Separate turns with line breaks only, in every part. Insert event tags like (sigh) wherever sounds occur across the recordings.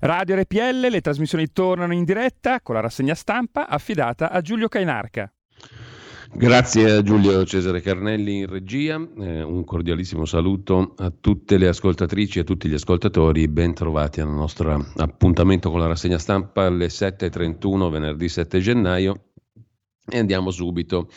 Radio RPL, le trasmissioni tornano in diretta con la rassegna stampa affidata a Giulio Cainarca.
Grazie a Giulio Cesare Carnelli in regia, eh, un cordialissimo saluto a tutte le ascoltatrici e a tutti gli ascoltatori, ben trovati al nostro appuntamento con la rassegna stampa alle 7.31 venerdì 7 gennaio. E andiamo subito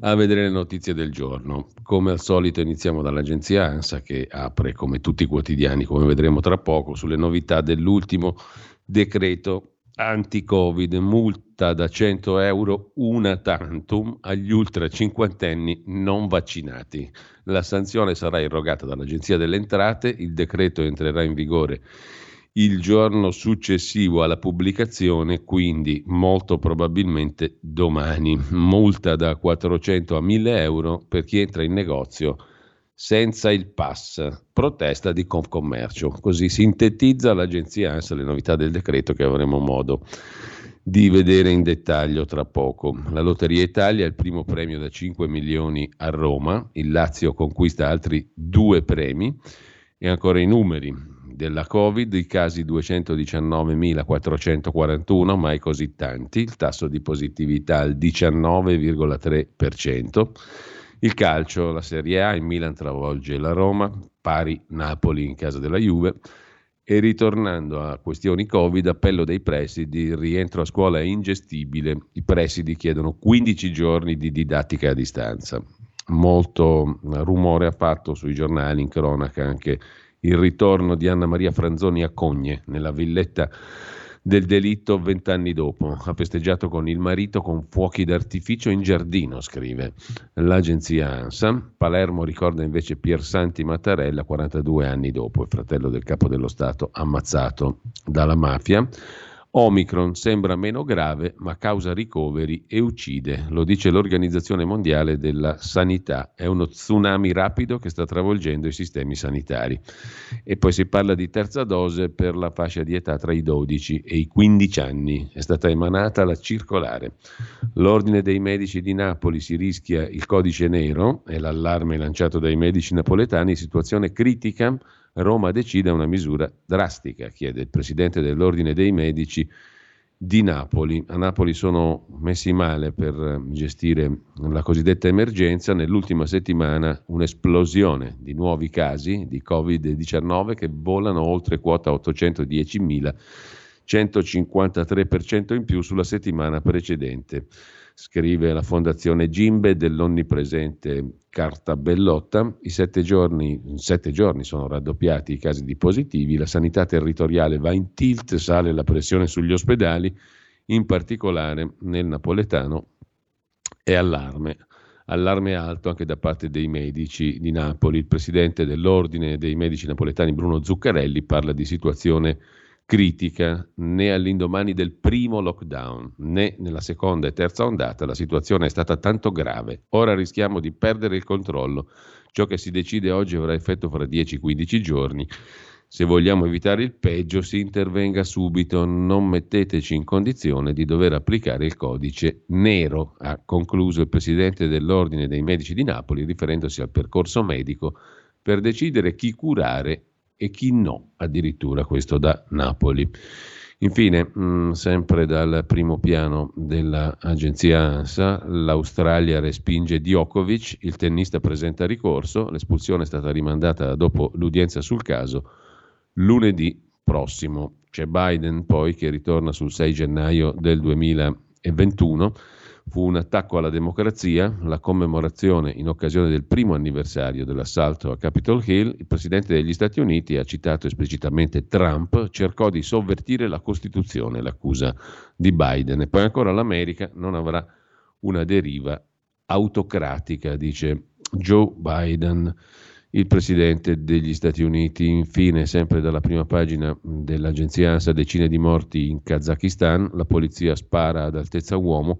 a vedere le notizie del giorno. Come al solito iniziamo dall'agenzia ANSA che apre come tutti i quotidiani, come vedremo tra poco, sulle novità dell'ultimo decreto anti-Covid, multa da 100 euro una tantum agli ultra cinquantenni non vaccinati. La sanzione sarà irrogata dall'Agenzia delle Entrate, il decreto entrerà in vigore il giorno successivo alla pubblicazione, quindi molto probabilmente domani. Multa da 400 a 1000 euro per chi entra in negozio senza il pass. Protesta di Confcommercio. Così sintetizza l'agenzia ANSA le novità del decreto che avremo modo di vedere in dettaglio tra poco. La Lotteria Italia è il primo premio da 5 milioni a Roma, il Lazio conquista altri due premi e ancora i numeri della Covid, i casi 219.441, mai così tanti, il tasso di positività al 19,3%. Il calcio, la Serie A, il Milan travolge la Roma, pari Napoli in casa della Juve. E ritornando a questioni Covid, appello dei presidi, il rientro a scuola è ingestibile. I presidi chiedono 15 giorni di didattica a distanza. Molto rumore ha fatto sui giornali in cronaca anche il ritorno di Anna Maria Franzoni a Cogne, nella villetta del delitto vent'anni dopo. Ha festeggiato con il marito con fuochi d'artificio in giardino, scrive l'agenzia ANSA. Palermo ricorda invece Piersanti Mattarella 42 anni dopo, il fratello del capo dello Stato ammazzato dalla mafia. Omicron sembra meno grave ma causa ricoveri e uccide, lo dice l'Organizzazione Mondiale della Sanità. È uno tsunami rapido che sta travolgendo i sistemi sanitari. E poi si parla di terza dose per la fascia di età tra i 12 e i 15 anni. È stata emanata la circolare. L'Ordine dei Medici di Napoli si rischia il codice nero, è l'allarme lanciato dai medici napoletani, situazione critica Roma decida una misura drastica, chiede il presidente dell'Ordine dei Medici di Napoli. A Napoli sono messi male per gestire la cosiddetta emergenza. Nell'ultima settimana un'esplosione di nuovi casi di Covid-19 che volano oltre quota 810.000, 153% in più sulla settimana precedente scrive la fondazione Gimbe dell'onnipresente Carta Bellotta. I sette giorni, in sette giorni sono raddoppiati i casi di positivi, la sanità territoriale va in tilt, sale la pressione sugli ospedali, in particolare nel napoletano è allarme. Allarme alto anche da parte dei medici di Napoli. Il presidente dell'Ordine dei Medici Napoletani, Bruno Zuccarelli, parla di situazione critica né all'indomani del primo lockdown né nella seconda e terza ondata la situazione è stata tanto grave. Ora rischiamo di perdere il controllo. Ciò che si decide oggi avrà effetto fra 10-15 giorni. Se vogliamo evitare il peggio, si intervenga subito. Non metteteci in condizione di dover applicare il codice nero, ha concluso il presidente dell'Ordine dei Medici di Napoli, riferendosi al percorso medico per decidere chi curare e chi no, addirittura questo da Napoli. Infine, mh, mm, sempre dal primo piano dell'agenzia ANSA, l'Australia respinge Djokovic, il tennista presenta ricorso, l'espulsione è stata rimandata dopo l'udienza sul caso lunedì prossimo. C'è Biden poi che ritorna sul 6 gennaio del 2021 Fu un attacco alla democrazia, la commemorazione in occasione del primo anniversario dell'assalto a Capitol Hill. Il presidente degli Stati Uniti ha citato esplicitamente Trump, cercò di sovvertire la Costituzione, l'accusa di Biden. E poi ancora l'America non avrà una deriva autocratica, dice Joe Biden il presidente degli Stati Uniti. Infine, sempre dalla prima pagina dell'agenzia ANSA, decine di morti in Kazakistan, la polizia spara ad altezza uomo.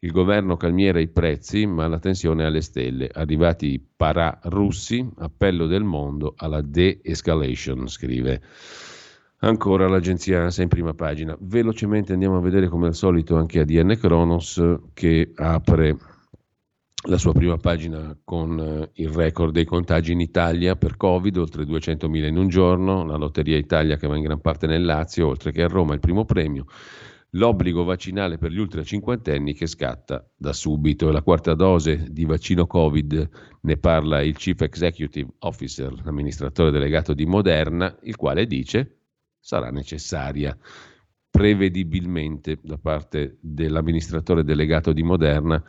Il governo calmiera i prezzi, ma la tensione è alle stelle. Arrivati i parà russi, appello del mondo alla de-escalation, scrive ancora l'agenzia ANSA in prima pagina. Velocemente andiamo a vedere come al solito anche ADN Kronos che apre la sua prima pagina con eh, il record dei contagi in Italia per Covid, oltre 200.000 in un giorno, la Lotteria Italia che va in gran parte nel Lazio, oltre che a Roma il primo premio, l'obbligo vaccinale per gli ultra cinquantenni che scatta da subito. La quarta dose di vaccino Covid ne parla il Chief Executive Officer, l'amministratore delegato di Moderna, il quale dice sarà necessaria prevedibilmente da parte dell'amministratore delegato di Moderna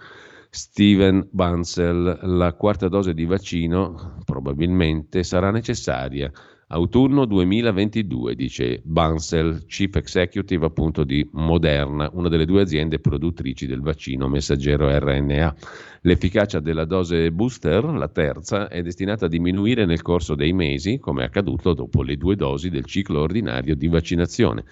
Steven Bansel, la quarta dose di vaccino probabilmente sarà necessaria. Autunno 2022, dice Bansel, Chief Executive appunto di Moderna, una delle due aziende produttrici del vaccino messaggero RNA. L'efficacia della dose booster, la terza, è destinata a diminuire nel corso dei mesi, come è accaduto dopo le due dosi del ciclo ordinario di vaccinazione.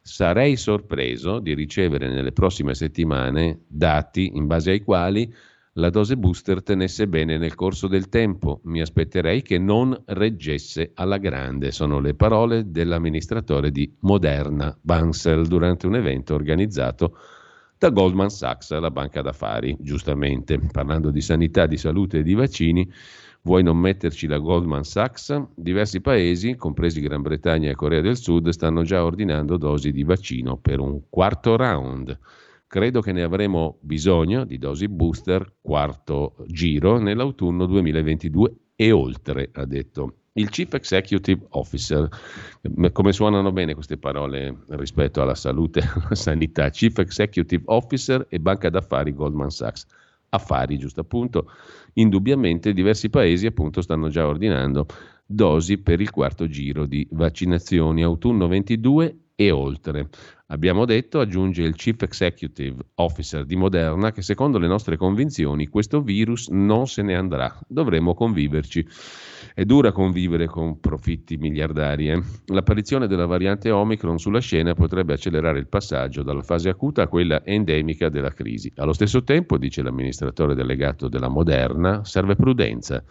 Sarei sorpreso di ricevere nelle prossime settimane dati in base ai quali la dose booster tenesse bene nel corso del tempo. Mi aspetterei che non reggesse alla grande. Sono le parole dell'amministratore di Moderna, Bansel, durante un evento organizzato da Goldman Sachs, la banca d'affari, giustamente. Parlando di sanità, di salute e di vaccini, Vuoi non metterci la Goldman Sachs? Diversi paesi, compresi Gran Bretagna e Corea del Sud, stanno già ordinando dosi di vaccino per un quarto round. Credo che ne avremo bisogno di dosi booster quarto giro nell'autunno 2022 e oltre, ha detto il Chief Executive Officer. Come suonano bene queste parole rispetto alla salute e (laughs) alla sanità? Chief Executive Officer e banca d'affari Goldman Sachs affari, giusto appunto, indubbiamente diversi paesi appunto stanno già ordinando dosi per il quarto giro di vaccinazioni autunno 22 e oltre. Abbiamo detto, aggiunge il Chief Executive Officer di Moderna, che secondo le nostre convinzioni questo virus non se ne andrà, dovremo conviverci. È dura convivere con profitti miliardari. Eh? L'apparizione della variante Omicron sulla scena potrebbe accelerare il passaggio dalla fase acuta a quella endemica della crisi. Allo stesso tempo, dice l'amministratore delegato della Moderna, serve prudenza.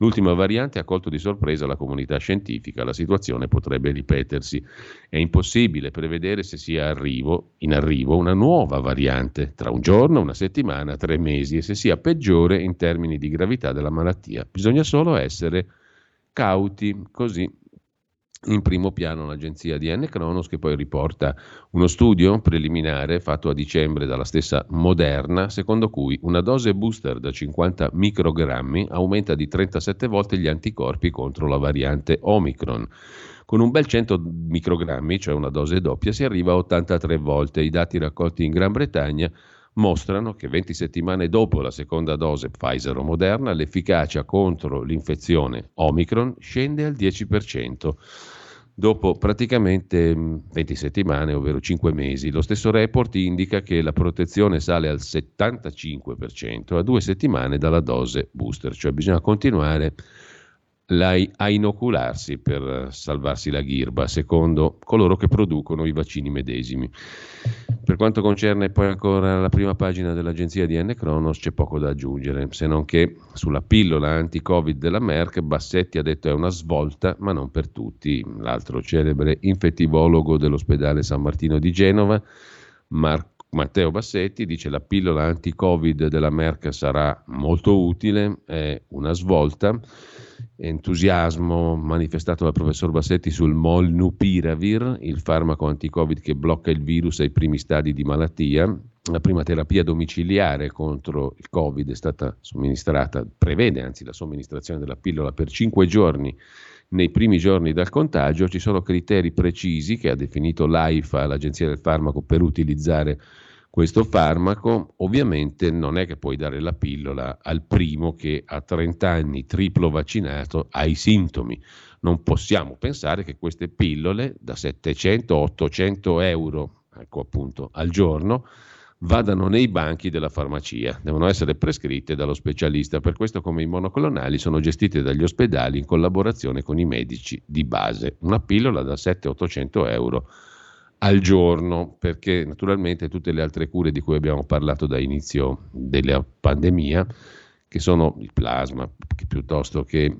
L'ultima variante ha colto di sorpresa la comunità scientifica, la situazione potrebbe ripetersi. È impossibile prevedere se sia arrivo, in arrivo una nuova variante tra un giorno, una settimana, tre mesi e se sia peggiore in termini di gravità della malattia. Bisogna solo essere cauti, così in primo piano l'agenzia di N. Cronos che poi riporta uno studio preliminare fatto a dicembre dalla stessa Moderna, secondo cui una dose booster da 50 microgrammi aumenta di 37 volte gli anticorpi contro la variante Omicron. Con un bel 100 microgrammi, cioè una dose doppia, si arriva a 83 volte. I dati raccolti in Gran Bretagna mostrano che 20 settimane dopo la seconda dose Pfizer o Moderna l'efficacia contro l'infezione Omicron scende al 10%. Dopo praticamente 20 settimane, ovvero 5 mesi, lo stesso report indica che la protezione sale al 75% a due settimane dalla dose booster, cioè bisogna continuare a inocularsi per salvarsi la ghirba, secondo coloro che producono i vaccini medesimi. Per quanto concerne poi ancora la prima pagina dell'agenzia di N. Cronos, c'è poco da aggiungere, se non che sulla pillola anti-Covid della Merck, Bassetti ha detto è una svolta, ma non per tutti. L'altro celebre infettivologo dell'ospedale San Martino di Genova, Marco Matteo Bassetti dice la pillola anti-Covid della Merck sarà molto utile, è una svolta entusiasmo manifestato dal professor Bassetti sul Molnupiravir, il farmaco anti-Covid che blocca il virus ai primi stadi di malattia. La prima terapia domiciliare contro il Covid è stata somministrata, prevede anzi la somministrazione della pillola per 5 giorni nei primi giorni dal contagio. Ci sono criteri precisi che ha definito l'AIFA, l'Agenzia del Farmaco, per utilizzare questo farmaco, ovviamente non è che puoi dare la pillola al primo che a 30 anni, triplo vaccinato, ha i sintomi. Non possiamo pensare che queste pillole da 700-800 euro ecco appunto, al giorno vadano nei banchi della farmacia, devono essere prescritte dallo specialista, per questo come i monoclonali sono gestite dagli ospedali in collaborazione con i medici di base. Una pillola da 700-800 euro al giorno, perché naturalmente tutte le altre cure di cui abbiamo parlato da inizio della pandemia, che sono il plasma piuttosto che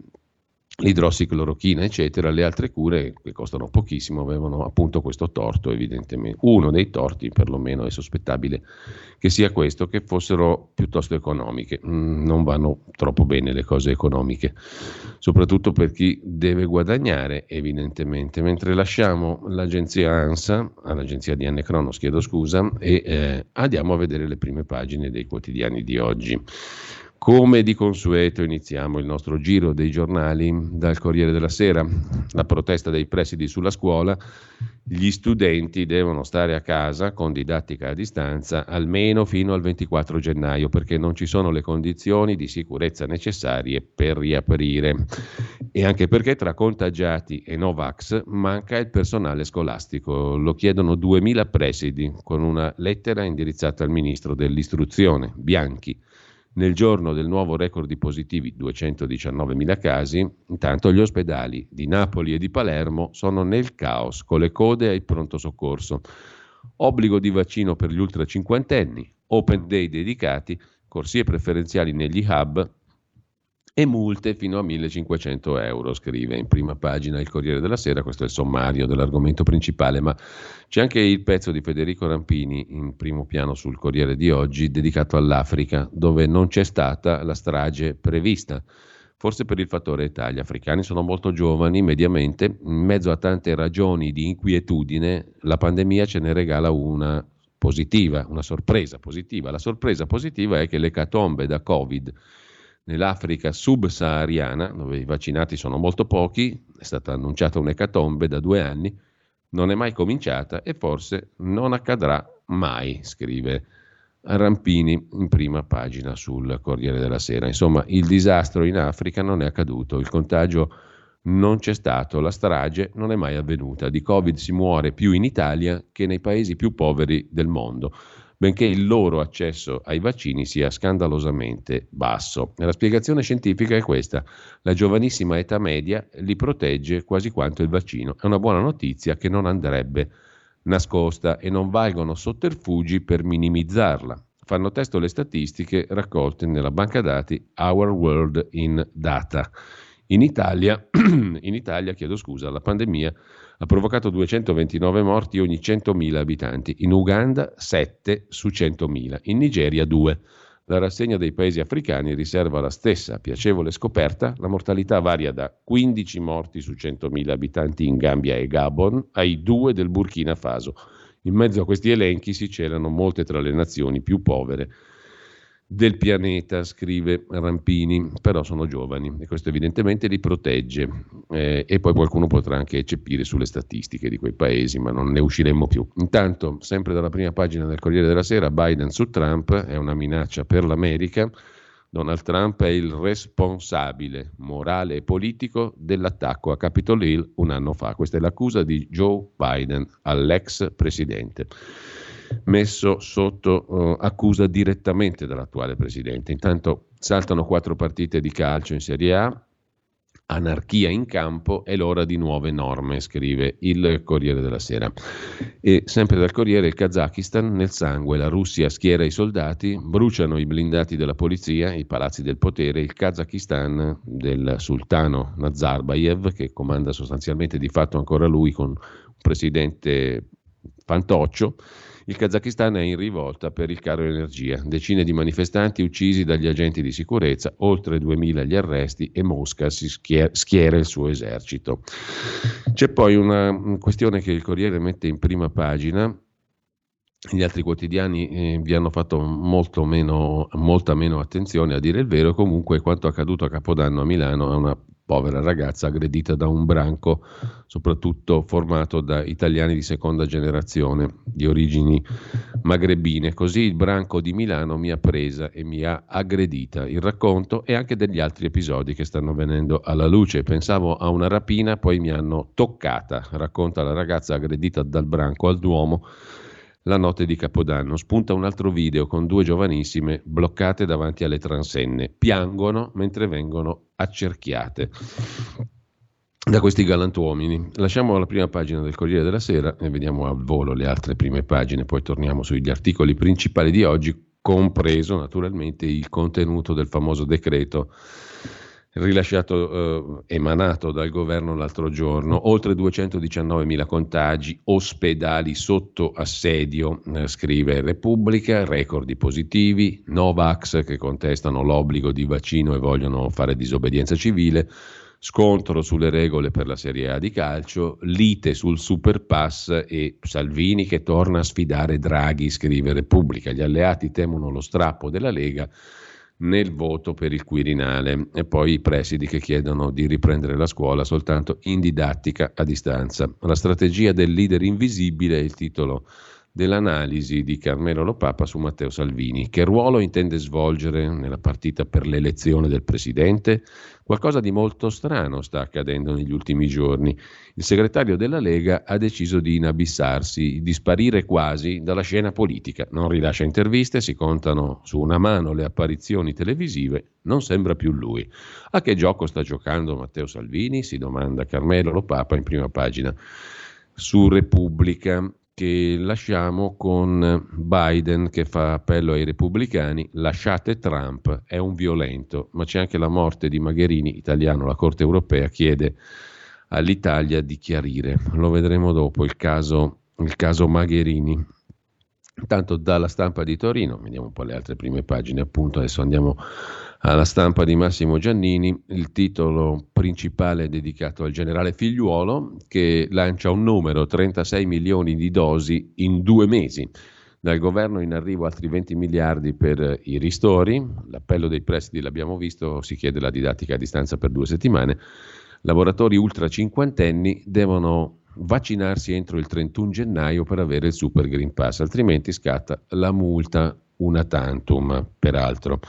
l'idrossiclorochina, eccetera, le altre cure che costano pochissimo avevano appunto questo torto, evidentemente. Uno dei torti, perlomeno, è sospettabile che sia questo, che fossero piuttosto economiche. Mm, non vanno troppo bene le cose economiche, soprattutto per chi deve guadagnare, evidentemente. Mentre lasciamo l'agenzia ANSA, all'agenzia di Anne Cronos, chiedo scusa, e eh, andiamo a vedere le prime pagine dei quotidiani di oggi. Come di consueto iniziamo il nostro giro dei giornali dal Corriere della Sera, la protesta dei presidi sulla scuola, gli studenti devono stare a casa con didattica a distanza almeno fino al 24 gennaio perché non ci sono le condizioni di sicurezza necessarie per riaprire. E anche perché tra contagiati e Novax manca il personale scolastico, lo chiedono 2000 presidi con una lettera indirizzata al ministro dell'istruzione, Bianchi nel giorno del nuovo record di positivi, 219.000 casi, intanto gli ospedali di Napoli e di Palermo sono nel caos, con le code ai pronto soccorso. Obbligo di vaccino per gli ultra cinquantenni, open day dedicati, corsie preferenziali negli hub e multe fino a 1500 euro, scrive in prima pagina il Corriere della Sera, questo è il sommario dell'argomento principale, ma c'è anche il pezzo di Federico Rampini in primo piano sul Corriere di oggi dedicato all'Africa, dove non c'è stata la strage prevista. Forse per il fattore età, gli africani sono molto giovani mediamente, in mezzo a tante ragioni di inquietudine, la pandemia ce ne regala una positiva, una sorpresa positiva. La sorpresa positiva è che le catombe da Covid nell'Africa subsahariana, dove i vaccinati sono molto pochi, è stata annunciata un'ecatombe da due anni, non è mai cominciata e forse non accadrà mai, scrive Rampini in prima pagina sul Corriere della Sera. Insomma, il disastro in Africa non è accaduto, il contagio non c'è stato, la strage non è mai avvenuta. Di Covid si muore più in Italia che nei paesi più poveri del mondo benché il loro accesso ai vaccini sia scandalosamente basso. La spiegazione scientifica è questa, la giovanissima età media li protegge quasi quanto il vaccino. È una buona notizia che non andrebbe nascosta e non valgono sotterfugi per minimizzarla. Fanno testo le statistiche raccolte nella banca dati Our World in Data. In Italia, (clears throat) in Italia chiedo scusa, la pandemia ha provocato 229 morti ogni 100.000 abitanti, in Uganda 7 su 100.000, in Nigeria 2. La rassegna dei paesi africani riserva la stessa piacevole scoperta, la mortalità varia da 15 morti su 100.000 abitanti in Gambia e Gabon ai 2 del Burkina Faso. In mezzo a questi elenchi si celano molte tra le nazioni più povere del pianeta, scrive Rampini, però sono giovani e questo evidentemente li protegge eh, e poi qualcuno potrà anche eccepire sulle statistiche di quei paesi, ma non ne usciremo più. Intanto, sempre dalla prima pagina del Corriere della Sera, Biden su Trump è una minaccia per l'America. Donald Trump è il responsabile morale e politico dell'attacco a Capitol Hill un anno fa. Questa è l'accusa di Joe Biden all'ex presidente messo sotto uh, accusa direttamente dall'attuale presidente. Intanto saltano quattro partite di calcio in Serie A, anarchia in campo è l'ora di nuove norme, scrive il Corriere della Sera. E sempre dal Corriere il Kazakistan nel sangue, la Russia schiera i soldati, bruciano i blindati della polizia, i palazzi del potere, il Kazakistan del sultano Nazarbayev che comanda sostanzialmente di fatto ancora lui con un presidente fantoccio il Kazakistan è in rivolta per il caro energia. Decine di manifestanti uccisi dagli agenti di sicurezza, oltre 2000 gli arresti e Mosca si schiera, schiera il suo esercito. C'è poi una questione che il Corriere mette in prima pagina gli altri quotidiani eh, vi hanno fatto meno, molta meno attenzione a dire il vero, comunque quanto accaduto a Capodanno a Milano è una povera ragazza aggredita da un branco, soprattutto formato da italiani di seconda generazione, di origini magrebine. Così il branco di Milano mi ha presa e mi ha aggredita. Il racconto e anche degli altri episodi che stanno venendo alla luce. Pensavo a una rapina, poi mi hanno toccata, racconta la ragazza aggredita dal branco al Duomo la notte di Capodanno. Spunta un altro video con due giovanissime bloccate davanti alle transenne. Piangono mentre vengono accerchiate da questi galantuomini. Lasciamo la prima pagina del Corriere della Sera e vediamo al volo le altre prime pagine, poi torniamo sugli articoli principali di oggi, compreso naturalmente il contenuto del famoso decreto rilasciato, eh, emanato dal governo l'altro giorno, oltre 219.000 contagi, ospedali sotto assedio, eh, scrive Repubblica, record positivi, Novax che contestano l'obbligo di vaccino e vogliono fare disobbedienza civile, scontro sulle regole per la Serie A di calcio, lite sul Super Pass e Salvini che torna a sfidare Draghi, scrive Repubblica. Gli alleati temono lo strappo della Lega nel voto per il Quirinale e poi i presidi che chiedono di riprendere la scuola soltanto in didattica a distanza. La strategia del leader invisibile è il titolo dell'analisi di Carmelo Lopapa su Matteo Salvini. Che ruolo intende svolgere nella partita per l'elezione del presidente? Qualcosa di molto strano sta accadendo negli ultimi giorni. Il segretario della Lega ha deciso di inabissarsi, di sparire quasi dalla scena politica. Non rilascia interviste, si contano su una mano le apparizioni televisive, non sembra più lui. A che gioco sta giocando Matteo Salvini? si domanda Carmelo Lopapa in prima pagina su Repubblica che lasciamo con Biden che fa appello ai repubblicani, lasciate Trump, è un violento, ma c'è anche la morte di Magherini, italiano, la Corte europea chiede all'Italia di chiarire, lo vedremo dopo, il caso, il caso Magherini. Intanto dalla stampa di Torino, vediamo un po' le altre prime pagine, appunto adesso andiamo alla stampa di Massimo Giannini, il titolo principale è dedicato al generale Figliuolo che lancia un numero, 36 milioni di dosi in due mesi. Dal governo in arrivo altri 20 miliardi per i ristori, l'appello dei prestiti l'abbiamo visto, si chiede la didattica a distanza per due settimane. Lavoratori ultra cinquantenni devono vaccinarsi entro il 31 gennaio per avere il Super Green Pass, altrimenti scatta la multa una tantum, peraltro.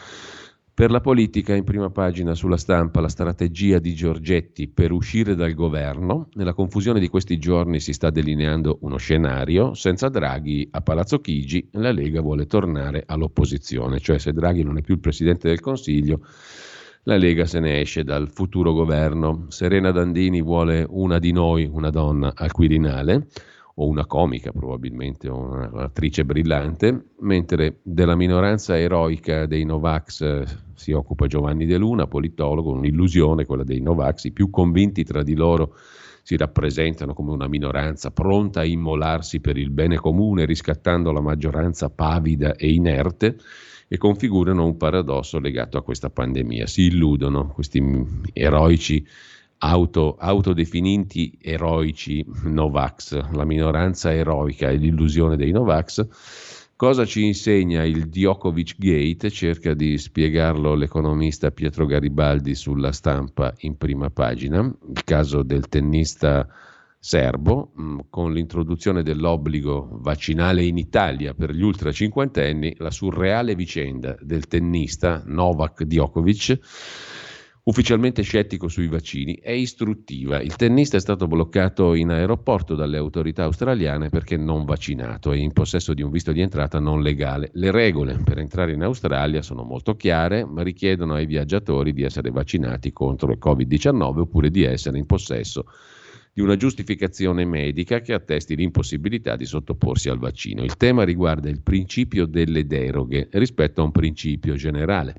Per la politica, in prima pagina sulla stampa, la strategia di Giorgetti per uscire dal governo. Nella confusione di questi giorni si sta delineando uno scenario. Senza Draghi a Palazzo Chigi, la Lega vuole tornare all'opposizione, cioè se Draghi non è più il presidente del Consiglio, la Lega se ne esce dal futuro governo. Serena Dandini vuole una di noi, una donna, al Quirinale o una comica probabilmente, o un'attrice brillante, mentre della minoranza eroica dei Novax eh, si occupa Giovanni De Luna, politologo, un'illusione quella dei Novax, i più convinti tra di loro si rappresentano come una minoranza pronta a immolarsi per il bene comune, riscattando la maggioranza pavida e inerte, e configurano un paradosso legato a questa pandemia. Si illudono questi eroici auto, autodefiniti eroici Novax, la minoranza eroica e l'illusione dei Novax. Cosa ci insegna il Djokovic Gate? Cerca di spiegarlo l'economista Pietro Garibaldi sulla stampa in prima pagina. Il caso del tennista serbo, mm, con l'introduzione dell'obbligo vaccinale in Italia per gli ultra cinquantenni, la surreale vicenda del tennista Novak Djokovic ufficialmente scettico sui vaccini, è istruttiva. Il tennista è stato bloccato in aeroporto dalle autorità australiane perché non vaccinato e in possesso di un visto di entrata non legale. Le regole per entrare in Australia sono molto chiare, ma richiedono ai viaggiatori di essere vaccinati contro il Covid-19 oppure di essere in possesso di una giustificazione medica che attesti l'impossibilità di sottoporsi al vaccino. Il tema riguarda il principio delle deroghe rispetto a un principio generale.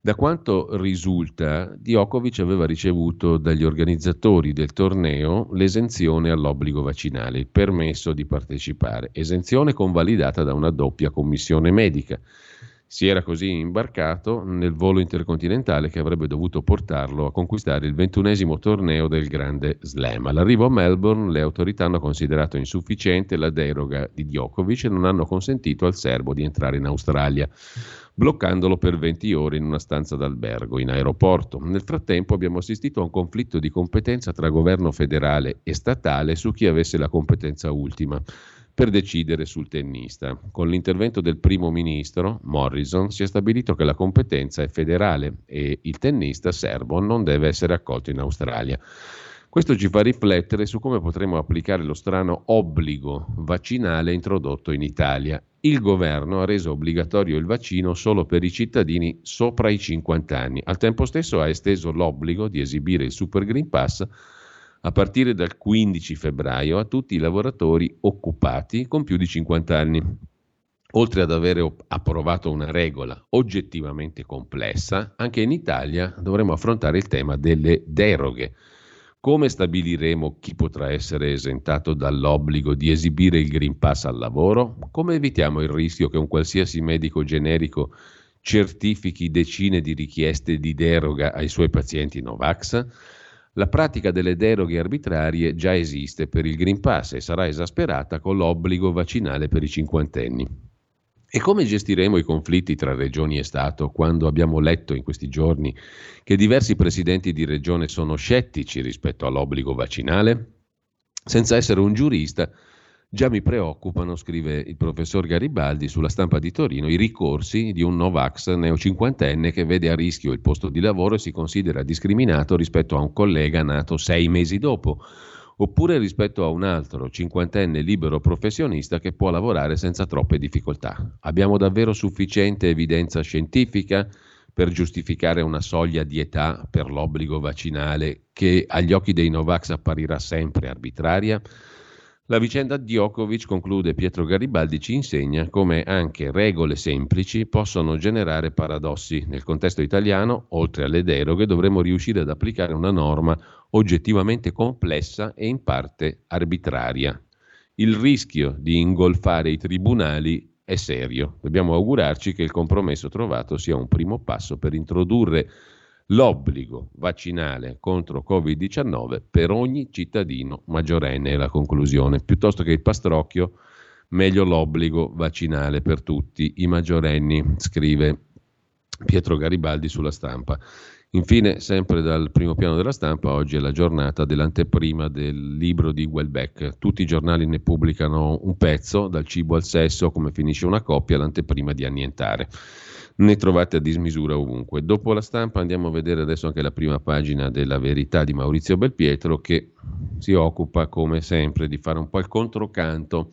Da quanto risulta, Djokovic aveva ricevuto dagli organizzatori del torneo l'esenzione all'obbligo vaccinale, il permesso di partecipare, esenzione convalidata da una doppia commissione medica. Si era così imbarcato nel volo intercontinentale che avrebbe dovuto portarlo a conquistare il ventunesimo torneo del Grande Slam. All'arrivo a Melbourne le autorità hanno considerato insufficiente la deroga di Djokovic e non hanno consentito al serbo di entrare in Australia bloccandolo per 20 ore in una stanza d'albergo in aeroporto. Nel frattempo abbiamo assistito a un conflitto di competenza tra governo federale e statale su chi avesse la competenza ultima per decidere sul tennista. Con l'intervento del primo ministro Morrison si è stabilito che la competenza è federale e il tennista serbo non deve essere accolto in Australia. Questo ci fa riflettere su come potremo applicare lo strano obbligo vaccinale introdotto in Italia. Il governo ha reso obbligatorio il vaccino solo per i cittadini sopra i 50 anni. Al tempo stesso ha esteso l'obbligo di esibire il Super Green Pass a partire dal 15 febbraio a tutti i lavoratori occupati con più di 50 anni. oltre ad avere approvato una regola oggettivamente complessa, anche in Italia dovremo affrontare il tema delle deroghe. Come stabiliremo chi potrà essere esentato dall'obbligo di esibire il Green Pass al lavoro? Come evitiamo il rischio che un qualsiasi medico generico certifichi decine di richieste di deroga ai suoi pazienti Novax? La pratica delle deroghe arbitrarie già esiste per il Green Pass e sarà esasperata con l'obbligo vaccinale per i cinquantenni. E come gestiremo i conflitti tra regioni e Stato quando abbiamo letto in questi giorni che diversi presidenti di regione sono scettici rispetto all'obbligo vaccinale? Senza essere un giurista, Già mi preoccupano, scrive il professor Garibaldi sulla stampa di Torino, i ricorsi di un Novax neocinquantenne che vede a rischio il posto di lavoro e si considera discriminato rispetto a un collega nato sei mesi dopo, oppure rispetto a un altro cinquantenne libero professionista che può lavorare senza troppe difficoltà. Abbiamo davvero sufficiente evidenza scientifica per giustificare una soglia di età per l'obbligo vaccinale che agli occhi dei Novax apparirà sempre arbitraria? La vicenda Djokovic, conclude Pietro Garibaldi, ci insegna come anche regole semplici possono generare paradossi. Nel contesto italiano, oltre alle deroghe, dovremo riuscire ad applicare una norma oggettivamente complessa e in parte arbitraria. Il rischio di ingolfare i tribunali è serio. Dobbiamo augurarci che il compromesso trovato sia un primo passo per introdurre l'obbligo vaccinale contro Covid-19 per ogni cittadino maggiorenne, è la conclusione, piuttosto che il pastrocchio, meglio l'obbligo vaccinale per tutti i maggiorenni, scrive Pietro Garibaldi sulla stampa. Infine, sempre dal primo piano della stampa, oggi è la giornata dell'anteprima del libro di Welbeck. Tutti i giornali ne pubblicano un pezzo, dal cibo al sesso, come finisce una coppia, l'anteprima di annientare ne trovate a dismisura ovunque. Dopo la stampa andiamo a vedere adesso anche la prima pagina della verità di Maurizio Belpietro che si occupa come sempre di fare un po' il controcanto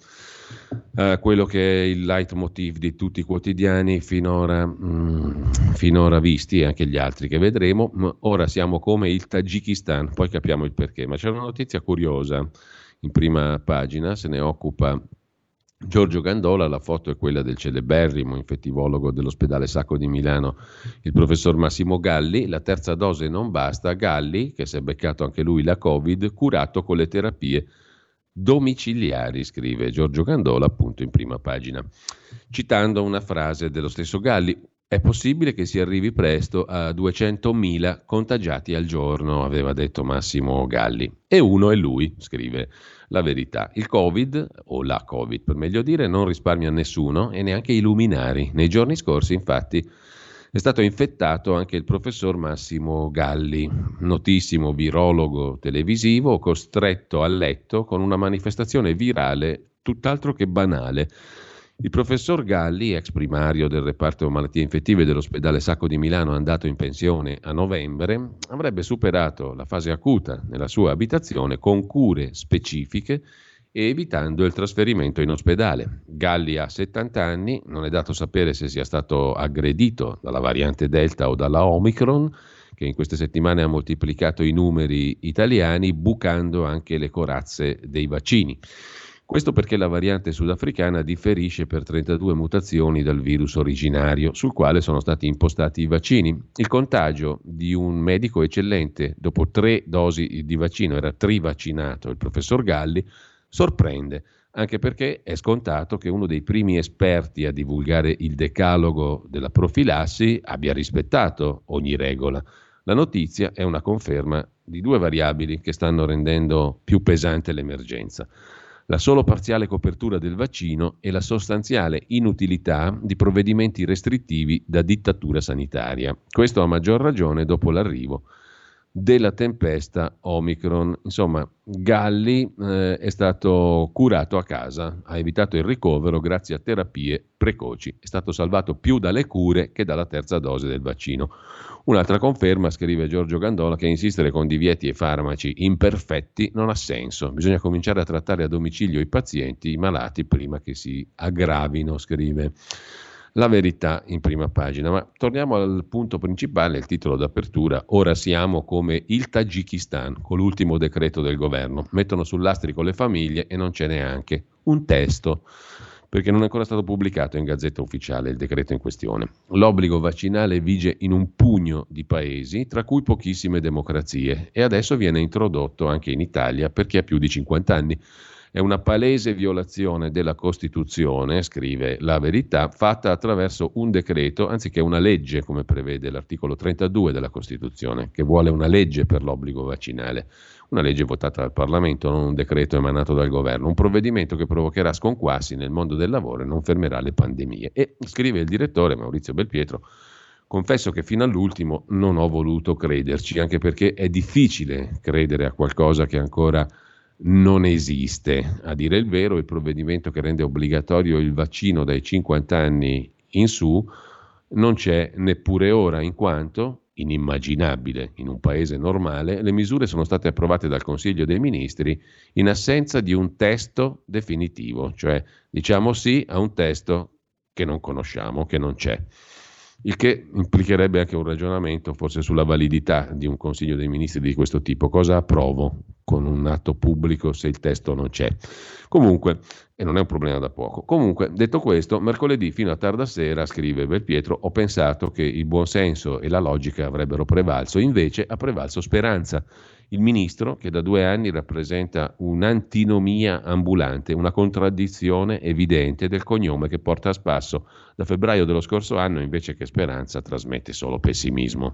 a quello che è il leitmotiv di tutti i quotidiani finora, mh, mm, finora visti e anche gli altri che vedremo. Ora siamo come il Tagikistan, poi capiamo il perché, ma c'è una notizia curiosa in prima pagina, se ne occupa Giorgio Gandola, la foto è quella del celeberrimo infettivologo dell'ospedale Sacco di Milano, il professor Massimo Galli. La terza dose non basta. Galli, che si è beccato anche lui la Covid, curato con le terapie domiciliari, scrive Giorgio Gandola appunto in prima pagina. Citando una frase dello stesso Galli, è possibile che si arrivi presto a 200.000 contagiati al giorno, aveva detto Massimo Galli. E uno è lui, scrive la verità. Il Covid, o la Covid per meglio dire, non risparmia nessuno e neanche i luminari. Nei giorni scorsi, infatti, è stato infettato anche il professor Massimo Galli, notissimo virologo televisivo, costretto a letto con una manifestazione virale tutt'altro che banale. Il professor Galli, ex primario del reparto malattie infettive dell'ospedale Sacco di Milano, andato in pensione a novembre, avrebbe superato la fase acuta nella sua abitazione con cure specifiche e evitando il trasferimento in ospedale. Galli ha 70 anni, non è dato sapere se sia stato aggredito dalla variante Delta o dalla Omicron, che in queste settimane ha moltiplicato i numeri italiani, bucando anche le corazze dei vaccini. Questo perché la variante sudafricana differisce per 32 mutazioni dal virus originario, sul quale sono stati impostati i vaccini. Il contagio di un medico eccellente dopo tre dosi di vaccino, era trivaccinato il professor Galli, sorprende, anche perché è scontato che uno dei primi esperti a divulgare il decalogo della profilassi abbia rispettato ogni regola. La notizia è una conferma di due variabili che stanno rendendo più pesante l'emergenza la solo parziale copertura del vaccino e la sostanziale inutilità di provvedimenti restrittivi da dittatura sanitaria. Questo a maggior ragione dopo l'arrivo della tempesta Omicron. Insomma, Galli eh, è stato curato a casa, ha evitato il ricovero grazie a terapie precoci, è stato salvato più dalle cure che dalla terza dose del vaccino. Un'altra conferma, scrive Giorgio Gandola, che insistere con divieti e farmaci imperfetti non ha senso. Bisogna cominciare a trattare a domicilio i pazienti, i malati, prima che si aggravino, scrive la verità in prima pagina. Ma torniamo al punto principale, il titolo d'apertura. Ora siamo come il Tagikistan, con l'ultimo decreto del governo. Mettono sul lastrico le famiglie e non c'è neanche un testo perché non è ancora stato pubblicato in Gazzetta Ufficiale il decreto in questione. L'obbligo vaccinale vige in un pugno di paesi, tra cui pochissime democrazie, e adesso viene introdotto anche in Italia per chi ha più di 50 anni. È una palese violazione della Costituzione, scrive la verità, fatta attraverso un decreto anziché una legge, come prevede l'articolo 32 della Costituzione, che vuole una legge per l'obbligo vaccinale. Una legge votata dal Parlamento, non un decreto emanato dal governo, un provvedimento che provocherà sconquassi nel mondo del lavoro e non fermerà le pandemie. E scrive il direttore Maurizio Belpietro. Confesso che fino all'ultimo non ho voluto crederci, anche perché è difficile credere a qualcosa che ancora non esiste. A dire il vero, il provvedimento che rende obbligatorio il vaccino dai 50 anni in su non c'è neppure ora, in quanto, inimmaginabile in un paese normale, le misure sono state approvate dal Consiglio dei Ministri in assenza di un testo definitivo, cioè diciamo sì a un testo che non conosciamo, che non c'è il che implicherebbe anche un ragionamento forse sulla validità di un Consiglio dei Ministri di questo tipo. Cosa approvo con un atto pubblico se il testo non c'è? Comunque, e non è un problema da poco. Comunque, detto questo, mercoledì fino a tarda sera, scrive Belpietro, ho pensato che il buonsenso e la logica avrebbero prevalso, invece ha prevalso speranza il ministro, che da due anni rappresenta un'antinomia ambulante, una contraddizione evidente del cognome che porta a spasso da febbraio dello scorso anno, invece che speranza, trasmette solo pessimismo.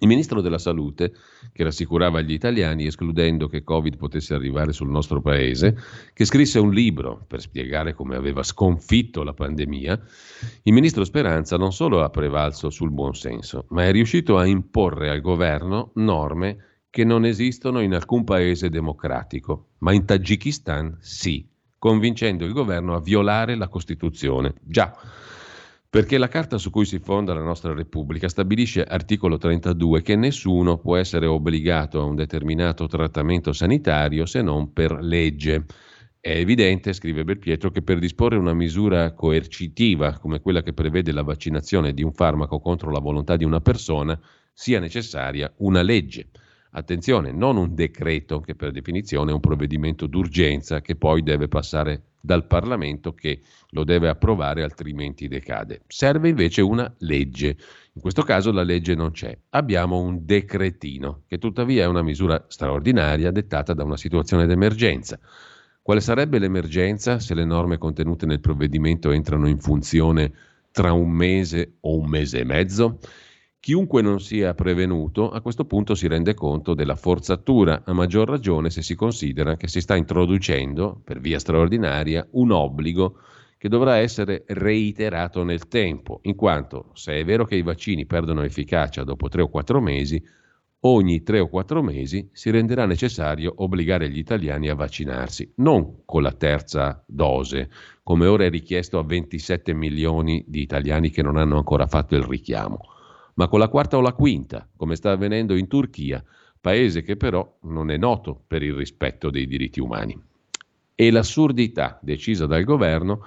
Il ministro della Salute, che rassicurava gli italiani, escludendo che Covid potesse arrivare sul nostro paese, che scrisse un libro per spiegare come aveva sconfitto la pandemia, il ministro Speranza non solo ha prevalso sul buonsenso, ma è riuscito a imporre al governo norme che non esistono in alcun paese democratico, ma in Tagikistan sì, convincendo il governo a violare la Costituzione. Già, perché la carta su cui si fonda la nostra Repubblica stabilisce articolo 32 che nessuno può essere obbligato a un determinato trattamento sanitario se non per legge. È evidente, scrive Belpietro, che per disporre una misura coercitiva come quella che prevede la vaccinazione di un farmaco contro la volontà di una persona sia necessaria una legge. Attenzione, non un decreto che per definizione è un provvedimento d'urgenza che poi deve passare dal Parlamento che lo deve approvare altrimenti decade. Serve invece una legge. In questo caso la legge non c'è. Abbiamo un decretino che tuttavia è una misura straordinaria dettata da una situazione d'emergenza. Quale sarebbe l'emergenza se le norme contenute nel provvedimento entrano in funzione tra un mese o un mese e mezzo? Chiunque non sia prevenuto a questo punto si rende conto della forzatura, a maggior ragione se si considera che si sta introducendo, per via straordinaria, un obbligo che dovrà essere reiterato nel tempo, in quanto se è vero che i vaccini perdono efficacia dopo tre o quattro mesi, ogni tre o quattro mesi si renderà necessario obbligare gli italiani a vaccinarsi, non con la terza dose, come ora è richiesto a 27 milioni di italiani che non hanno ancora fatto il richiamo ma con la quarta o la quinta, come sta avvenendo in Turchia, paese che però non è noto per il rispetto dei diritti umani. E l'assurdità decisa dal governo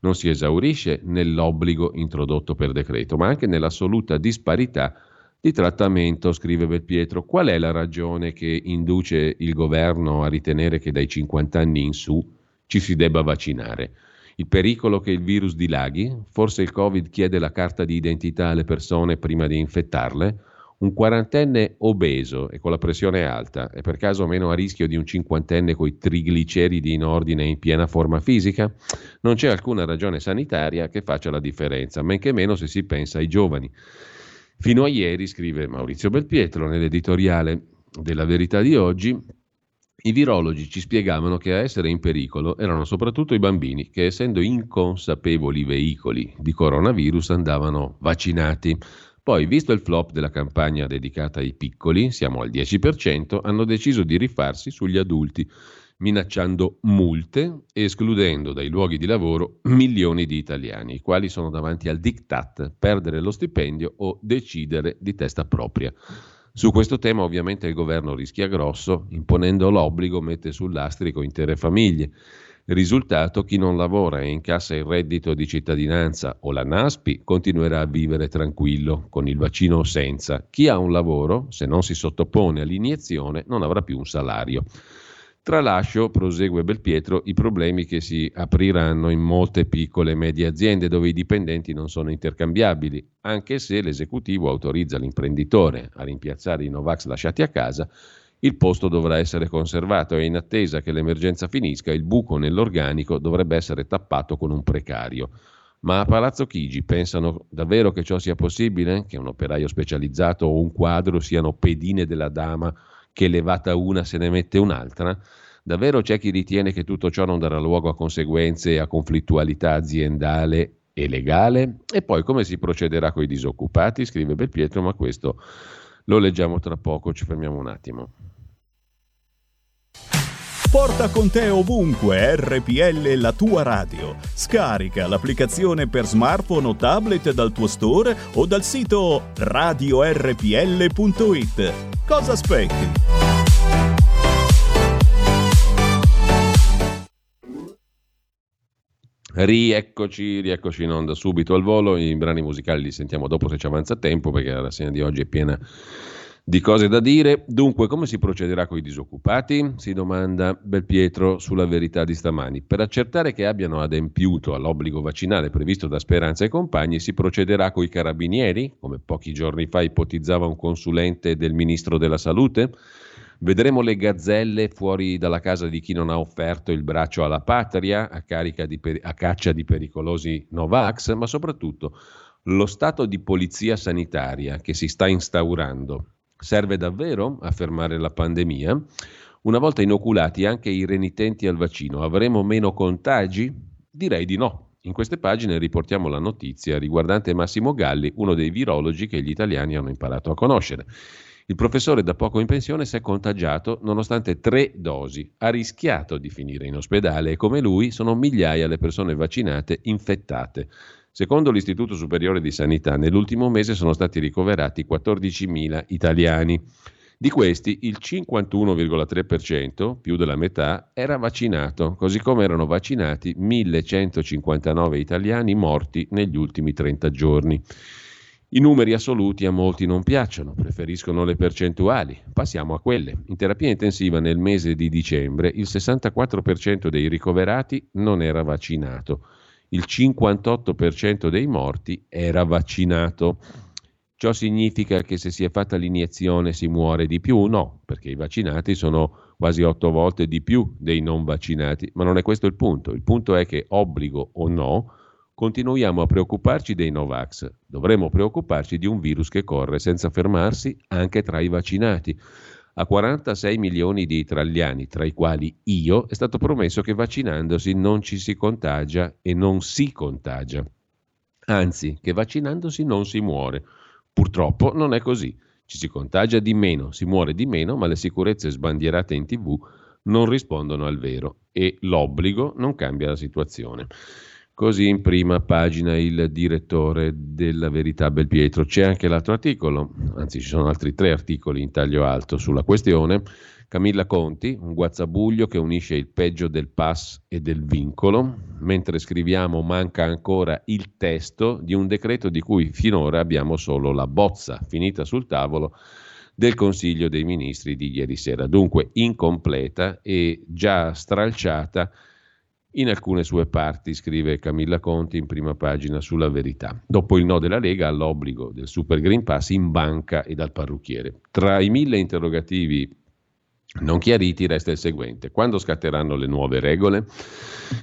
non si esaurisce nell'obbligo introdotto per decreto, ma anche nell'assoluta disparità di trattamento, scrive Belpietro. Qual è la ragione che induce il governo a ritenere che dai 50 anni in su ci si debba vaccinare? Il pericolo che il virus dilaghi? Forse il Covid chiede la carta di identità alle persone prima di infettarle? Un quarantenne obeso e con la pressione alta è per caso meno a rischio di un cinquantenne con i trigliceridi in ordine e in piena forma fisica? Non c'è alcuna ragione sanitaria che faccia la differenza, men che meno se si pensa ai giovani. Fino a ieri, scrive Maurizio Belpietro nell'editoriale della Verità di oggi, i virologi ci spiegavano che a essere in pericolo erano soprattutto i bambini che, essendo inconsapevoli veicoli di coronavirus, andavano vaccinati. Poi, visto il flop della campagna dedicata ai piccoli, siamo al 10%, hanno deciso di rifarsi sugli adulti, minacciando multe e escludendo dai luoghi di lavoro milioni di italiani, i quali sono davanti al diktat, perdere lo stipendio o decidere di testa propria. Su questo tema ovviamente il governo rischia grosso, imponendo l'obbligo mette sul lastrico intere famiglie. Risultato, chi non lavora e incassa il reddito di cittadinanza o la NASPI continuerà a vivere tranquillo, con il vaccino o senza. Chi ha un lavoro, se non si sottopone all'iniezione, non avrà più un salario. Tralascio, prosegue Belpietro, i problemi che si apriranno in molte piccole e medie aziende dove i dipendenti non sono intercambiabili, anche se l'esecutivo autorizza l'imprenditore a rimpiazzare i Novax lasciati a casa, il posto dovrà essere conservato e in attesa che l'emergenza finisca il buco nell'organico dovrebbe essere tappato con un precario. Ma a Palazzo Chigi pensano davvero che ciò sia possibile? Che un operaio specializzato o un quadro siano pedine della dama che levata una se ne mette un'altra? Davvero c'è chi ritiene che tutto ciò non darà luogo a conseguenze e a conflittualità aziendale e legale? E poi come si procederà con i disoccupati? Scrive Belpietro, ma questo lo leggiamo tra poco, ci fermiamo un attimo.
Porta con te ovunque RPL la tua radio. Scarica l'applicazione per smartphone o tablet dal tuo store o dal sito radiorpl.it. Cosa aspetti?
Rieccoci, rieccoci in onda subito al volo. I brani musicali li sentiamo dopo se ci avanza tempo perché la rassegna di oggi è piena di cose da dire. Dunque, come si procederà con i disoccupati? Si domanda Belpietro sulla verità di stamani. Per accertare che abbiano adempiuto all'obbligo vaccinale previsto da Speranza e compagni, si procederà con i carabinieri, come pochi giorni fa ipotizzava un consulente del ministro della Salute? Vedremo le gazzelle fuori dalla casa di chi non ha offerto il braccio alla patria a, per- a caccia di pericolosi Novax, ma soprattutto lo stato di polizia sanitaria che si sta instaurando Serve davvero a fermare la pandemia? Una volta inoculati anche i renitenti al vaccino, avremo meno contagi? Direi di no. In queste pagine riportiamo la notizia riguardante Massimo Galli, uno dei virologi che gli italiani hanno imparato a conoscere. Il professore da poco in pensione si è contagiato nonostante tre dosi, ha rischiato di finire in ospedale e come lui sono migliaia le persone vaccinate infettate. Secondo l'Istituto Superiore di Sanità, nell'ultimo mese sono stati ricoverati 14.000 italiani. Di questi il 51,3%, più della metà, era vaccinato, così come erano vaccinati 1.159 italiani morti negli ultimi 30 giorni. I numeri assoluti a molti non piacciono, preferiscono le percentuali. Passiamo a quelle. In terapia intensiva nel mese di dicembre il 64% dei ricoverati non era vaccinato il 58% dei morti era vaccinato. Ciò significa che se si è fatta l'iniezione si muore di più? No, perché i vaccinati sono quasi otto volte di più dei non vaccinati, ma non è questo il punto. Il punto è che, obbligo o no, continuiamo a preoccuparci dei Novax. Dovremmo preoccuparci di un virus che corre senza fermarsi anche tra i vaccinati. A 46 milioni di italiani, tra i quali io, è stato promesso che vaccinandosi non ci si contagia e non si contagia. Anzi, che vaccinandosi non si muore. Purtroppo non è così. Ci si contagia di meno, si muore di meno, ma le sicurezze sbandierate in tv non rispondono al vero e l'obbligo non cambia la situazione. Così in prima pagina il direttore della Verità Belpietro. C'è anche l'altro articolo, anzi ci sono altri tre articoli in taglio alto sulla questione. Camilla Conti, un guazzabuglio che unisce il peggio del pass e del vincolo. Mentre scriviamo manca ancora il testo di un decreto di cui finora abbiamo solo la bozza finita sul tavolo del Consiglio dei Ministri di ieri sera. Dunque incompleta e già stralciata in alcune sue parti, scrive Camilla Conti in prima pagina sulla verità. Dopo il no della Lega all'obbligo del Super Green Pass in banca e dal parrucchiere. Tra i mille interrogativi non chiariti resta il seguente. Quando scatteranno le nuove regole?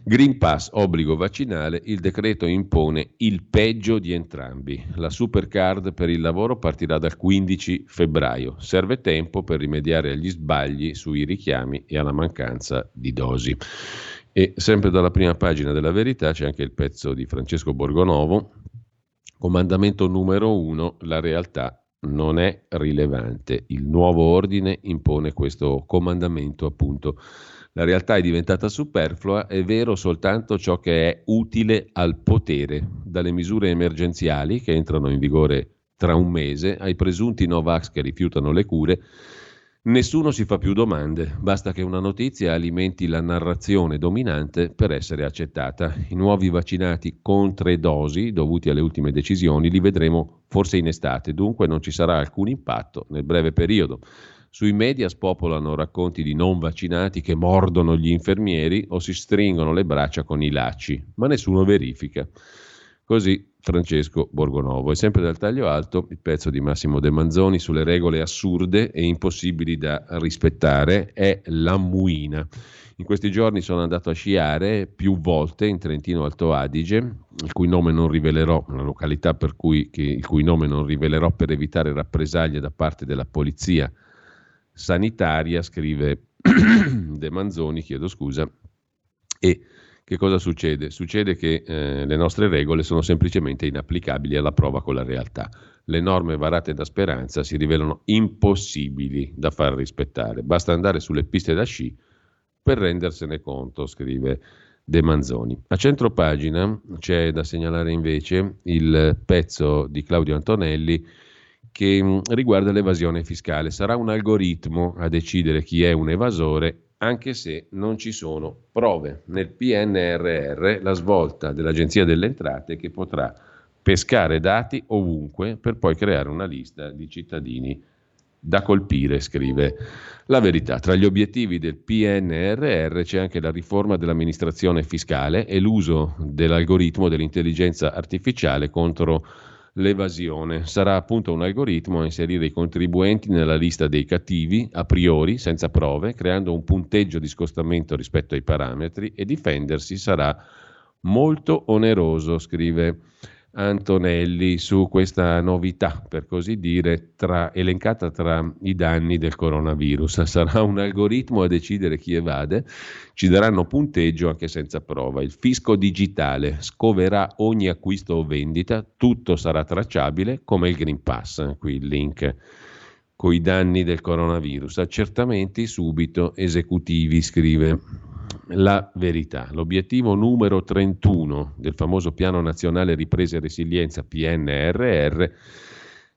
Green Pass, obbligo vaccinale, il decreto impone il peggio di entrambi. La Supercard per il lavoro partirà dal 15 febbraio. Serve tempo per rimediare agli sbagli sui richiami e alla mancanza di dosi. E sempre dalla prima pagina della verità c'è anche il pezzo di Francesco Borgonovo, comandamento numero uno, la realtà non è rilevante. Il nuovo ordine impone questo comandamento appunto. La realtà è diventata superflua, è vero soltanto ciò che è utile al potere, dalle misure emergenziali che entrano in vigore tra un mese ai presunti Novax che rifiutano le cure Nessuno si fa più domande, basta che una notizia alimenti la narrazione dominante per essere accettata. I nuovi vaccinati con tre dosi, dovuti alle ultime decisioni, li vedremo forse in estate, dunque non ci sarà alcun impatto nel breve periodo. Sui media spopolano racconti di non vaccinati che mordono gli infermieri o si stringono le braccia con i lacci, ma nessuno verifica. Così Francesco Borgonovo. E sempre dal taglio alto il pezzo di Massimo De Manzoni sulle regole assurde e impossibili da rispettare è la muina. In questi giorni sono andato a sciare più volte in Trentino Alto Adige, il cui nome non rivelerò, una località cui, che, il cui nome non rivelerò per evitare rappresaglie da parte della polizia sanitaria, scrive (coughs) De Manzoni, chiedo scusa, e che cosa succede? Succede che eh, le nostre regole sono semplicemente inapplicabili alla prova con la realtà. Le norme varate da Speranza si rivelano impossibili da far rispettare. Basta andare sulle piste da sci per rendersene conto, scrive De Manzoni. A centro pagina c'è da segnalare invece il pezzo di Claudio Antonelli che mm, riguarda l'evasione fiscale. Sarà un algoritmo a decidere chi è un evasore, anche se non ci sono prove. Nel PNRR la svolta dell'Agenzia delle Entrate che potrà pescare dati ovunque per poi creare una lista di cittadini da colpire, scrive la verità. Tra gli obiettivi del PNRR c'è anche la riforma dell'amministrazione fiscale e l'uso dell'algoritmo dell'intelligenza artificiale contro l'evasione. Sarà appunto un algoritmo a inserire i contribuenti nella lista dei cattivi a priori, senza prove, creando un punteggio di scostamento rispetto ai parametri e difendersi sarà molto oneroso, scrive Antonelli su questa novità, per così dire, tra, elencata tra i danni del coronavirus. (laughs) Sarà un algoritmo a decidere chi evade, ci daranno punteggio anche senza prova. Il fisco digitale scoverà ogni acquisto o vendita, tutto sarà tracciabile come il Green Pass. Qui il link con i danni del coronavirus. Accertamenti subito esecutivi, scrive la verità. L'obiettivo numero 31 del famoso Piano Nazionale Ripresa e Resilienza PNRR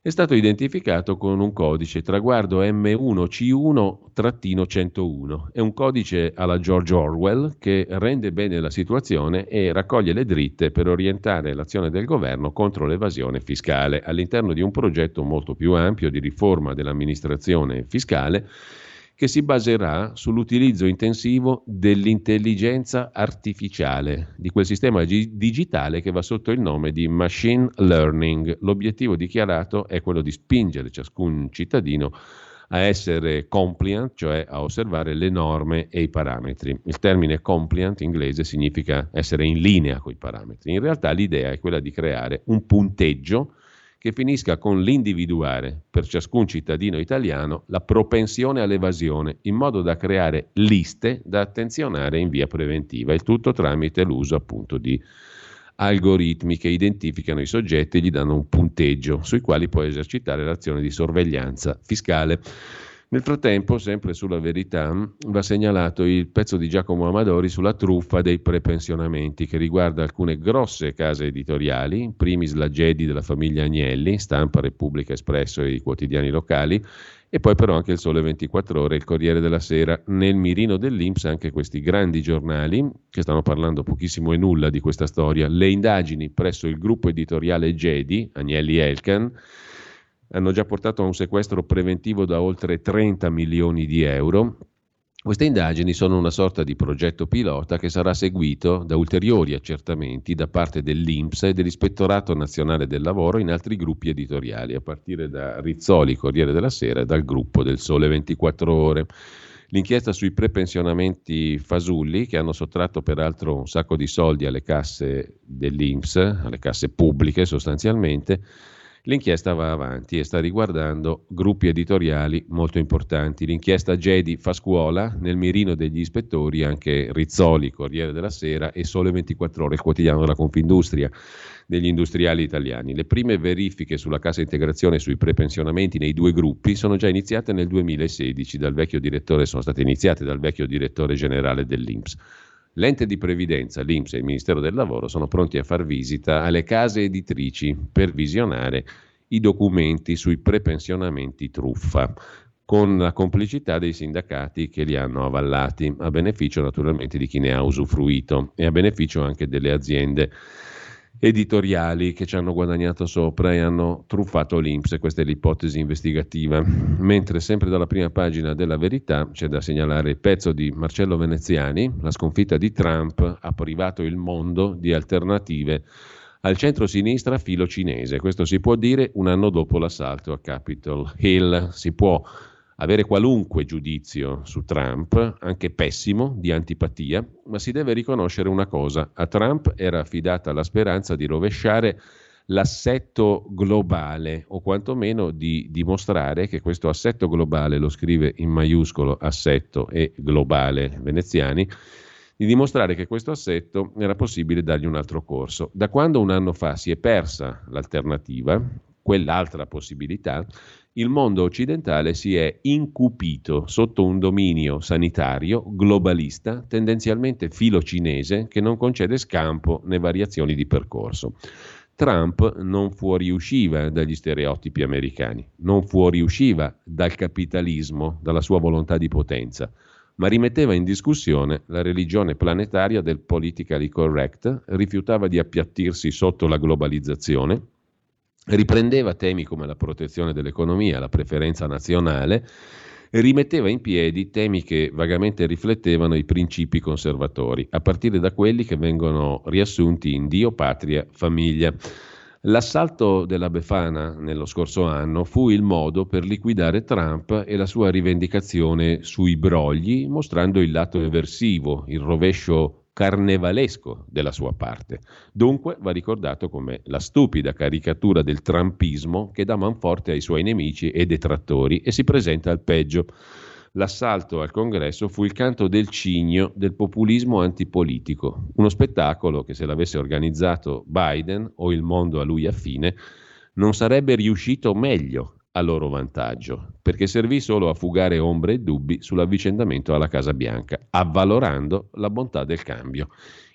è stato identificato con un codice traguardo M1C1-101. È un codice alla George Orwell che rende bene la situazione e raccoglie le dritte per orientare l'azione del governo contro l'evasione fiscale all'interno di un progetto molto più ampio di riforma dell'amministrazione fiscale che si baserà sull'utilizzo intensivo dell'intelligenza artificiale, di quel sistema gi- digitale che va sotto il nome di machine learning. L'obiettivo dichiarato è quello di spingere ciascun cittadino a essere compliant, cioè a osservare le norme e i parametri. Il termine compliant in inglese significa essere in linea con i parametri. In realtà l'idea è quella di creare un punteggio che finisca con l'individuare per ciascun cittadino italiano la propensione all'evasione, in modo da creare liste da attenzionare in via preventiva, il tutto tramite l'uso appunto di algoritmi che identificano i soggetti e gli danno un punteggio sui quali può esercitare l'azione di sorveglianza fiscale. Nel frattempo, sempre sulla verità, va segnalato il pezzo di Giacomo Amadori sulla truffa dei prepensionamenti che riguarda alcune grosse case editoriali, in primis la Gedi della famiglia Agnelli, Stampa, Repubblica Espresso e i quotidiani locali, e poi però anche il Sole 24 Ore, il Corriere della Sera. Nel mirino dell'Inps anche questi grandi giornali, che stanno parlando pochissimo e nulla di questa storia, le indagini presso il gruppo editoriale Gedi, Agnelli Elkan, hanno già portato a un sequestro preventivo da oltre 30 milioni di euro. Queste indagini sono una sorta di progetto pilota che sarà seguito da ulteriori accertamenti da parte dell'INPS e dell'Ispettorato Nazionale del Lavoro in altri gruppi editoriali, a partire da Rizzoli, Corriere della Sera e dal gruppo del Sole 24 Ore. L'inchiesta sui prepensionamenti fasulli, che hanno sottratto peraltro un sacco di soldi alle casse dell'INPS, alle casse pubbliche sostanzialmente, L'inchiesta va avanti e sta riguardando gruppi editoriali molto importanti. L'inchiesta Gedi fa scuola, nel mirino degli ispettori anche Rizzoli, Corriere della Sera e Sole 24 Ore, il quotidiano della Confindustria degli industriali italiani. Le prime verifiche sulla cassa integrazione e sui prepensionamenti nei due gruppi sono già iniziate nel 2016 dal vecchio direttore, sono state iniziate dal vecchio direttore generale dell'Inps. L'ente di previdenza, l'Inps e il Ministero del Lavoro sono pronti a far visita alle case editrici per visionare i documenti sui prepensionamenti truffa con la complicità dei sindacati che li hanno avallati, a beneficio naturalmente di chi ne ha usufruito e a beneficio anche delle aziende editoriali che ci hanno guadagnato sopra e hanno truffato l'Inps, questa è l'ipotesi investigativa. Mentre sempre dalla prima pagina della verità c'è da segnalare il pezzo di Marcello Veneziani, la sconfitta di Trump ha privato il mondo di alternative al centro-sinistra filo cinese. Questo si può dire un anno dopo l'assalto a Capitol Hill. Si può avere qualunque giudizio su Trump, anche pessimo, di antipatia, ma si deve riconoscere una cosa. A Trump era affidata la speranza di rovesciare l'assetto globale o quantomeno di dimostrare che questo assetto globale, lo scrive in maiuscolo assetto e globale veneziani, di dimostrare che questo assetto era possibile dargli un altro corso. Da quando un anno fa si è persa l'alternativa, quell'altra possibilità, il mondo occidentale si è incupito sotto un dominio sanitario globalista, tendenzialmente filo-cinese, che non concede scampo né variazioni di percorso. Trump non fuoriusciva dagli stereotipi americani, non fuoriusciva dal capitalismo, dalla sua volontà di potenza ma rimetteva in discussione la religione planetaria del politically correct, rifiutava di appiattirsi sotto la globalizzazione, riprendeva temi come la protezione dell'economia, la preferenza nazionale e rimetteva in piedi temi che vagamente riflettevano i principi conservatori, a partire da quelli che vengono riassunti in Dio, patria, famiglia. L'assalto della Befana nello scorso anno fu il modo per liquidare Trump e la sua rivendicazione sui brogli, mostrando il lato eversivo, il rovescio carnevalesco della sua parte. Dunque va ricordato come la stupida caricatura del trumpismo che dà manforte ai suoi nemici e detrattori e si presenta al peggio. L'assalto al congresso fu il canto del cigno del populismo antipolitico, uno spettacolo che se l'avesse organizzato Biden o il mondo a lui affine non sarebbe riuscito meglio a loro vantaggio, perché servì solo a fugare ombre e dubbi sull'avvicendamento alla Casa Bianca, avvalorando la bontà del cambio.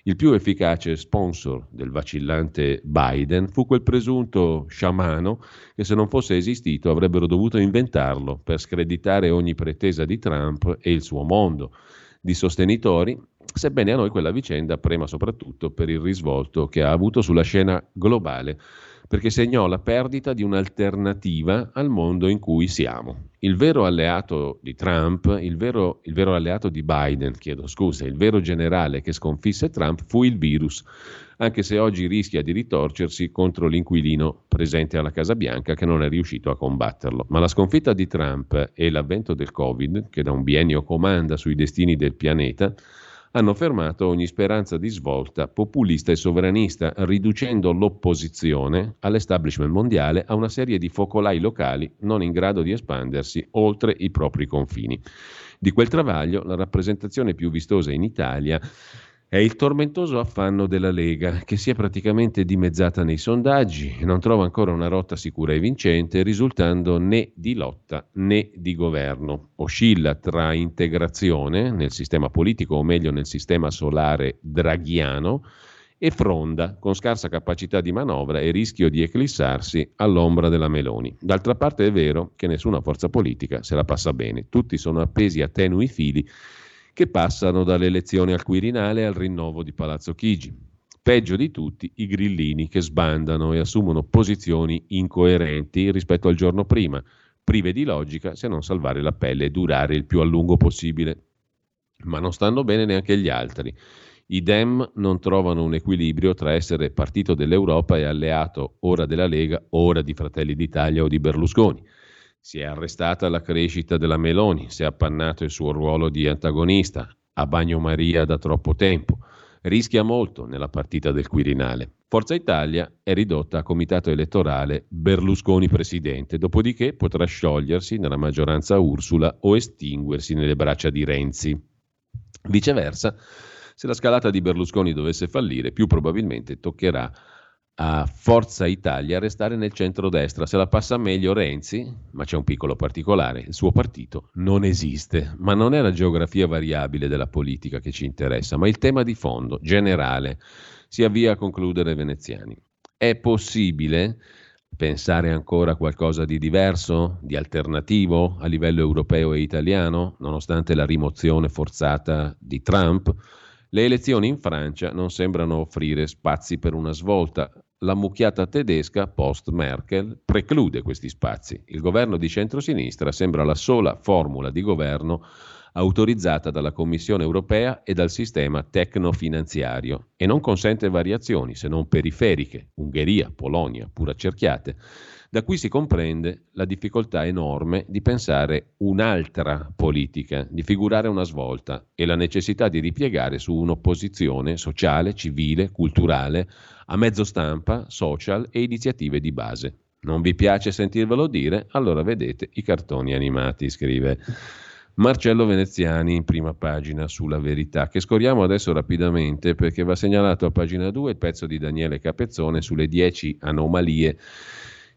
Il più efficace sponsor del vacillante Biden fu quel presunto sciamano che se non fosse esistito avrebbero dovuto inventarlo per screditare ogni pretesa di Trump e il suo mondo di sostenitori, sebbene a noi quella vicenda prema soprattutto per il risvolto che ha avuto sulla scena globale perché segnò la perdita di un'alternativa al mondo in cui siamo. Il vero alleato di Trump, il vero, il vero alleato di Biden, chiedo scusa, il vero generale che sconfisse Trump fu il virus, anche se oggi rischia di ritorcersi contro l'inquilino presente alla Casa Bianca che non è riuscito a combatterlo. Ma la sconfitta di Trump e l'avvento del Covid, che da un biennio comanda sui destini del pianeta, hanno fermato ogni speranza di svolta populista e sovranista, riducendo l'opposizione all'establishment mondiale a una serie di focolai locali non in grado di espandersi oltre i propri confini. Di quel travaglio la rappresentazione più vistosa in Italia è il tormentoso affanno della Lega, che si è praticamente dimezzata nei sondaggi e non trova ancora una rotta sicura e vincente, risultando né di lotta né di governo. Oscilla tra integrazione nel sistema politico, o meglio nel sistema solare draghiano, e fronda, con scarsa capacità di manovra e rischio di eclissarsi all'ombra della Meloni. D'altra parte è vero che nessuna forza politica se la passa bene, tutti sono appesi a tenui fili che passano dall'elezione al Quirinale al rinnovo di Palazzo Chigi. Peggio di tutti i grillini che sbandano e assumono posizioni incoerenti rispetto al giorno prima, prive di logica se non salvare la pelle e durare il più a lungo possibile. Ma non stanno bene neanche gli altri. I Dem non trovano un equilibrio tra essere partito dell'Europa e alleato ora della Lega, ora di Fratelli d'Italia o di Berlusconi. Si è arrestata la crescita della Meloni, si è appannato il suo ruolo di antagonista, a bagnomaria da troppo tempo. Rischia molto nella partita del Quirinale. Forza Italia è ridotta a comitato elettorale Berlusconi presidente, dopodiché potrà sciogliersi nella maggioranza Ursula o estinguersi nelle braccia di Renzi. Viceversa, se la scalata di Berlusconi dovesse fallire, più probabilmente toccherà a Forza Italia a restare nel centro-destra. Se la passa meglio Renzi, ma c'è un piccolo particolare, il suo partito non esiste. Ma non è la geografia variabile della politica che ci interessa, ma il tema di fondo, generale. Si avvia a concludere Veneziani. È possibile pensare ancora a qualcosa di diverso, di alternativo a livello europeo e italiano, nonostante la rimozione forzata di Trump? Le elezioni in Francia non sembrano offrire spazi per una svolta. La mucchiata tedesca post-Merkel preclude questi spazi. Il governo di centrosinistra sembra la sola formula di governo autorizzata dalla Commissione europea e dal sistema tecnofinanziario e non consente variazioni se non periferiche, Ungheria, Polonia, pur accerchiate. Da qui si comprende la difficoltà enorme di pensare un'altra politica, di figurare una svolta e la necessità di ripiegare su un'opposizione sociale, civile, culturale, a mezzo stampa, social e iniziative di base. Non vi piace sentirvelo dire? Allora vedete i cartoni animati, scrive Marcello Veneziani in prima pagina sulla verità, che scorriamo adesso rapidamente perché va segnalato a pagina 2 il pezzo di Daniele Capezzone sulle 10 anomalie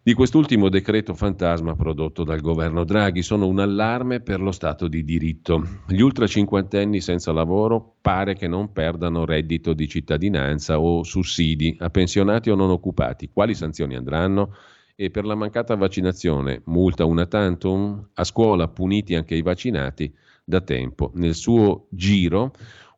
di quest'ultimo decreto fantasma prodotto dal governo Draghi. Sono un allarme per lo Stato di diritto. Gli ultra cinquantenni senza lavoro pare che non perdano reddito di cittadinanza o sussidi a pensionati o non occupati. Quali sanzioni andranno? E per la mancata vaccinazione, multa una tantum? A scuola puniti anche i vaccinati da tempo. Nel suo giro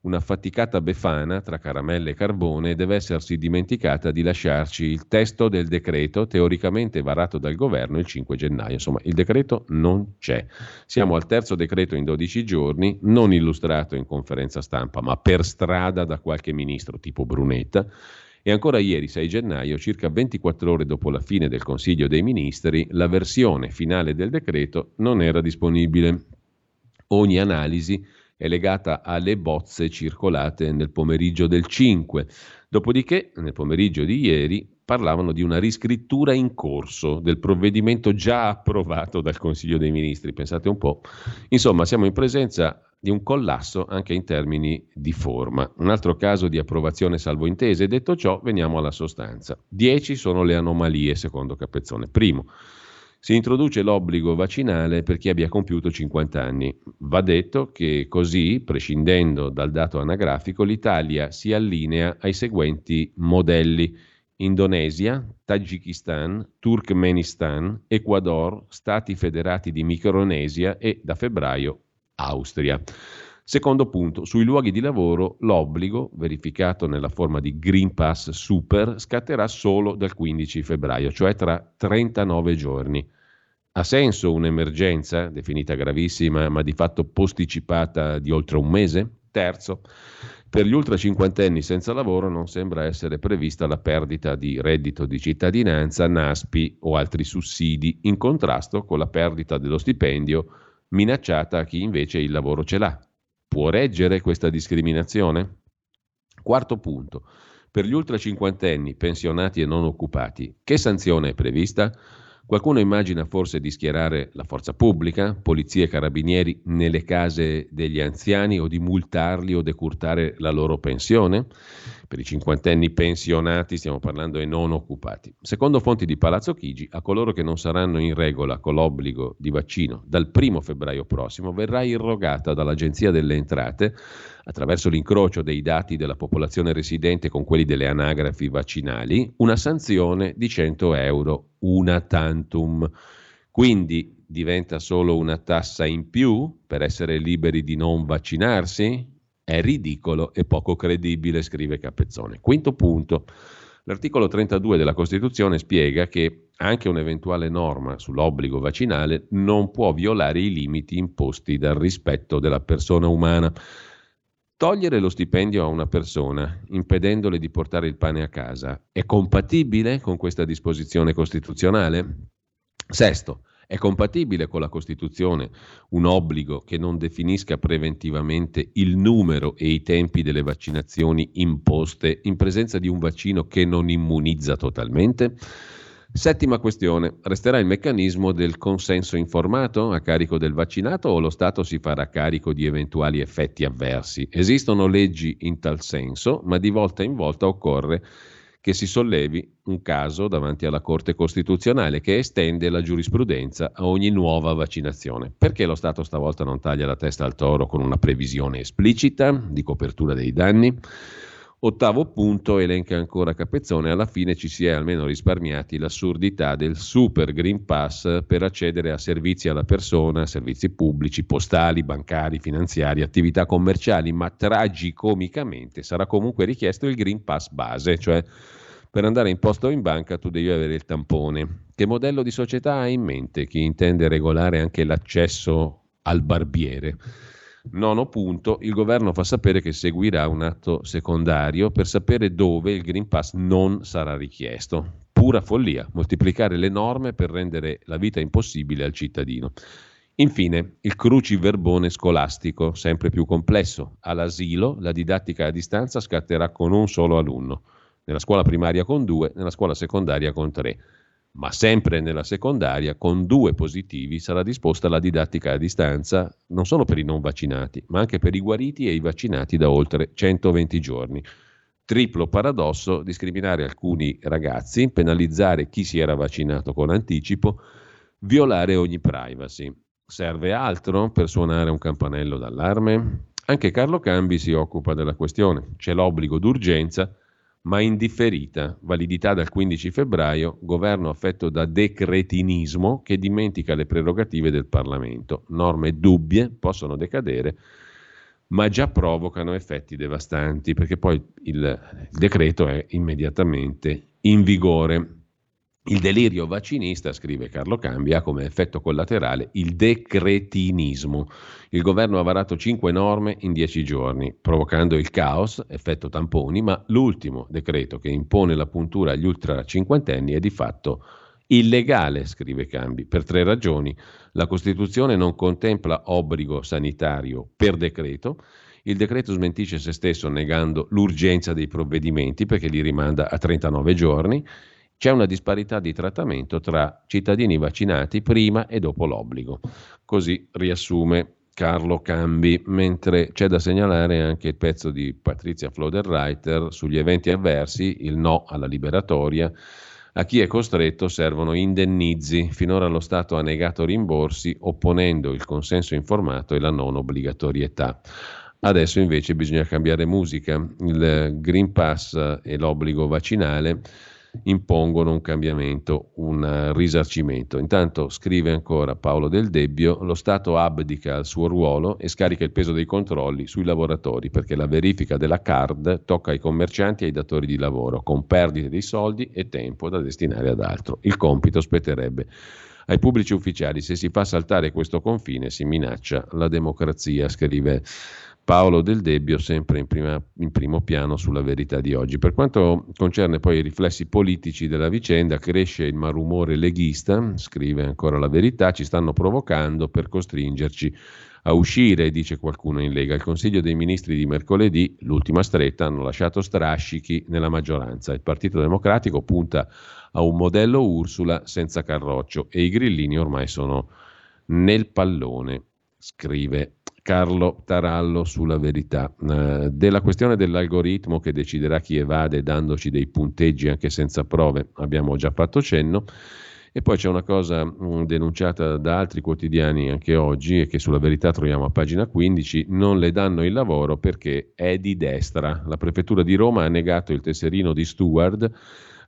una faticata befana tra caramelle e carbone deve essersi dimenticata di lasciarci il testo del decreto teoricamente varato dal governo il 5 gennaio. Insomma, il decreto non c'è. Siamo al terzo decreto in 12 giorni, non illustrato in conferenza stampa, ma per strada da qualche ministro tipo Brunetta. E ancora ieri, 6 gennaio, circa 24 ore dopo la fine del Consiglio dei Ministri, la versione finale del decreto non era disponibile. Ogni analisi è legata alle bozze circolate nel pomeriggio del 5. Dopodiché, nel pomeriggio di ieri, parlavano di una riscrittura in corso del provvedimento già approvato dal Consiglio dei Ministri. Pensate un po'. Insomma, siamo in presenza di un collasso anche in termini di forma. Un altro caso di approvazione salvo intese. Detto ciò, veniamo alla sostanza. Dieci sono le anomalie, secondo Capezzone. Primo, si introduce l'obbligo vaccinale per chi abbia compiuto 50 anni. Va detto che così, prescindendo dal dato anagrafico, l'Italia si allinea ai seguenti modelli. Indonesia, Tagikistan, Turkmenistan, Ecuador, Stati federati di Micronesia e da febbraio Austria. Secondo punto, sui luoghi di lavoro l'obbligo, verificato nella forma di Green Pass Super, scatterà solo dal 15 febbraio, cioè tra 39 giorni. Ha senso un'emergenza, definita gravissima, ma di fatto posticipata di oltre un mese? Terzo, per gli ultra cinquantenni senza lavoro non sembra essere prevista la perdita di reddito di cittadinanza, NASPI o altri sussidi, in contrasto con la perdita dello stipendio minacciata a chi invece il lavoro ce l'ha. Può reggere questa discriminazione? Quarto punto. Per gli ultra cinquantenni, pensionati e non occupati, che sanzione è prevista? Qualcuno immagina forse di schierare la forza pubblica, polizie e carabinieri nelle case degli anziani o di multarli o decurtare la loro pensione? Per i cinquantenni pensionati stiamo parlando e non occupati. Secondo fonti di Palazzo Chigi, a coloro che non saranno in regola con l'obbligo di vaccino dal 1 febbraio prossimo verrà irrogata dall'Agenzia delle Entrate attraverso l'incrocio dei dati della popolazione residente con quelli delle anagrafi vaccinali, una sanzione di 100 euro, una tantum. Quindi diventa solo una tassa in più per essere liberi di non vaccinarsi? È ridicolo e poco credibile, scrive Capezzone. Quinto punto. L'articolo 32 della Costituzione spiega che anche un'eventuale norma sull'obbligo vaccinale non può violare i limiti imposti dal rispetto della persona umana. Togliere lo stipendio a una persona, impedendole di portare il pane a casa, è compatibile con questa disposizione costituzionale? Sesto, è compatibile con la Costituzione un obbligo che non definisca preventivamente il numero e i tempi delle vaccinazioni imposte in presenza di un vaccino che non immunizza totalmente? Settima questione, resterà il meccanismo del consenso informato a carico del vaccinato o lo Stato si farà carico di eventuali effetti avversi? Esistono leggi in tal senso, ma di volta in volta occorre che si sollevi un caso davanti alla Corte Costituzionale che estende la giurisprudenza a ogni nuova vaccinazione. Perché lo Stato stavolta non taglia la testa al toro con una previsione esplicita di copertura dei danni? Ottavo punto, elenca ancora Capezzone, alla fine ci si è almeno risparmiati l'assurdità del super Green Pass per accedere a servizi alla persona, servizi pubblici, postali, bancari, finanziari, attività commerciali, ma tragicomicamente sarà comunque richiesto il Green Pass base, cioè per andare in posto o in banca tu devi avere il tampone. Che modello di società ha in mente chi intende regolare anche l'accesso al barbiere? Nono punto, il governo fa sapere che seguirà un atto secondario per sapere dove il Green Pass non sarà richiesto. Pura follia, moltiplicare le norme per rendere la vita impossibile al cittadino. Infine, il cruciverbone scolastico, sempre più complesso. All'asilo la didattica a distanza scatterà con un solo alunno, nella scuola primaria con due, nella scuola secondaria con tre ma sempre nella secondaria, con due positivi sarà disposta la didattica a distanza non solo per i non vaccinati, ma anche per i guariti e i vaccinati da oltre 120 giorni. Triplo paradosso, discriminare alcuni ragazzi, penalizzare chi si era vaccinato con anticipo, violare ogni privacy. Serve altro per suonare un campanello d'allarme? Anche Carlo Cambi si occupa della questione. C'è l'obbligo d'urgenza ma indifferita, validità dal 15 febbraio, governo affetto da decretinismo che dimentica le prerogative del Parlamento. Norme dubbie possono decadere, ma già provocano effetti devastanti, perché poi il, il decreto è immediatamente in vigore. Il delirio vaccinista, scrive Carlo Cambi, ha come effetto collaterale il decretinismo. Il governo ha varato cinque norme in dieci giorni, provocando il caos, effetto tamponi, ma l'ultimo decreto che impone la puntura agli ultra cinquantenni è di fatto illegale, scrive Cambi, per tre ragioni. La Costituzione non contempla obbligo sanitario per decreto, il decreto smentisce se stesso negando l'urgenza dei provvedimenti perché li rimanda a 39 giorni c'è una disparità di trattamento tra cittadini vaccinati prima e dopo l'obbligo. Così riassume Carlo Cambi, mentre c'è da segnalare anche il pezzo di Patrizia Floderreiter sugli eventi avversi, il no alla liberatoria. A chi è costretto servono indennizi. Finora lo Stato ha negato rimborsi opponendo il consenso informato e la non obbligatorietà. Adesso invece bisogna cambiare musica. Il Green Pass e l'obbligo vaccinale impongono un cambiamento, un risarcimento. Intanto scrive ancora Paolo Del Debbio, lo Stato abdica al suo ruolo e scarica il peso dei controlli sui lavoratori perché la verifica della card tocca ai commercianti e ai datori di lavoro, con perdite di soldi e tempo da destinare ad altro. Il compito spetterebbe ai pubblici ufficiali. Se si fa saltare questo confine si minaccia la democrazia, scrive Paolo Del Debbio sempre in, prima, in, primo piano sulla verità di oggi. Per quanto concerne poi i riflessi politici della vicenda, cresce il malumore leghista, scrive ancora la verità, ci stanno provocando per costringerci a uscire, dice qualcuno in Lega. Il Consiglio dei Ministri di mercoledì, l'ultima stretta, hanno lasciato strascichi nella maggioranza. Il Partito Democratico punta a un modello Ursula senza carroccio e i grillini ormai sono nel pallone, scrive Carlo Tarallo sulla verità. Eh, della questione dell'algoritmo che deciderà chi evade dandoci dei punteggi anche senza prove abbiamo già fatto cenno. E poi c'è una cosa mm, denunciata da altri quotidiani anche oggi e che sulla verità troviamo a pagina 15, non le danno il lavoro perché è di destra. La prefettura di Roma ha negato il tesserino di Steward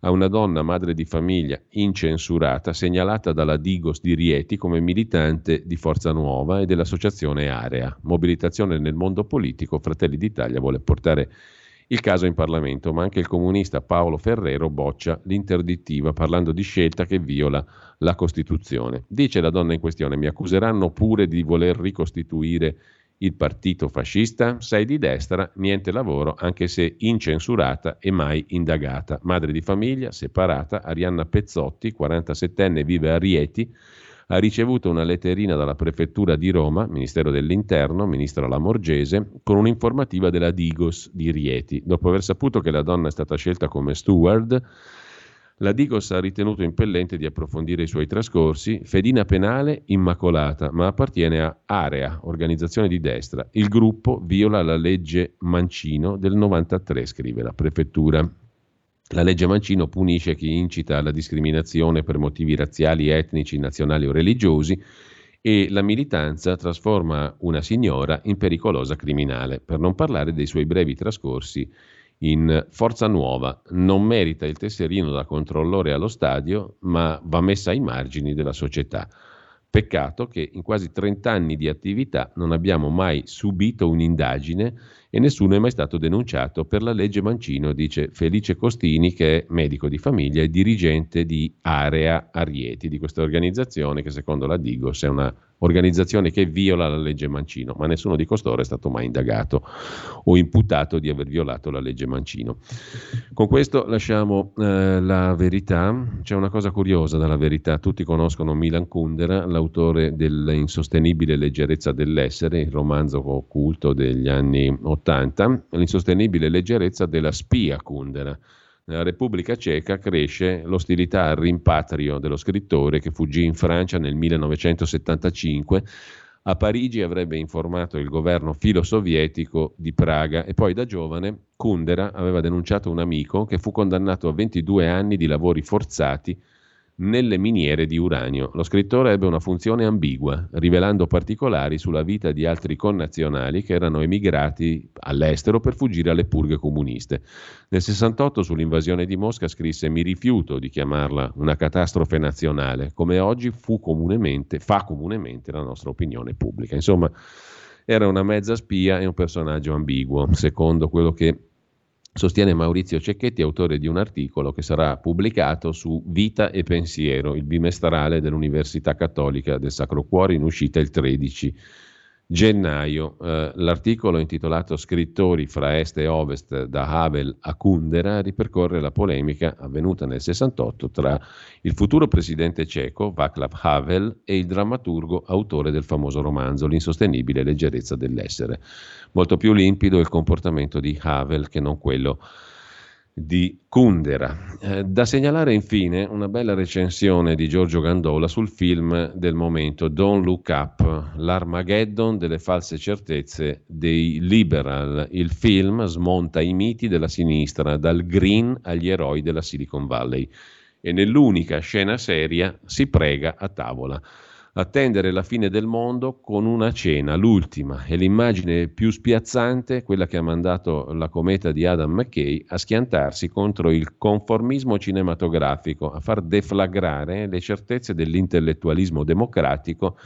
a una donna madre di famiglia incensurata, segnalata dalla Digos di Rieti come militante di Forza Nuova e dell'associazione Area. Mobilitazione nel mondo politico, Fratelli d'Italia vuole portare il caso in Parlamento, ma anche il comunista Paolo Ferrero boccia l'interdittiva parlando di scelta che viola la Costituzione. Dice la donna in questione, mi accuseranno pure di voler ricostituire il partito fascista, sei di destra, niente lavoro, anche se incensurata e mai indagata. Madre di famiglia, separata, Arianna Pezzotti, 47enne, vive a Rieti, ha ricevuto una letterina dalla prefettura di Roma, Ministero dell'Interno, ministro Lamorgese, con un'informativa della Digos di Rieti. Dopo aver saputo che la donna è stata scelta come steward, la Digos ha ritenuto impellente di approfondire i suoi trascorsi. Fedina penale immacolata, ma appartiene a Area, organizzazione di destra. Il gruppo viola la legge Mancino del 93, scrive la prefettura. La legge Mancino punisce chi incita alla discriminazione per motivi razziali, etnici, nazionali o religiosi e la militanza trasforma una signora in pericolosa criminale, per non parlare dei suoi brevi trascorsi in Forza Nuova. Non merita il tesserino da controllore allo stadio, ma va messa ai margini della società. Peccato che in quasi 30 anni di attività non abbiamo mai subito un'indagine e nessuno è mai stato denunciato per la legge Mancino, dice Felice Costini, che è medico di famiglia e dirigente di Area Arieti, di questa organizzazione che secondo la Digos è una organizzazione che viola la legge Mancino, ma nessuno di costoro è stato mai indagato o imputato di aver violato la legge Mancino. Con questo lasciamo eh, la verità. C'è una cosa curiosa dalla verità. Tutti conoscono Milan Kundera, l'autore dell'insostenibile leggerezza dell'essere, il romanzo occulto degli anni Ottanta, l'insostenibile leggerezza della spia Kundera nella Repubblica Ceca cresce l'ostilità al rimpatrio dello scrittore che fuggì in Francia nel 1975. A Parigi avrebbe informato il governo filo-sovietico di Praga e poi da giovane Kundera aveva denunciato un amico che fu condannato a 22 anni di lavori forzati nelle miniere di uranio. Lo scrittore ebbe una funzione ambigua, rivelando particolari sulla vita di altri connazionali che erano emigrati all'estero per fuggire alle purghe comuniste. Nel 68 sull'invasione di Mosca scrisse mi rifiuto di chiamarla una catastrofe nazionale, come oggi comunemente, fa comunemente la nostra opinione pubblica. Insomma, era una mezza spia e un personaggio ambiguo, secondo quello che sostiene Maurizio Cecchetti, autore di un articolo che sarà pubblicato su Vita e Pensiero, il bimestrale dell'Università Cattolica del Sacro Cuore, in uscita il 13 gennaio. Eh, l'articolo intitolato Scrittori fra Est e Ovest da Havel a Kundera ripercorre la polemica avvenuta nel 68 tra il futuro presidente ceco Václav Havel e il drammaturgo autore del famoso romanzo L'insostenibile leggerezza dell'essere. Molto più limpido il comportamento di Havel che non quello di Kundera. Eh, da segnalare infine una bella recensione di Giorgio Gandola sul film del momento Don't Look Up, l'Armageddon delle false certezze dei liberal. Il film smonta i miti della sinistra, dal green agli eroi della Silicon Valley e nell'unica scena seria si prega a tavola attendere la fine del mondo con una cena, l'ultima, e l'immagine più spiazzante, quella che ha mandato la cometa di Adam McKay a schiantarsi contro il conformismo cinematografico, a far deflagrare le certezze dell'intellettualismo democratico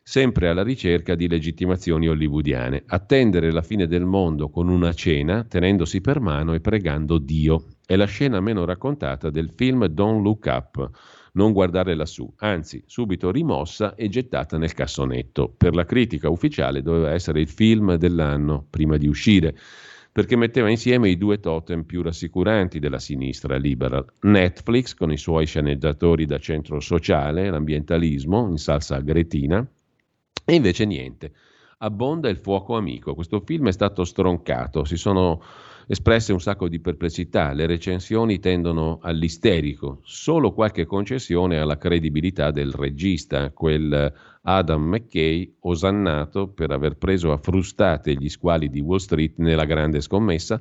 sempre alla ricerca di legittimazioni hollywoodiane. Attendere la fine del mondo con una cena, tenendosi per mano e pregando Dio. È la scena meno raccontata del film Don't Look Up non guardare lassù, anzi subito rimossa e gettata nel cassonetto. Per la critica ufficiale doveva essere il film dell'anno prima di uscire, perché metteva insieme i due totem più rassicuranti della sinistra liberal. Netflix con i suoi sceneggiatori da centro sociale, l'ambientalismo in salsa gretina, e invece niente. Abbonda il fuoco amico. Questo film è stato stroncato, si sono espresse un sacco di perplessità, le recensioni tendono all'isterico, solo qualche concessione alla credibilità del regista, quel Adam McKay, osannato per aver preso a frustate gli squali di Wall Street nella grande scommessa,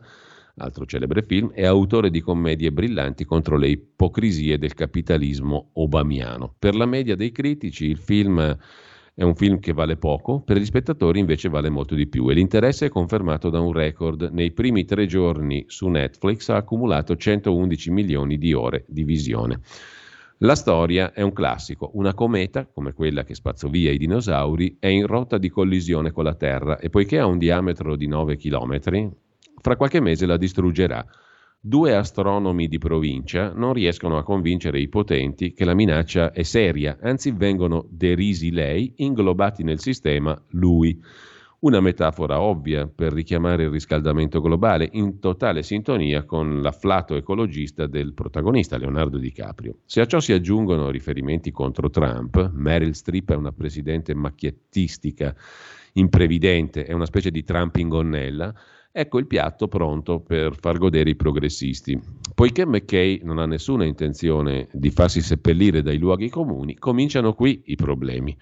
altro celebre film, è autore di commedie brillanti contro le ipocrisie del capitalismo obamiano. Per la media dei critici il film è un film che vale poco, per gli spettatori invece vale molto di più e l'interesse è confermato da un record. Nei primi tre giorni su Netflix ha accumulato 111 milioni di ore di visione. La storia è un classico, una cometa, come quella che spazzò via i dinosauri, è in rotta di collisione con la Terra e poiché ha un diametro di 9 km, fra qualche mese la distruggerà Due astronomi di provincia non riescono a convincere i potenti che la minaccia è seria, anzi vengono derisi lei, inglobati nel sistema lui. Una metafora ovvia per richiamare il riscaldamento globale, in totale sintonia con l'afflato ecologista del protagonista Leonardo DiCaprio. Se a ciò si aggiungono riferimenti contro Trump, Meryl Streep è una presidente macchiettistica, imprevidente, è una specie di Trump in gonnella, Ecco il piatto pronto per far godere i progressisti. Poiché McKay non ha nessuna intenzione di farsi seppellire dai luoghi comuni, cominciano qui i problemi.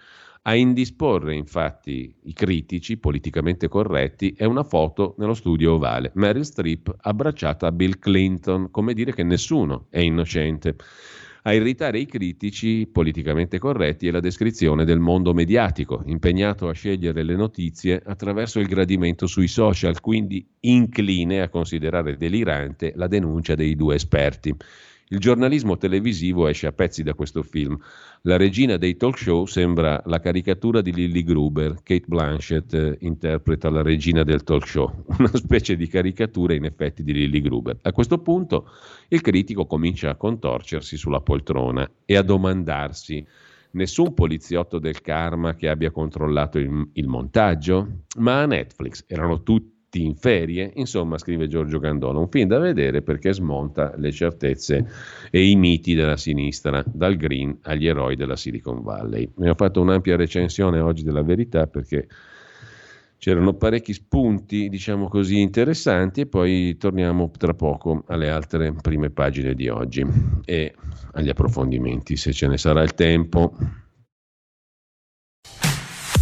A indisporre infatti i critici politicamente corretti è una foto nello studio ovale, Meryl Streep abbracciata a Bill Clinton, come dire che nessuno è innocente. A irritare i critici politicamente corretti è la descrizione del mondo mediatico, impegnato a scegliere le notizie attraverso il gradimento sui social, quindi incline a considerare delirante la denuncia dei due esperti. Il giornalismo televisivo esce a pezzi da questo film. La regina dei talk show sembra la caricatura di Lily Gruber. Kate Blanchett eh, interpreta la regina del talk show, (laughs) una specie di caricatura in effetti di Lily Gruber. A questo punto il critico comincia a contorcersi sulla poltrona e a domandarsi nessun poliziotto del karma che abbia controllato il, il montaggio? Ma a Netflix erano tutti tutti in ferie, insomma, scrive Giorgio Gandolo, un film da vedere perché smonta le certezze e i miti della sinistra, dal green agli eroi della Silicon Valley. Ne ho fatto un'ampia recensione oggi della verità perché c'erano parecchi spunti, diciamo così, interessanti e poi torniamo tra poco alle altre prime pagine di oggi e agli approfondimenti, se ce ne sarà il tempo.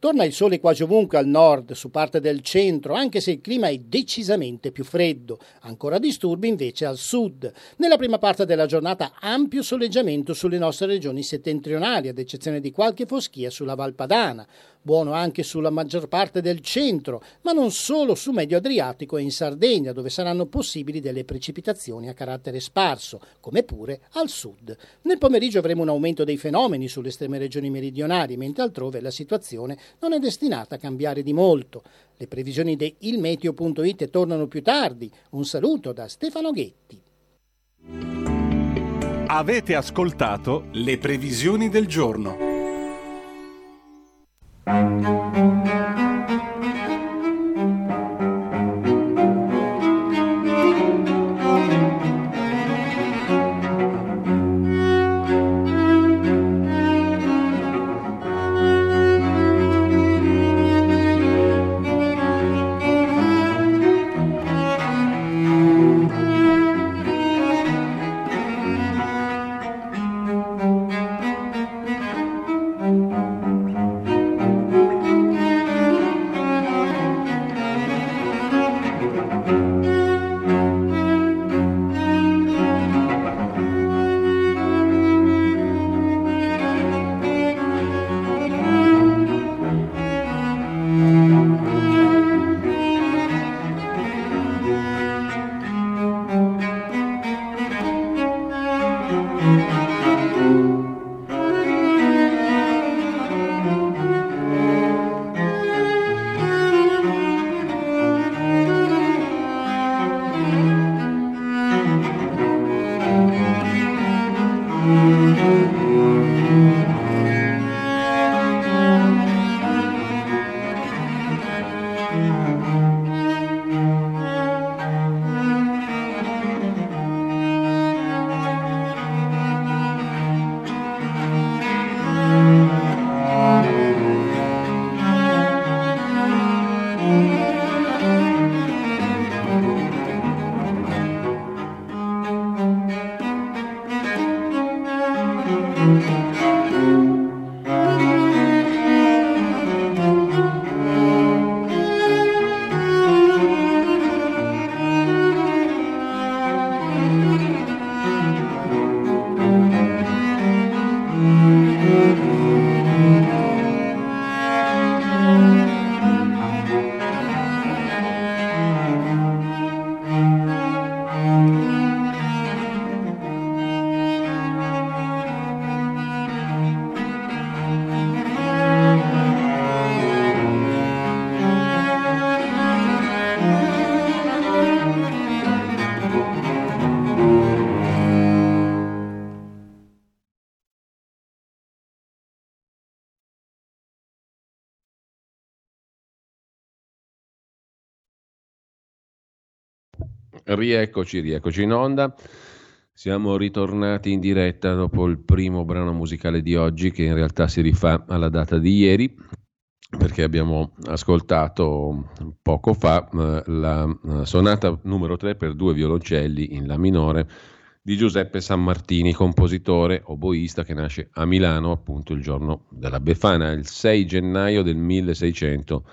Torna il sole quasi ovunque al nord, su parte del centro, anche se il clima è decisamente più freddo. Ancora disturbi invece al sud. Nella prima parte della giornata ampio soleggiamento sulle nostre regioni settentrionali, ad eccezione di qualche foschia sulla Valpadana buono anche sulla maggior parte del centro, ma non solo su Medio Adriatico e in Sardegna, dove saranno possibili delle precipitazioni a carattere sparso, come pure al sud. Nel pomeriggio avremo un aumento dei fenomeni sulle estreme regioni meridionali, mentre altrove la situazione non è destinata a cambiare di molto. Le previsioni di ilmeteo.it tornano più tardi. Un saluto da Stefano Ghetti.
Avete ascoltato le previsioni del giorno. Thank you.
Rieccoci, rieccoci in onda. Siamo ritornati in diretta dopo il primo brano musicale di oggi che in realtà si rifà alla data di ieri perché abbiamo ascoltato poco fa eh, la eh, sonata numero 3 per due violoncelli in La minore di Giuseppe Sammartini, compositore oboista che nasce a Milano appunto il giorno della Befana, il 6 gennaio del 1600.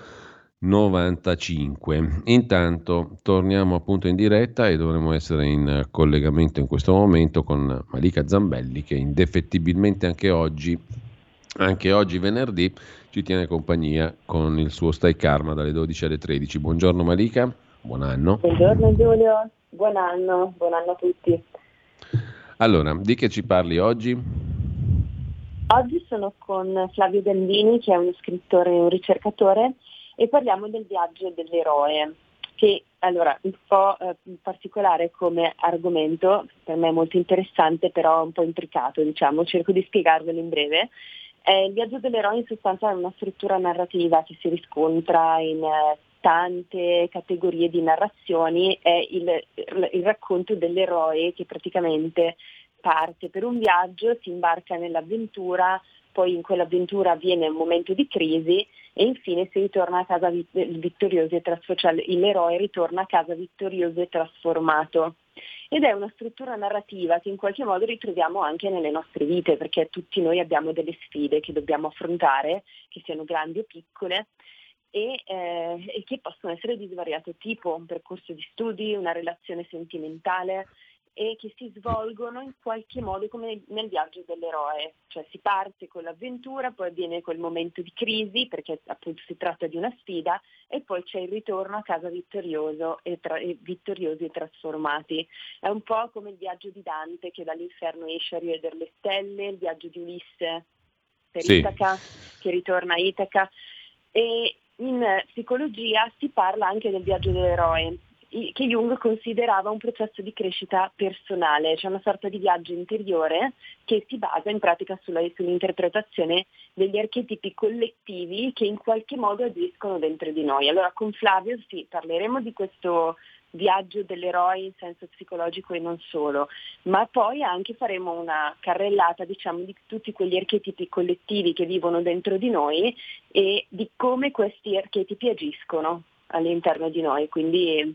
95. Intanto torniamo appunto in diretta e dovremo essere in collegamento in questo momento con Malika Zambelli che indefettibilmente anche oggi, anche oggi venerdì, ci tiene compagnia con il suo Stai Karma dalle 12 alle 13. Buongiorno Malika, buon anno.
Buongiorno Giulio, buon anno, buon anno a tutti.
Allora, di che ci parli oggi?
Oggi sono con Flavio Gandini che è uno scrittore e un ricercatore e parliamo del viaggio dell'eroe, che allora un po' eh, particolare come argomento, per me molto interessante, però un po' intricato, diciamo, cerco di spiegarvelo in breve. Eh, il viaggio dell'eroe in sostanza è una struttura narrativa che si riscontra in eh, tante categorie di narrazioni, è il, il racconto dell'eroe che praticamente parte per un viaggio, si imbarca nell'avventura, poi in quell'avventura avviene un momento di crisi e infine si ritorna a casa vittorioso e trasformato, cioè l'eroe ritorna a casa vittorioso e trasformato. Ed è una struttura narrativa che in qualche modo ritroviamo anche nelle nostre vite, perché tutti noi abbiamo delle sfide che dobbiamo affrontare, che siano grandi o piccole, e, eh, e che possono essere di svariato tipo, un percorso di studi, una relazione sentimentale, e che si svolgono in qualche modo come nel viaggio dell'eroe, cioè si parte con l'avventura, poi avviene quel momento di crisi perché appunto si tratta di una sfida e poi c'è il ritorno a casa vittorioso e, tra- e vittoriosi e trasformati. È un po' come il viaggio di Dante che dall'inferno esce a rivedere le stelle, il viaggio di Ulisse per sì. Itaca che ritorna a Itaca e in psicologia si parla anche del viaggio dell'eroe che Jung considerava un processo di crescita personale, cioè una sorta di viaggio interiore che si basa in pratica sulla, sull'interpretazione degli archetipi collettivi che in qualche modo agiscono dentro di noi. Allora con Flavio sì, parleremo di questo viaggio dell'eroe in senso psicologico e non solo, ma poi anche faremo una carrellata diciamo, di tutti quegli archetipi collettivi che vivono dentro di noi e di come questi archetipi agiscono all'interno di noi. Quindi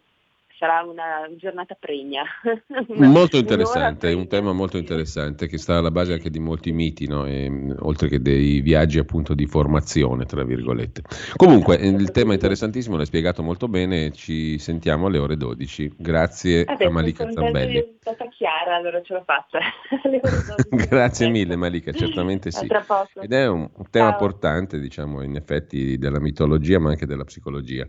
sarà una giornata pregna. (laughs)
molto interessante, un tema molto interessante che sta alla base anche di molti miti, no? e, oltre che dei viaggi appunto di formazione, tra virgolette. Comunque, il tema è interessantissimo, l'hai spiegato molto bene, ci sentiamo alle ore 12. Grazie
Adesso,
a Malika Zambelli. È
stata chiara, allora ce l'ho fatta. (laughs) (laughs)
Grazie mille Malika, certamente sì. Ed è un, un tema Ciao. portante, diciamo, in effetti della mitologia, ma anche della psicologia.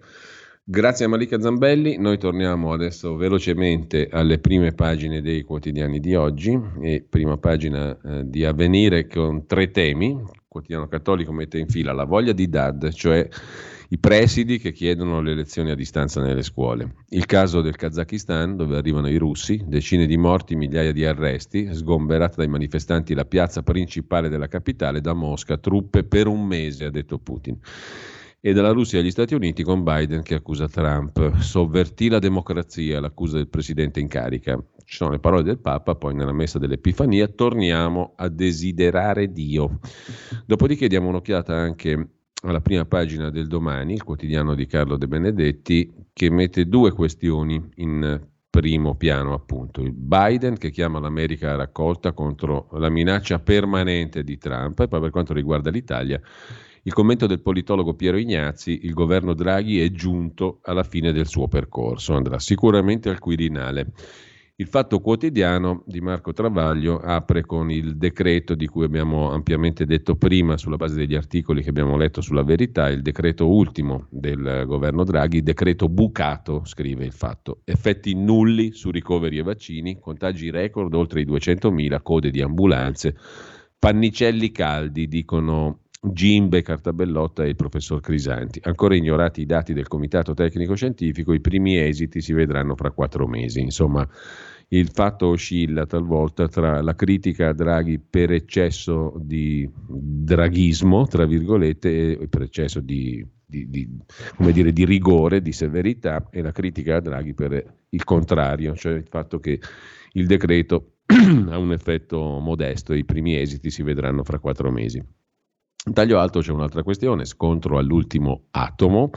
Grazie a Malika Zambelli, noi torniamo adesso velocemente alle prime pagine dei quotidiani di oggi e prima pagina eh, di avvenire con tre temi. Il quotidiano cattolico mette in fila la voglia di DAD, cioè i presidi che chiedono le lezioni a distanza nelle scuole. Il caso del Kazakistan, dove arrivano i russi, decine di morti, migliaia di arresti, sgomberata dai manifestanti la piazza principale della capitale, da Mosca, truppe per un mese, ha detto Putin e dalla Russia agli Stati Uniti con Biden che accusa Trump. Sovvertì la democrazia, l'accusa del presidente in carica. Ci sono le parole del Papa, poi nella messa dell'Epifania torniamo a desiderare Dio. Dopodiché diamo un'occhiata anche alla prima pagina del domani, il quotidiano di Carlo De Benedetti, che mette due questioni in primo piano, appunto. Il Biden che chiama l'America a raccolta contro la minaccia permanente di Trump e poi per quanto riguarda l'Italia il commento del politologo Piero Ignazzi, il governo Draghi è giunto alla fine del suo percorso, andrà sicuramente al Quirinale. Il fatto quotidiano di Marco Travaglio apre con il decreto di cui abbiamo ampiamente detto prima sulla base degli articoli che abbiamo letto sulla verità, il decreto ultimo del governo Draghi, decreto bucato, scrive il fatto. Effetti nulli su ricoveri e vaccini, contagi record oltre i 200.000, code di ambulanze, pannicelli caldi, dicono Gimbe, Cartabellotta e il professor Crisanti. Ancora ignorati i dati del Comitato Tecnico Scientifico, i primi esiti si vedranno fra quattro mesi. Insomma, il fatto oscilla talvolta tra la critica a Draghi per eccesso di draghismo, tra virgolette, e per eccesso di, di, di, dire, di rigore, di severità, e la critica a Draghi per il contrario, cioè il fatto che il decreto (clears throat) ha un effetto modesto, i primi esiti si vedranno fra quattro mesi. Taglio alto c'è un'altra questione, scontro all'ultimo atomo,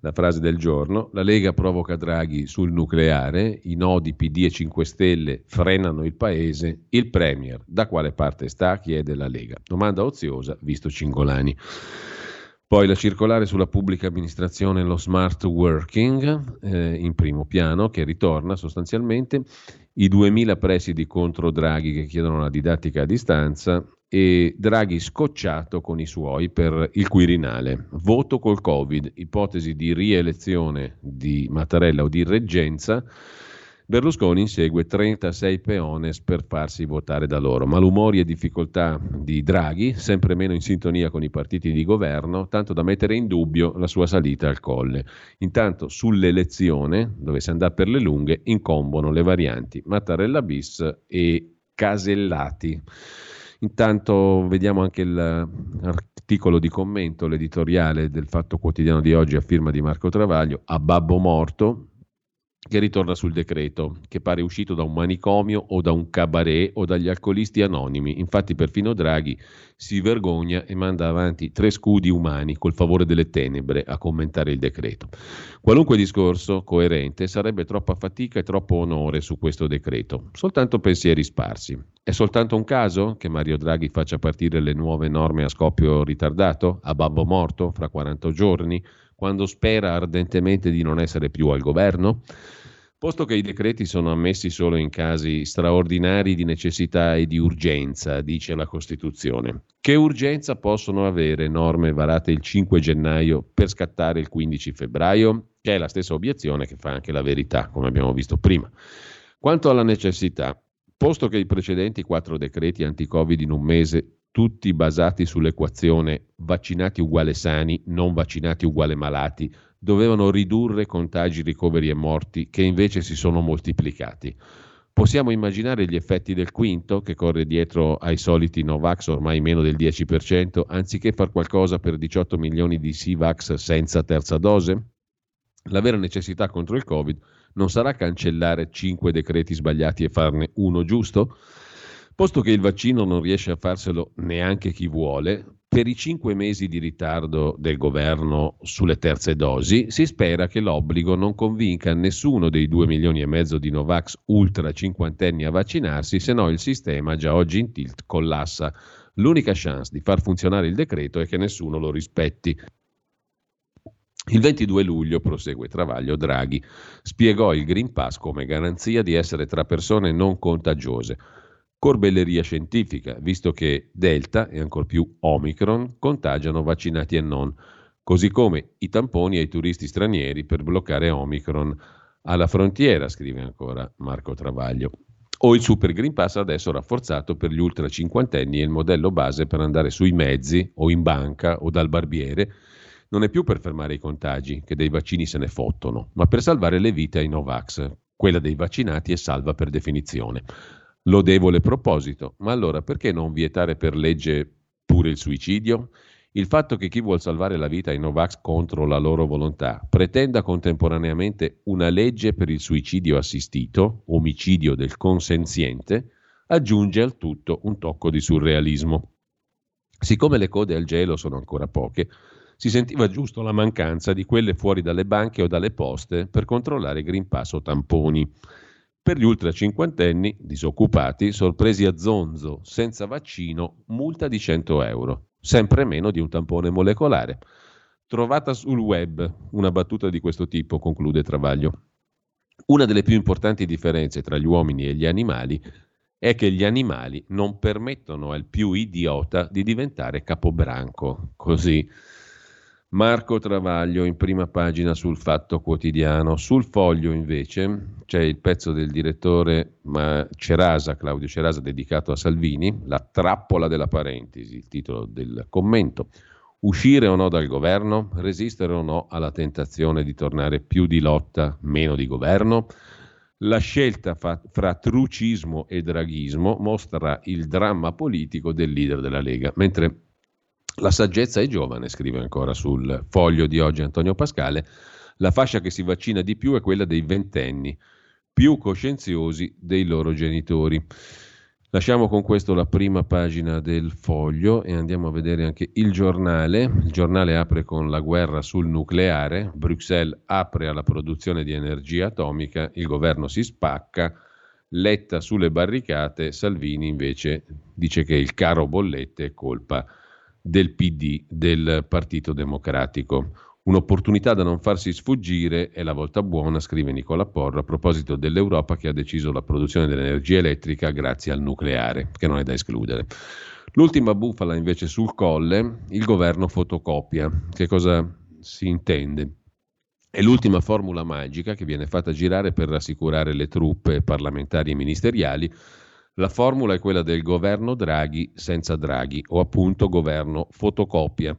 la frase del giorno, la Lega provoca Draghi sul nucleare, i nodi PD e 5 Stelle frenano il paese, il Premier da quale parte sta? chiede la Lega. Domanda oziosa, visto Cingolani. Poi la circolare sulla pubblica amministrazione lo smart working eh, in primo piano che ritorna sostanzialmente, i 2000 presidi contro Draghi che chiedono la didattica a distanza e Draghi scocciato con i suoi per il Quirinale. Voto col Covid, ipotesi di rielezione di Mattarella o di reggenza Berlusconi insegue 36 peones per farsi votare da loro. Malumori e difficoltà di Draghi, sempre meno in sintonia con i partiti di governo, tanto da mettere in dubbio la sua salita al colle. Intanto sull'elezione, dove si andrà per le lunghe, incombono le varianti Mattarella bis e Casellati. Intanto vediamo anche l'articolo di commento, l'editoriale del Fatto Quotidiano di oggi a firma di Marco Travaglio, a babbo morto, che ritorna sul decreto, che pare uscito da un manicomio o da un cabaret o dagli alcolisti anonimi. Infatti perfino Draghi si vergogna e manda avanti tre scudi umani col favore delle tenebre a commentare il decreto. Qualunque discorso coerente sarebbe troppa fatica e troppo onore su questo decreto, soltanto pensieri sparsi. È soltanto un caso che Mario Draghi faccia partire le nuove norme a scoppio ritardato, a babbo morto, fra 40 giorni? Quando spera ardentemente di non essere più al governo? Posto che i decreti sono ammessi solo in casi straordinari di necessità e di urgenza, dice la Costituzione, che urgenza possono avere norme varate il 5 gennaio per scattare il 15 febbraio? Che è la stessa obiezione che fa anche la verità, come abbiamo visto prima. Quanto alla necessità, posto che i precedenti quattro decreti anti-Covid in un mese tutti basati sull'equazione vaccinati uguale sani, non vaccinati uguale malati, dovevano ridurre contagi, ricoveri e morti, che invece si sono moltiplicati. Possiamo immaginare gli effetti del quinto, che corre dietro ai soliti Novax ormai meno del 10%, anziché far qualcosa per 18 milioni di Sivax senza terza dose? La vera necessità contro il Covid non sarà cancellare 5 decreti sbagliati e farne uno giusto? Posto che il vaccino non riesce a farselo neanche chi vuole, per i cinque mesi di ritardo del governo sulle terze dosi, si spera che l'obbligo non convinca nessuno dei due milioni e mezzo di Novax ultra cinquantenni a vaccinarsi, se no il sistema già oggi in tilt collassa. L'unica chance di far funzionare il decreto è che nessuno lo rispetti. Il 22 luglio, prosegue Travaglio, Draghi spiegò il Green Pass come garanzia di essere tra persone non contagiose corbelleria scientifica, visto che Delta e ancor più Omicron contagiano vaccinati e non, così come i tamponi ai turisti stranieri per bloccare Omicron alla frontiera, scrive ancora Marco Travaglio. O il Super Green Pass adesso rafforzato per gli ultra cinquantenni e il modello base per andare sui mezzi o in banca o dal barbiere non è più per fermare i contagi, che dei vaccini se ne fottono, ma per salvare le vite ai Novax. Quella dei vaccinati è salva per definizione. Lodevole proposito, ma allora perché non vietare per legge pure il suicidio? Il fatto che chi vuol salvare la vita ai Novax contro la loro volontà pretenda contemporaneamente una legge per il suicidio assistito, omicidio del consenziente, aggiunge al tutto un tocco di surrealismo. Siccome le code al gelo sono ancora poche, si sentiva giusto la mancanza di quelle fuori dalle banche o dalle poste per controllare Green Pass o tamponi. Per gli ultra cinquantenni disoccupati, sorpresi a zonzo, senza vaccino, multa di 100 euro, sempre meno di un tampone molecolare. Trovata sul web una battuta di questo tipo, conclude Travaglio. Una delle più importanti differenze tra gli uomini e gli animali è che gli animali non permettono al più idiota di diventare capobranco. Così Marco Travaglio in prima pagina sul Fatto Quotidiano. Sul foglio invece c'è il pezzo del direttore Cerasa, Claudio Cerasa, dedicato a Salvini, La trappola della parentesi, il titolo del commento. Uscire o no dal governo? Resistere o no alla tentazione di tornare più di lotta, meno di governo? La scelta fa, fra trucismo e draghismo mostra il dramma politico del leader della Lega, mentre la saggezza è giovane, scrive ancora sul foglio di oggi Antonio Pascale. La fascia che si vaccina di più è quella dei ventenni, più coscienziosi dei loro genitori. Lasciamo con questo la prima pagina del foglio e andiamo a vedere anche il giornale. Il giornale apre con la guerra sul nucleare, Bruxelles apre alla produzione di energia atomica, il governo si spacca, Letta sulle barricate, Salvini invece dice che il caro bollette è colpa del PD, del Partito Democratico. Un'opportunità da non farsi sfuggire è la volta buona, scrive Nicola Porro, a proposito dell'Europa che ha deciso la produzione dell'energia elettrica grazie al nucleare, che non è da escludere. L'ultima bufala invece sul colle, il governo fotocopia. Che cosa si intende? È l'ultima formula magica che viene fatta girare per rassicurare le truppe parlamentari e ministeriali. La formula è quella del governo Draghi senza Draghi, o appunto governo fotocopia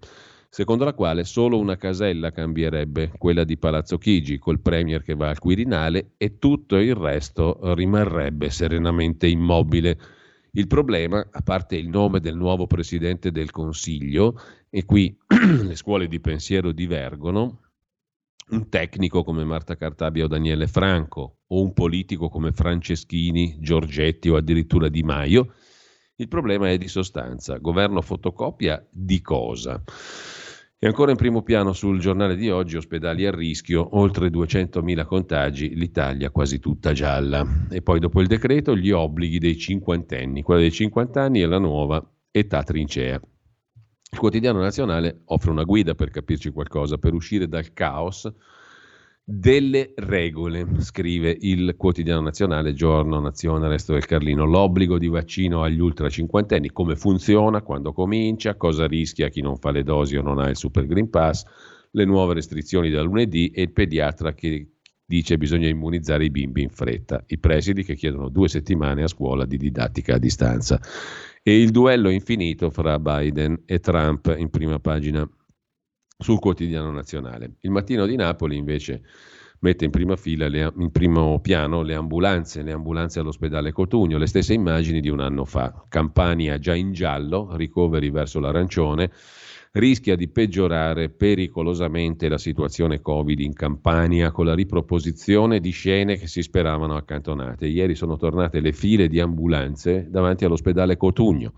secondo la quale solo una casella cambierebbe, quella di Palazzo Chigi, col Premier che va al Quirinale e tutto il resto rimarrebbe serenamente immobile. Il problema, a parte il nome del nuovo Presidente del Consiglio, e qui (clears throat) le scuole di pensiero divergono, un tecnico come Marta Cartabia o Daniele Franco, o un politico come Franceschini, Giorgetti o addirittura Di Maio, il problema è di sostanza. Governo fotocopia di cosa? E ancora in primo piano sul giornale di oggi, ospedali a rischio, oltre 200.000 contagi, l'Italia quasi tutta gialla. E poi dopo il decreto gli obblighi dei cinquantenni, quella dei 50 anni è la nuova età trincea. Il quotidiano nazionale offre una guida per capirci qualcosa, per uscire dal caos delle regole, scrive il quotidiano nazionale, giorno, nazione, resto del Carlino. L'obbligo di vaccino agli ultra cinquantenni, come funziona, quando comincia, cosa rischia chi non fa le dosi o non ha il Super Green Pass, le nuove restrizioni da lunedì e il pediatra che dice che bisogna immunizzare i bimbi in fretta, i presidi che chiedono due settimane a scuola di didattica a distanza e il duello infinito fra Biden e Trump in prima pagina sul quotidiano nazionale. Il mattino di Napoli invece mette in prima fila, le, in primo piano le ambulanze, le ambulanze all'ospedale Cotugno, le stesse immagini di un anno fa. Campania già in giallo, ricoveri verso l'arancione, rischia di peggiorare pericolosamente la situazione Covid in Campania con la riproposizione di scene che si speravano accantonate. Ieri sono tornate le file di ambulanze davanti all'ospedale Cotugno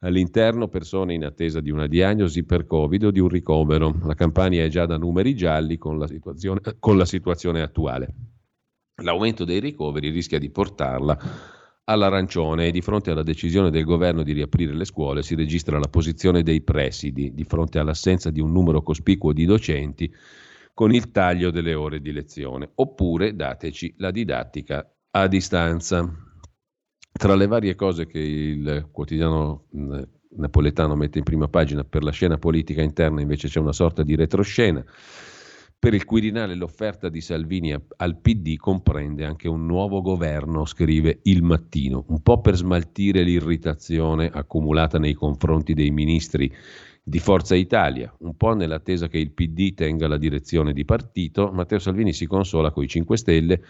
all'interno persone in attesa di una diagnosi per Covid o di un ricovero. La campagna è già da numeri gialli con la situazione, con la situazione attuale. L'aumento dei ricoveri rischia di portarla all'arancione e di fronte alla decisione del governo di riaprire le scuole si registra la posizione dei presidi di fronte all'assenza di un numero cospicuo di docenti con il taglio delle ore di lezione. Oppure dateci la didattica a distanza. Tra le varie cose che il quotidiano napoletano mette in prima pagina per la scena politica interna invece c'è una sorta di retroscena. Per il Quirinale l'offerta di Salvini al PD comprende anche un nuovo governo, scrive Il Mattino, un po' per smaltire l'irritazione accumulata nei confronti dei ministri di Forza Italia, un po' nell'attesa che il PD tenga la direzione di partito, Matteo Salvini si consola con i 5 Stelle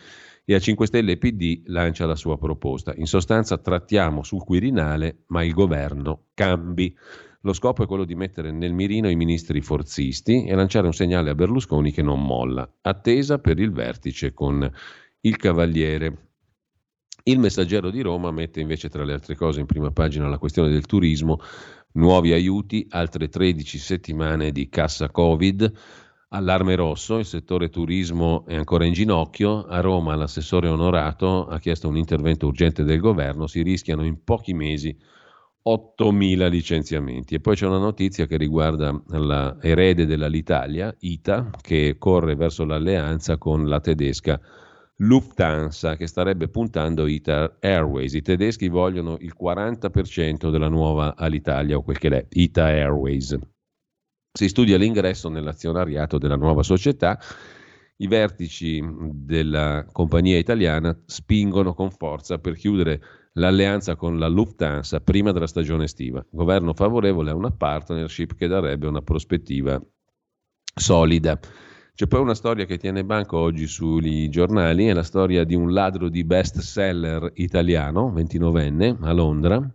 e a 5 Stelle e PD lancia la sua proposta. In sostanza trattiamo sul Quirinale, ma il governo cambi. Lo scopo è quello di mettere nel mirino i ministri forzisti e lanciare un segnale a Berlusconi che non molla, attesa per il vertice con il Cavaliere. Il messaggero di Roma mette invece tra le altre cose in prima pagina la questione del turismo, nuovi aiuti, altre 13 settimane di cassa Covid, Allarme rosso, il settore turismo è ancora in ginocchio. A Roma l'assessore onorato ha chiesto un intervento urgente del governo, si rischiano in pochi mesi 8.000 licenziamenti. E poi c'è una notizia che riguarda l'erede dell'Italia, ITA, che corre verso l'alleanza con la tedesca Lufthansa, che starebbe puntando ITA Airways. I tedeschi vogliono il 40% della nuova Alitalia, o quel che è, ITA Airways. Si studia l'ingresso nell'azionariato della nuova società. I vertici della compagnia italiana spingono con forza per chiudere l'alleanza con la Lufthansa prima della stagione estiva. Governo favorevole a una partnership che darebbe una prospettiva solida. C'è poi una storia che tiene banco oggi sui giornali, è la storia di un ladro di best seller italiano, 29enne, a Londra,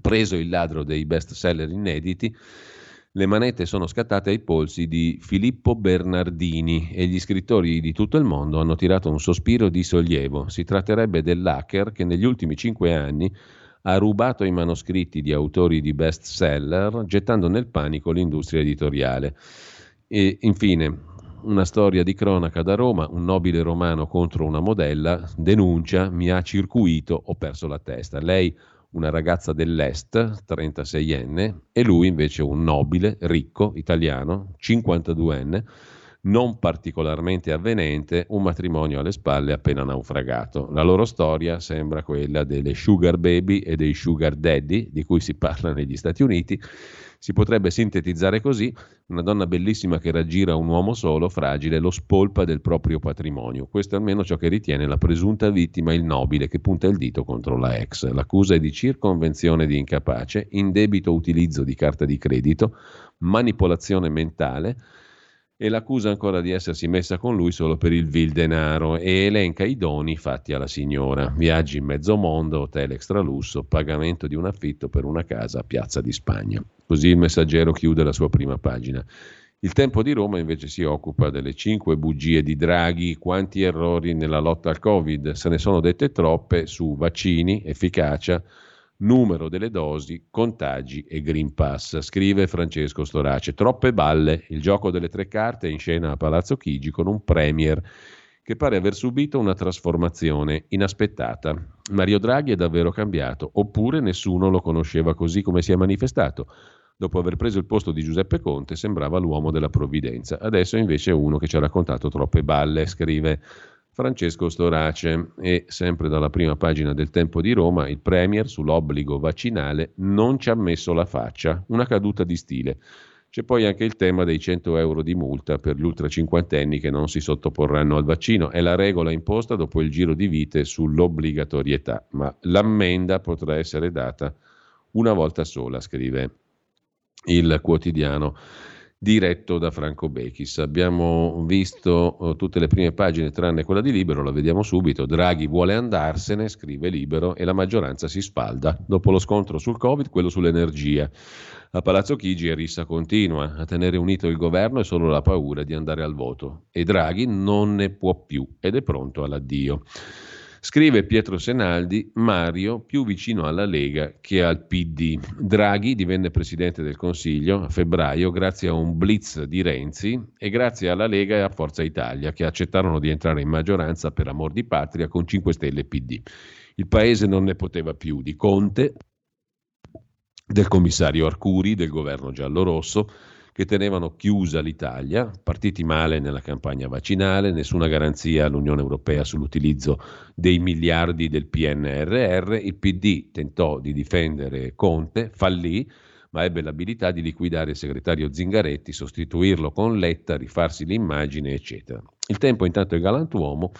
preso il ladro dei best seller inediti, le manette sono scattate ai polsi di Filippo Bernardini e gli scrittori di tutto il mondo hanno tirato un sospiro di sollievo. Si tratterebbe dell'hacker che negli ultimi cinque anni ha rubato i manoscritti di autori di bestseller, gettando nel panico l'industria editoriale. E infine, una storia di cronaca da Roma, un nobile romano contro una modella, denuncia, mi ha circuito, ho perso la testa. Lei una ragazza dell'Est, 36enne, e lui invece un nobile, ricco, italiano, 52enne, non particolarmente avvenente, un matrimonio alle spalle appena naufragato. La loro storia sembra quella delle sugar baby e dei sugar daddy di cui si parla negli Stati Uniti. Si potrebbe sintetizzare così: una donna bellissima che raggira un uomo solo, fragile, lo spolpa del proprio patrimonio. Questo è almeno ciò che ritiene la presunta vittima, il nobile, che punta il dito contro la ex. L'accusa è di circonvenzione di incapace, indebito utilizzo di carta di credito, manipolazione mentale e l'accusa ancora di essersi messa con lui solo per il vil denaro e elenca i doni fatti alla signora. Viaggi in mezzo mondo, hotel extralusso, pagamento di un affitto per una casa a Piazza di Spagna. Così il messaggero chiude la sua prima pagina. Il tempo di Roma invece si occupa delle cinque bugie di Draghi, quanti errori nella lotta al Covid, se ne sono dette troppe su vaccini, efficacia, numero delle dosi, contagi e Green Pass, scrive Francesco Storace. Troppe balle, il gioco delle tre carte in scena a Palazzo Chigi con un premier che pare aver subito una trasformazione inaspettata. Mario Draghi è davvero cambiato, oppure nessuno lo conosceva così come si è manifestato. Dopo aver preso il posto di Giuseppe Conte sembrava l'uomo della provvidenza, adesso invece è uno che ci ha raccontato troppe balle, scrive Francesco Storace e sempre dalla prima pagina del Tempo di Roma il Premier sull'obbligo vaccinale non ci ha messo la faccia, una caduta di stile. C'è poi anche il tema dei 100 euro di multa per gli ultra cinquantenni che non si sottoporranno al vaccino. È la regola imposta dopo il giro di vite sull'obbligatorietà, ma l'ammenda potrà essere data una volta sola, scrive il quotidiano diretto da Franco Bechis. Abbiamo visto uh, tutte le prime pagine tranne quella di Libero, la vediamo subito. Draghi vuole andarsene, scrive Libero, e la maggioranza si spalda. Dopo lo scontro sul Covid, quello sull'energia. A Palazzo Chigi è rissa continua, a tenere unito il governo è solo la paura di andare al voto e Draghi non ne può più ed è pronto all'addio. Scrive Pietro Senaldi, Mario più vicino alla Lega che al PD. Draghi divenne presidente del Consiglio a febbraio grazie a un blitz di Renzi e grazie alla Lega e a Forza Italia che accettarono di entrare in maggioranza per amor di patria con 5 Stelle e PD. Il paese non ne poteva più di Conte, del commissario Arcuri, del governo giallo-rosso che tenevano chiusa l'Italia, partiti male nella campagna vaccinale, nessuna garanzia all'Unione Europea sull'utilizzo dei miliardi del PNRR, il PD tentò di difendere Conte, fallì, ma ebbe l'abilità di liquidare il segretario Zingaretti, sostituirlo con Letta, rifarsi l'immagine, eccetera. Il tempo intanto è galantuomo,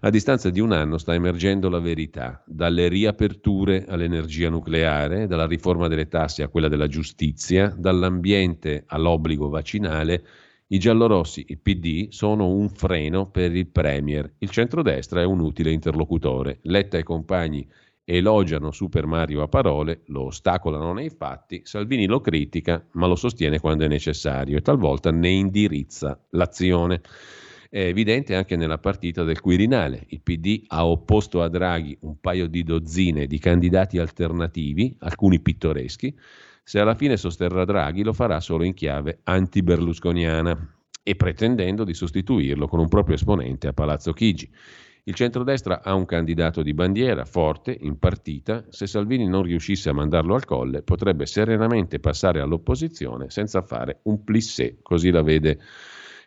a distanza di un anno sta emergendo la verità, dalle riaperture all'energia nucleare, dalla riforma delle tasse a quella della giustizia, dall'ambiente all'obbligo vaccinale, i giallorossi, il PD, sono un freno per il Premier, il centrodestra è un utile interlocutore, Letta e compagni elogiano Super Mario a parole, lo ostacolano nei fatti, Salvini lo critica, ma lo sostiene quando è necessario e talvolta ne indirizza l'azione. È evidente anche nella partita del Quirinale. Il PD ha opposto a Draghi un paio di dozzine di candidati alternativi, alcuni pittoreschi. Se alla fine sosterrà Draghi lo farà solo in chiave anti-berlusconiana e pretendendo di sostituirlo con un proprio esponente a Palazzo Chigi. Il centrodestra ha un candidato di bandiera forte in partita. Se Salvini non riuscisse a mandarlo al colle, potrebbe serenamente passare all'opposizione senza fare un plissé, così la vede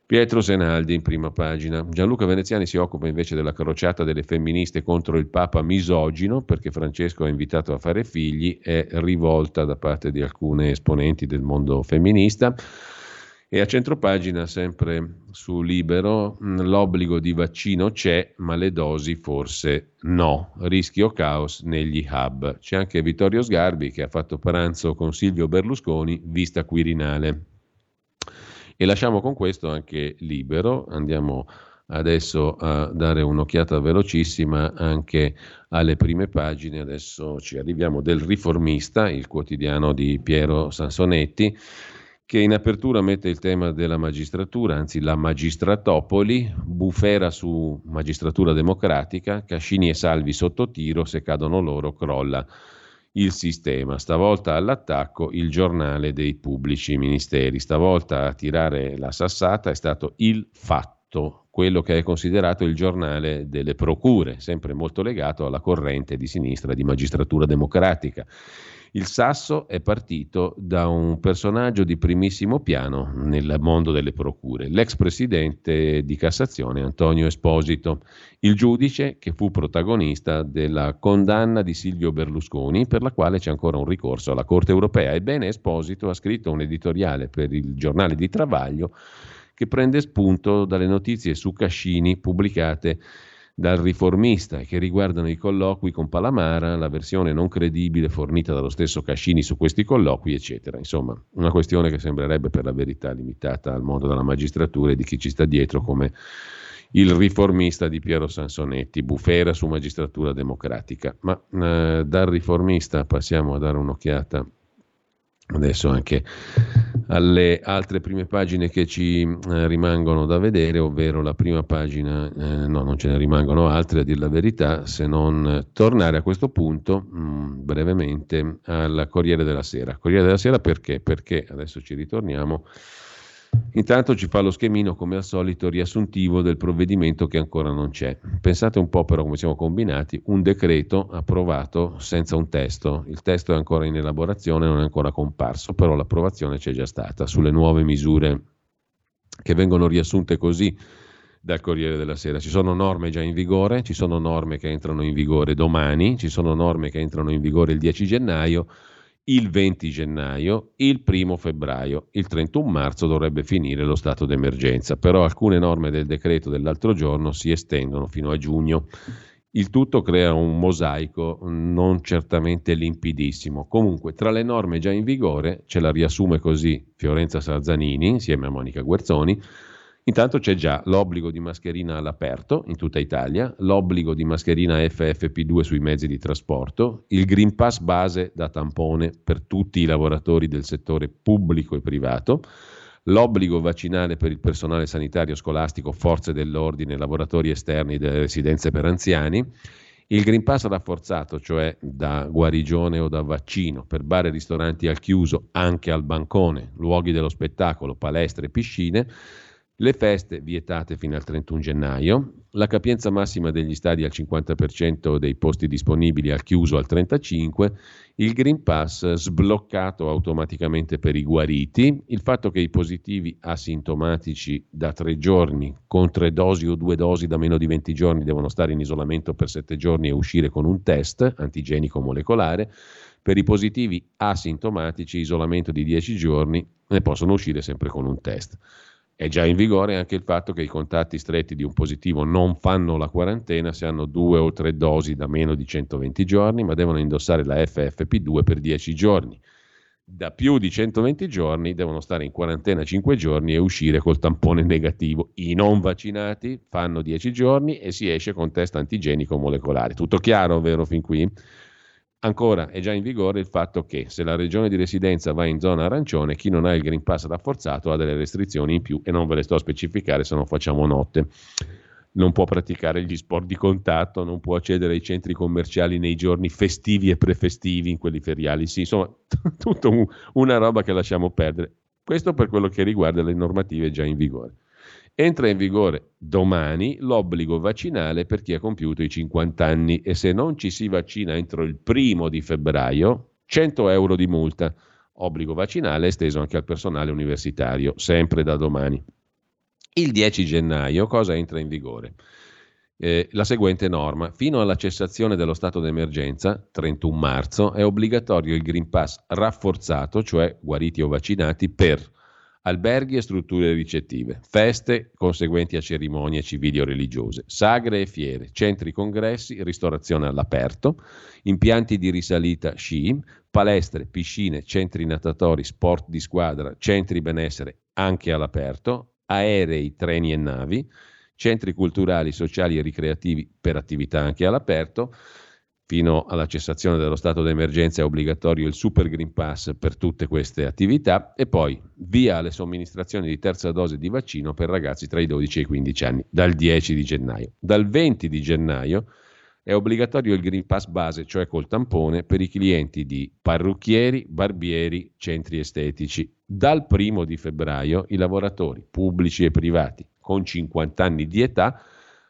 Pietro Senaldi in prima pagina. Gianluca Veneziani si occupa invece della crociata delle femministe contro il Papa misogino perché Francesco ha invitato a fare figli, è rivolta da parte di alcune esponenti del mondo femminista. E a centropagina, sempre su Libero, mm, l'obbligo di vaccino c'è, ma le dosi forse no. Rischio caos negli hub. C'è anche Vittorio Sgarbi che ha fatto pranzo con Silvio Berlusconi, vista Quirinale. E lasciamo con questo anche Libero. Andiamo adesso a dare un'occhiata velocissima anche alle prime pagine. Adesso ci arriviamo del Riformista, il quotidiano di Piero Sansonetti che in apertura mette il tema della magistratura, anzi la magistratopoli, bufera su magistratura democratica, Cascini e Salvi sotto tiro, se cadono loro crolla il sistema. Stavolta all'attacco il giornale dei pubblici ministeri, stavolta a tirare la sassata è stato il fatto, quello che è considerato il giornale delle procure, sempre molto legato alla corrente di sinistra di magistratura democratica. Il Sasso è partito da un personaggio di primissimo piano nel mondo delle procure, l'ex presidente di Cassazione Antonio Esposito, il giudice che fu protagonista della condanna di Silvio Berlusconi per la quale c'è ancora un ricorso alla Corte europea. Ebbene, Esposito ha scritto un editoriale per il giornale di Travaglio che prende spunto dalle notizie su Cascini pubblicate dal riformista e che riguardano i colloqui con Palamara, la versione non credibile fornita dallo stesso Cascini su questi colloqui, eccetera. Insomma, una questione che sembrerebbe per la verità limitata al mondo della magistratura e di chi ci sta dietro come il riformista di Piero Sansonetti, bufera su magistratura democratica. Ma eh, dal riformista passiamo a dare un'occhiata adesso anche alle altre prime pagine che ci eh, rimangono da vedere, ovvero la prima pagina, eh, no, non ce ne rimangono altre a dire la verità, se non tornare a questo punto mh, mm, brevemente al Corriere della Sera. Corriere della Sera perché? Perché adesso ci ritorniamo Intanto ci fa lo schemino, come al solito, riassuntivo del provvedimento che ancora non c'è. Pensate un po' però come siamo combinati, un decreto approvato senza un testo. Il testo è ancora in elaborazione, non è ancora comparso, però l'approvazione c'è già stata sulle nuove misure che vengono riassunte così dal Corriere della Sera. Ci sono norme già in vigore, ci sono norme che entrano in vigore domani, ci sono norme che entrano in vigore il 10 gennaio il 20 gennaio, il 1 febbraio, il 31 marzo dovrebbe finire lo stato d'emergenza, però alcune norme del decreto dell'altro giorno si estendono fino a giugno. Il tutto crea un mosaico non certamente limpidissimo. Comunque, tra le norme già in vigore, ce la riassume così Fiorenza Sarzanini insieme a Monica Guerzoni, Intanto c'è già l'obbligo di mascherina all'aperto in tutta Italia, l'obbligo di mascherina FFP2 sui mezzi di trasporto, il Green Pass base da tampone per tutti i lavoratori del settore pubblico e privato, l'obbligo vaccinale per il personale sanitario scolastico, forze dell'ordine, lavoratori esterni delle residenze per anziani, il Green Pass rafforzato, cioè da guarigione o da vaccino, per bar e ristoranti al chiuso, anche al bancone, luoghi dello spettacolo, palestre e piscine, le feste vietate fino al 31 gennaio, la capienza massima degli stadi al 50% dei posti disponibili al chiuso al 35%, il Green Pass sbloccato automaticamente per i guariti, il fatto che i positivi asintomatici da tre giorni con tre dosi o due dosi da meno di 20 giorni devono stare in isolamento per sette giorni e uscire con un test antigenico molecolare, per i positivi asintomatici isolamento di 10 giorni e possono uscire sempre con un test. È già in vigore anche il fatto che i contatti stretti di un positivo non fanno la quarantena se hanno due o tre dosi da meno di 120 giorni, ma devono indossare la FFP2 per 10 giorni. Da più di 120 giorni devono stare in quarantena 5 giorni e uscire col tampone negativo. I non vaccinati fanno 10 giorni e si esce con test antigenico molecolare. Tutto chiaro, vero fin qui? Ancora è già in vigore il fatto che se la regione di residenza va in zona arancione, chi non ha il Green Pass rafforzato ha delle restrizioni in più e non ve le sto a specificare se non facciamo notte. Non può praticare gli sport di contatto, non può accedere ai centri commerciali nei giorni festivi e prefestivi, in quelli feriali, sì, insomma, (laughs) tutta una roba che lasciamo perdere. Questo per quello che riguarda le normative già in vigore. Entra in vigore domani l'obbligo vaccinale per chi ha compiuto i 50 anni e se non ci si vaccina entro il primo di febbraio, 100 euro di multa. Obbligo vaccinale esteso anche al personale universitario, sempre da domani. Il 10 gennaio cosa entra in vigore? Eh, la seguente norma. Fino alla cessazione dello stato d'emergenza, 31 marzo, è obbligatorio il Green Pass rafforzato, cioè guariti o vaccinati, per alberghi e strutture ricettive, feste conseguenti a cerimonie civili o religiose, sagre e fiere, centri congressi, ristorazione all'aperto, impianti di risalita sci, palestre, piscine, centri natatori, sport di squadra, centri benessere anche all'aperto, aerei, treni e navi, centri culturali, sociali e ricreativi per attività anche all'aperto, fino alla cessazione dello stato d'emergenza è obbligatorio il Super Green Pass per tutte queste attività e poi via le somministrazioni di terza dose di vaccino per ragazzi tra i 12 e i 15 anni dal 10 di gennaio. Dal 20 di gennaio è obbligatorio il Green Pass base, cioè col tampone, per i clienti di parrucchieri, barbieri, centri estetici. Dal 1 di febbraio i lavoratori pubblici e privati con 50 anni di età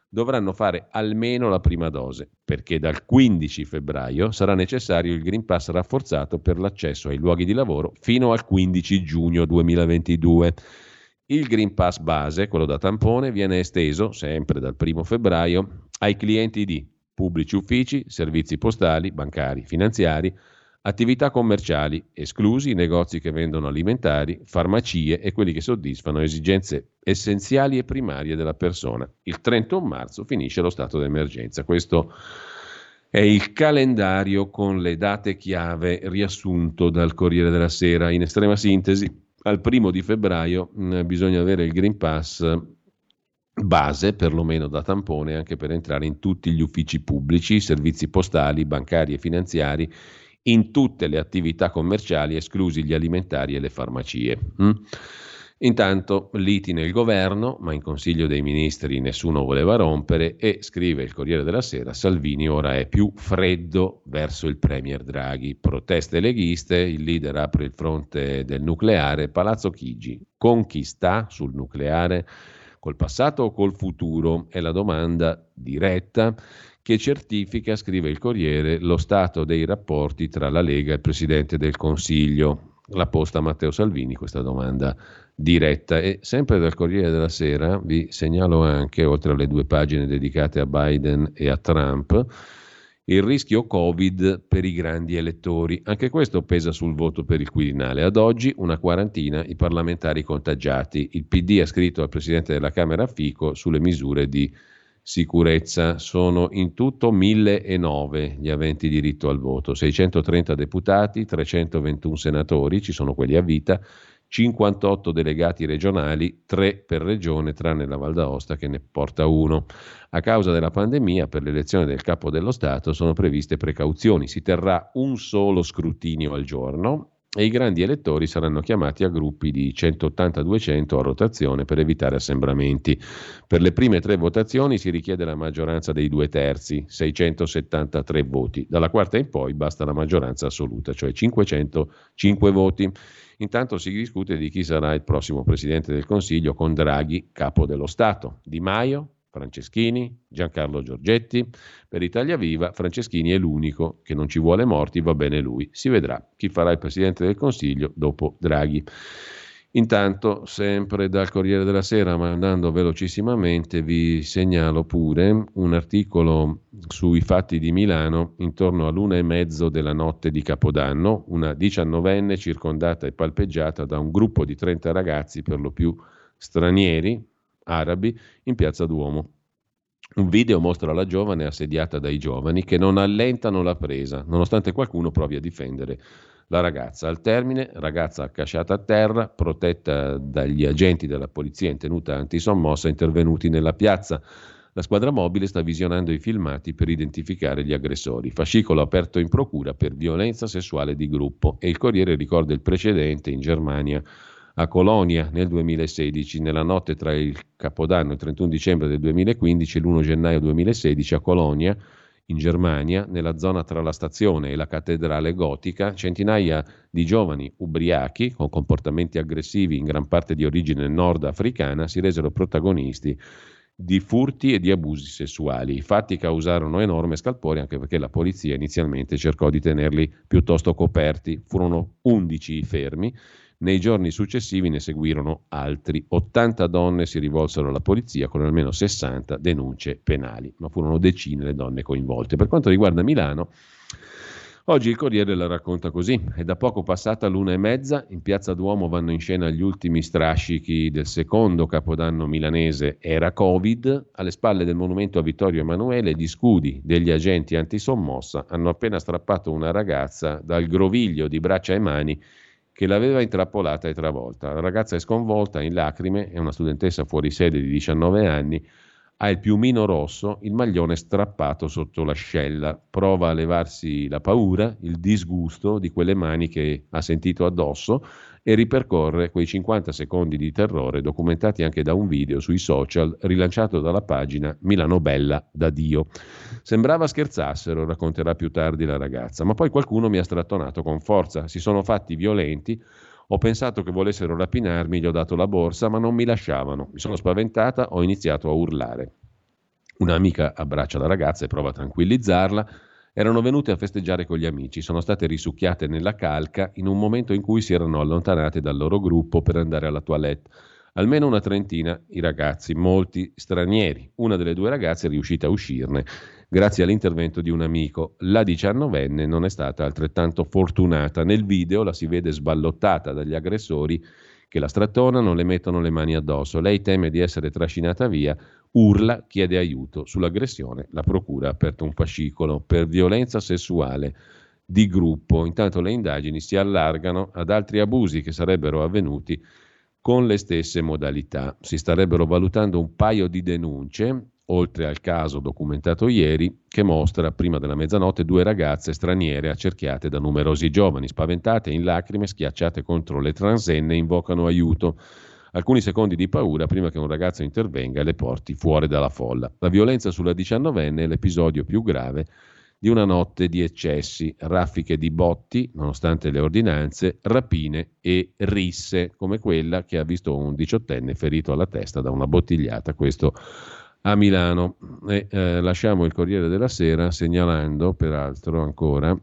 dovranno fare almeno la prima dose, perché dal 15 febbraio sarà necessario il Green Pass rafforzato per l'accesso ai luoghi di lavoro fino al 15 giugno 2022. Il Green Pass base, quello da tampone, viene esteso, sempre dal 1 febbraio, ai clienti di pubblici uffici, servizi postali, bancari, finanziari, attività commerciali, esclusi i negozi che vendono alimentari, farmacie e quelli che soddisfano esigenze essenziali e primarie della persona. Il 31 marzo finisce lo stato d'emergenza. Questo è il calendario con le date chiave riassunto dal Corriere della Sera. In estrema sintesi, al primo di febbraio mh, mm, bisogna avere il Green Pass base, perlomeno da tampone, anche per entrare in tutti gli uffici pubblici, servizi postali, bancari e finanziari in tutte le attività commerciali, esclusi gli alimentari e le farmacie. Mm? Intanto liti nel governo, ma in Consiglio dei Ministri nessuno voleva rompere e scrive il Corriere della Sera, Salvini ora è più freddo verso il Premier Draghi. Proteste leghiste, il leader apre il fronte del nucleare, Palazzo Chigi. Con chi sta sul nucleare? Col passato o col futuro? È la domanda diretta che certifica, scrive il Corriere, lo stato dei rapporti tra la Lega e il Presidente del Consiglio. La posta Matteo Salvini questa domanda diretta e sempre dal Corriere della Sera vi segnalo anche, oltre alle due pagine dedicate a Biden e a Trump, il rischio Covid per i grandi elettori. Anche questo pesa sul voto per il Quirinale. Ad oggi una quarantina i parlamentari contagiati. Il PD ha scritto al Presidente della Camera Fico sulle misure di sicurezza. Sono in tutto 1009 gli aventi diritto al voto, 630 deputati, 321 senatori, ci sono quelli a vita, 58 delegati regionali, 3 per regione, tranne la Val d'Aosta che ne porta uno. A causa della pandemia, per l'elezione del capo dello Stato sono previste precauzioni. Si terrà un solo scrutinio al giorno e i grandi elettori saranno chiamati a gruppi di 180-200 a rotazione per evitare assembramenti. Per le prime tre votazioni si richiede la maggioranza dei due terzi, 673 voti. Dalla quarta in poi basta la maggioranza assoluta, cioè 505 voti. Intanto si discute di chi sarà il prossimo Presidente del Consiglio con Draghi, capo dello Stato. Di Maio, Franceschini, Giancarlo Giorgetti. Per Italia Viva, Franceschini è l'unico che non ci vuole morti, va bene lui. Si vedrà chi farà il Presidente del Consiglio dopo Draghi. Intanto, sempre dal Corriere della Sera, ma andando velocissimamente, vi segnalo pure un articolo sui fatti di Milano intorno all'una e mezzo della notte di Capodanno, una diciannovenne circondata e palpeggiata da un gruppo di 30 ragazzi, per lo più stranieri, arabi in piazza Duomo. Un video mostra la giovane assediata dai giovani che non allentano la presa, nonostante qualcuno provi a difendere la ragazza. Al termine, ragazza accasciata a terra, protetta dagli agenti della polizia in tenuta antisommossa intervenuti nella piazza. La squadra mobile sta visionando i filmati per identificare gli aggressori. Fascicolo aperto in procura per violenza sessuale di gruppo e il Corriere ricorda il precedente in Germania a Colonia nel 2016, nella notte tra il Capodanno, il 31 dicembre del 2015 e l'1 gennaio 2016 a Colonia, in Germania, nella zona tra la stazione e la cattedrale gotica, centinaia di giovani ubriachi con comportamenti aggressivi in gran parte di origine nordafricana si resero protagonisti di furti e di abusi sessuali. I fatti causarono enorme scalpore anche perché la polizia inizialmente cercò di tenerli piuttosto coperti. Furono 11 i fermi nei giorni successivi ne seguirono altri. 80 donne si rivolsero alla polizia con almeno 60 denunce penali, ma furono decine le donne coinvolte. Per quanto riguarda Milano, Oggi il Corriere la racconta così. È da poco passata l'una e mezza, in piazza Duomo vanno in scena gli ultimi strascichi del secondo capodanno milanese era Covid. Alle spalle del monumento a Vittorio Emanuele gli scudi degli agenti antisommossa hanno appena strappato una ragazza dal groviglio di braccia e mani che l'aveva intrappolata e travolta. La ragazza è sconvolta, in lacrime, è una studentessa fuori sede di 19 anni, ha il piumino rosso, il maglione strappato sotto l'ascella. Prova a levarsi la paura, il disgusto di quelle mani che ha sentito addosso e ripercorre quei 50 secondi di terrore documentati anche da un video sui social rilanciato dalla pagina Milano Bella da Dio. Sembrava scherzassero, racconterà più tardi la ragazza, ma poi qualcuno mi ha strattonato con forza, si sono fatti violenti, ho pensato che volessero rapinarmi, gli ho dato la borsa, ma non mi lasciavano. Mi sono spaventata, ho iniziato a urlare. Un'amica abbraccia la ragazza e prova a tranquillizzarla. Erano venute a festeggiare con gli amici, sono state risucchiate nella calca in un momento in cui si erano allontanate dal loro gruppo per andare alla toilette. Almeno una trentina i ragazzi, molti stranieri. Una delle due ragazze è riuscita a uscirne grazie all'intervento di un amico. La diciannovenne non è stata altrettanto fortunata. Nel video la si vede sballottata dagli aggressori che la strattonano, le mettono le mani addosso. Lei teme di essere trascinata via, urla, chiede aiuto. Sull'aggressione la procura ha aperto un fascicolo per violenza sessuale di gruppo. Intanto le indagini si allargano ad altri abusi che sarebbero avvenuti con le stesse modalità. Si starebbero valutando un paio di denunce oltre al caso documentato ieri, che mostra prima della mezzanotte due ragazze straniere accerchiate da numerosi giovani, spaventate, in lacrime, schiacciate contro le transenne, invocano aiuto. Alcuni secondi di paura prima che un ragazzo intervenga e le porti fuori dalla folla. La violenza sulla diciannovenne è l'episodio più grave di una notte di eccessi, raffiche di botti, nonostante le ordinanze, rapine e risse, come quella che ha visto un diciottenne ferito alla testa da una bottigliata. Questo a Milano. E, eh, lasciamo il Corriere della Sera segnalando, peraltro, ancora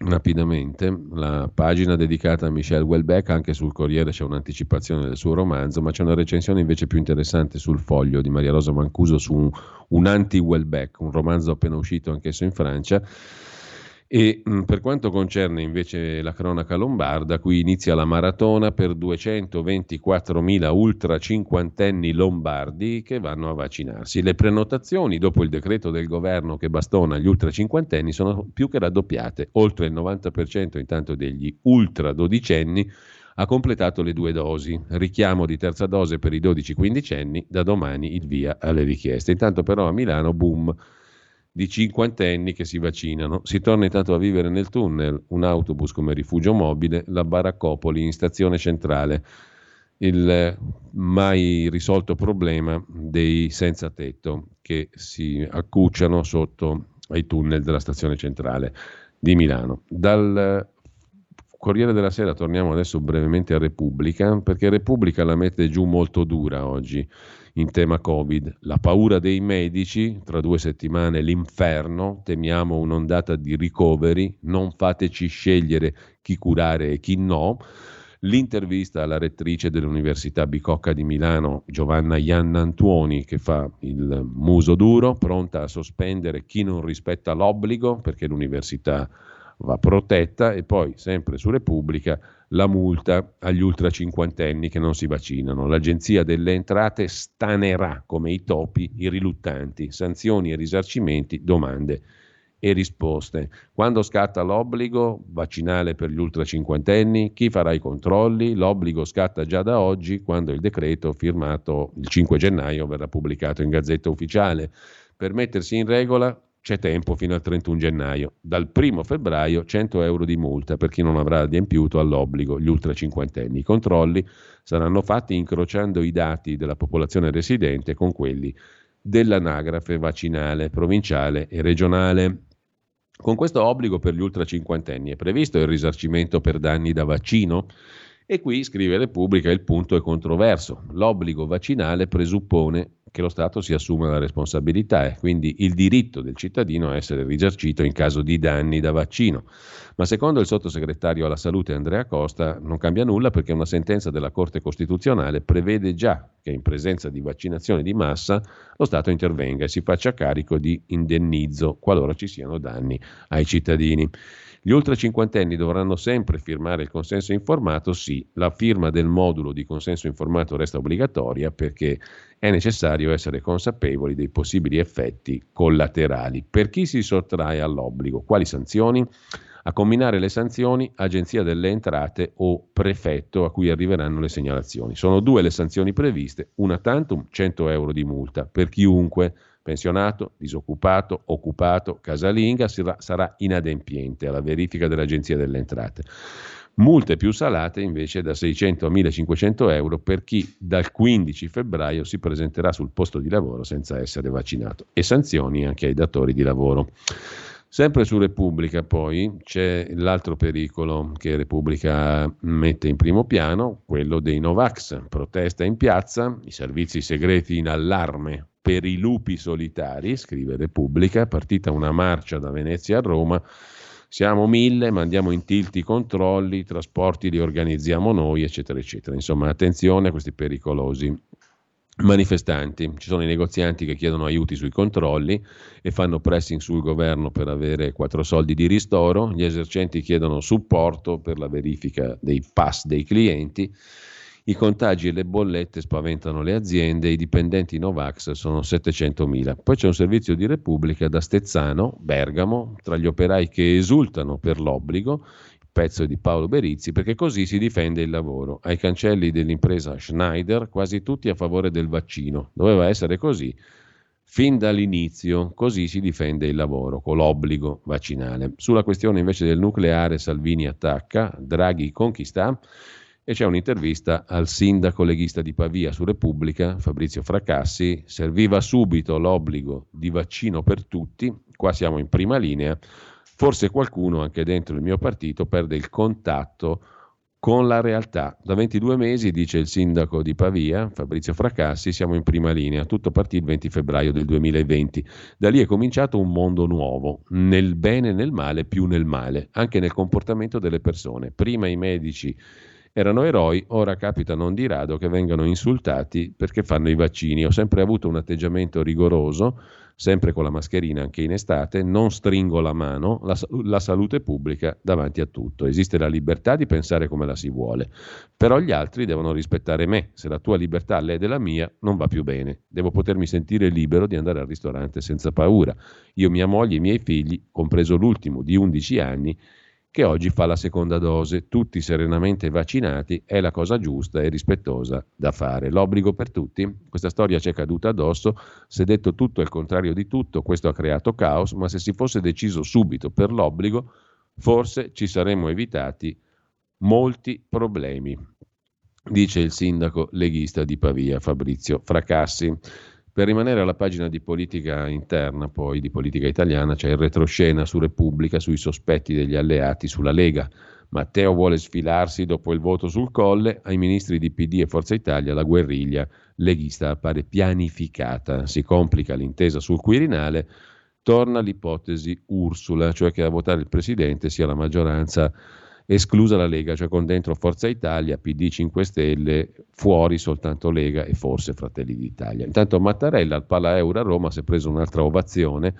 rapidamente la pagina dedicata a Michel Welbeck, anche sul Corriere c'è un'anticipazione del suo romanzo, ma c'è una recensione invece più interessante sul foglio di Maria Rosa Mancuso su un, un anti-Welbeck, un romanzo appena uscito anch'esso in Francia e mh, per quanto concerne invece la cronaca lombarda, qui inizia la maratona per 224.000 ultra cinquantenni lombardi che vanno a vaccinarsi. Le prenotazioni dopo il decreto del governo che bastona gli ultra cinquantenni sono più che raddoppiate, oltre il 90% intanto degli ultra dodicenni ha completato le due dosi. Richiamo di terza dose per i 12-15 da domani il via alle richieste. Intanto però a Milano, boom di cinquantenni che si vaccinano. Si torna intanto a vivere nel tunnel, un autobus come rifugio mobile, la Baraccopoli in stazione centrale, il mai risolto problema dei senza tetto che si accucciano sotto ai tunnel della stazione centrale di Milano. Dal Corriere della Sera torniamo adesso brevemente a Repubblica, perché Repubblica la mette giù molto dura oggi in tema Covid. La paura dei medici, tra due settimane l'inferno, temiamo un'ondata di ricoveri, non fateci scegliere chi curare e chi no. L'intervista alla rettrice dell'Università Bicocca di Milano, Giovanna Ianna Antuoni, che fa il muso duro, pronta a sospendere chi non rispetta l'obbligo, perché l'università va protetta, e poi, sempre su Repubblica, la multa agli ultra cinquantenni che non si vaccinano. L'Agenzia delle Entrate stanerà come i topi i riluttanti, sanzioni e risarcimenti, domande e risposte. Quando scatta l'obbligo vaccinale per gli ultra cinquantenni? Chi farà i controlli? L'obbligo scatta già da oggi, quando il decreto firmato il 5 gennaio verrà pubblicato in Gazzetta Ufficiale. Per mettersi in regola c'è tempo fino al 31 gennaio. Dal 1 febbraio 100 euro di multa per chi non avrà adempiuto all'obbligo, gli ultra cinquantenni. I controlli saranno fatti incrociando i dati della popolazione residente con quelli dell'anagrafe vaccinale provinciale e regionale. Con questo obbligo per gli ultra cinquantenni è previsto il risarcimento per danni da vaccino? E qui, scrive Repubblica, il punto è controverso. L'obbligo vaccinale presuppone che lo Stato si assuma la responsabilità e quindi il diritto del cittadino a essere risarcito in caso di danni da vaccino. Ma secondo il sottosegretario alla salute Andrea Costa non cambia nulla perché una sentenza della Corte Costituzionale prevede già che in presenza di vaccinazione di massa lo Stato intervenga e si faccia carico di indennizzo qualora ci siano danni ai cittadini. Gli ultra cinquantenni dovranno sempre firmare il consenso informato? Sì, la firma del modulo di consenso informato resta obbligatoria perché è necessario essere consapevoli dei possibili effetti collaterali. Per chi si sottrae all'obbligo, quali sanzioni? A combinare le sanzioni Agenzia delle Entrate o prefetto a cui arriveranno le segnalazioni. Sono due le sanzioni previste, una tantum 100 euro di multa per chiunque pensionato, disoccupato, occupato, casalinga sarà inadempiente alla verifica dell'Agenzia delle Entrate. Multe più salate invece da 600 a 1500 euro per chi dal 15 febbraio si presenterà sul posto di lavoro senza essere vaccinato e sanzioni anche ai datori di lavoro. Sempre su Repubblica poi c'è l'altro pericolo che Repubblica mette in primo piano, quello dei Novax. Protesta in piazza, i servizi segreti in allarme per i lupi solitari, scrive Repubblica, partita una marcia da Venezia a Roma. Siamo mille, mandiamo in tilt i controlli, i trasporti li organizziamo noi, eccetera, eccetera. Insomma, attenzione a questi pericolosi manifestanti. Ci sono i negozianti che chiedono aiuti sui controlli e fanno pressing sul governo per avere quattro soldi di ristoro, gli esercenti chiedono supporto per la verifica dei pass dei clienti. I contagi e le bollette spaventano le aziende, i dipendenti Novax sono 700.000. Poi c'è un servizio di Repubblica da Stezzano, Bergamo, tra gli operai che esultano per l'obbligo pezzo di Paolo Berizzi, perché così si difende il lavoro. Ai cancelli dell'impresa Schneider, quasi tutti a favore del vaccino. Doveva essere così fin dall'inizio, così si difende il lavoro, con l'obbligo vaccinale. Sulla questione invece del nucleare Salvini attacca, Draghi conquista e c'è un'intervista al sindaco leghista di Pavia su Repubblica, Fabrizio Fracassi, serviva subito l'obbligo di vaccino per tutti, qua siamo in prima linea, Forse qualcuno anche dentro il mio partito perde il contatto con la realtà. Da 22 mesi, dice il sindaco di Pavia, Fabrizio Fracassi, siamo in prima linea. Tutto partì il 20 febbraio del 2020. Da lì è cominciato un mondo nuovo, nel bene e nel male, più nel male, anche nel comportamento delle persone. Prima i medici erano eroi, ora capita non di rado che vengano insultati perché fanno i vaccini. Ho sempre avuto un atteggiamento rigoroso sempre con la mascherina anche in estate, non stringo la mano, la, la, salute pubblica davanti a tutto. Esiste la libertà di pensare come la si vuole, però gli altri devono rispettare me. Se la tua libertà lede la mia, non va più bene. Devo potermi sentire libero di andare al ristorante senza paura. Io, mia moglie e i miei figli, compreso l'ultimo di 11 anni, che oggi fa la seconda dose, tutti serenamente vaccinati, è la cosa giusta e rispettosa da fare. L'obbligo per tutti? Questa storia ci è caduta addosso, se detto tutto è il contrario di tutto, questo ha creato caos, ma se si fosse deciso subito per l'obbligo, forse ci saremmo evitati molti problemi, dice il sindaco leghista di Pavia, Fabrizio Fracassi. Per rimanere alla pagina di politica interna, poi di politica italiana, c'è il retroscena su Repubblica sui sospetti degli alleati sulla Lega. Matteo vuole sfilarsi dopo il voto sul colle, ai ministri di PD e Forza Italia la guerriglia leghista appare pianificata, si complica l'intesa sul Quirinale, torna l'ipotesi Ursula, cioè che a votare il presidente sia la maggioranza esclusa la Lega, cioè con dentro Forza Italia, PD 5 Stelle, fuori soltanto Lega e forse Fratelli d'Italia. Intanto Mattarella al Pala Euro a Roma si è preso un'altra ovazione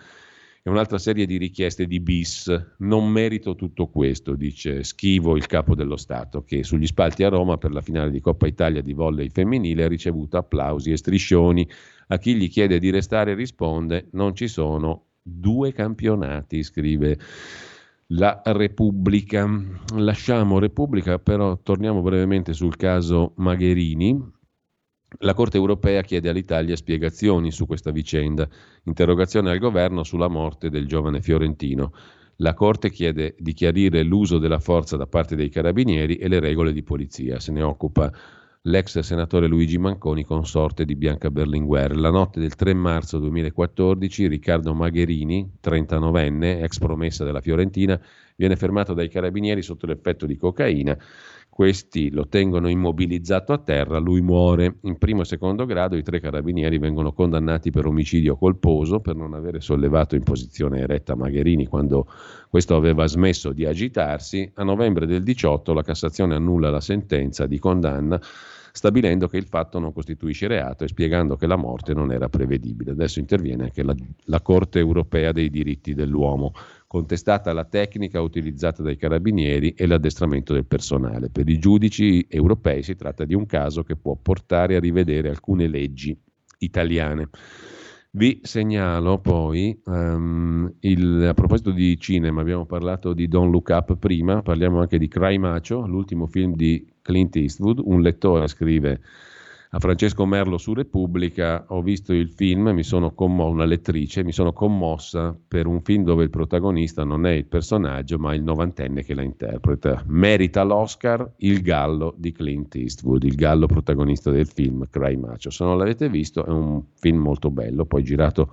e un'altra serie di richieste di bis. Non merito tutto questo, dice Schivo, il capo dello Stato, che sugli spalti a Roma per la finale di Coppa Italia di volley femminile ha ricevuto applausi e striscioni. A chi gli chiede di restare risponde non ci sono due campionati, scrive la Repubblica. Lasciamo Repubblica, però torniamo brevemente sul caso Magherini. La Corte europea chiede all'Italia spiegazioni su questa vicenda. Interrogazione al governo sulla morte del giovane fiorentino. La Corte chiede di chiarire l'uso della forza da parte dei carabinieri e le regole di polizia. Se ne occupa l'ex senatore Luigi Manconi, consorte di Bianca Berlinguer. La notte del 3 marzo 2014 Riccardo Magherini, 39enne, ex promessa della Fiorentina, viene fermato dai carabinieri sotto l'effetto di cocaina. Questi lo tengono immobilizzato a terra, lui muore. In primo e secondo grado i tre carabinieri vengono condannati per omicidio colposo per non avere sollevato in posizione eretta Magherini quando questo aveva smesso di agitarsi. A novembre del 18 la Cassazione annulla la sentenza di condanna stabilendo che il fatto non costituisce reato e spiegando che la morte non era prevedibile. Adesso interviene anche la, la Corte europea dei diritti dell'uomo, contestata la tecnica utilizzata dai carabinieri e l'addestramento del personale. Per i giudici europei si tratta di un caso che può portare a rivedere alcune leggi italiane. Vi segnalo poi, um, il, a proposito di cinema, abbiamo parlato di Don't Look Up prima, parliamo anche di Cry Macho, l'ultimo film di Clint Eastwood. Un lettore scrive a Francesco Merlo su Repubblica, ho visto il film, mi sono commo- una lettrice, mi sono commossa per un film dove il protagonista non è il personaggio ma il novantenne che la interpreta. Merita l'Oscar Il Gallo di Clint Eastwood, il gallo protagonista del film Cry Macho. Se non l'avete visto è un film molto bello, poi girato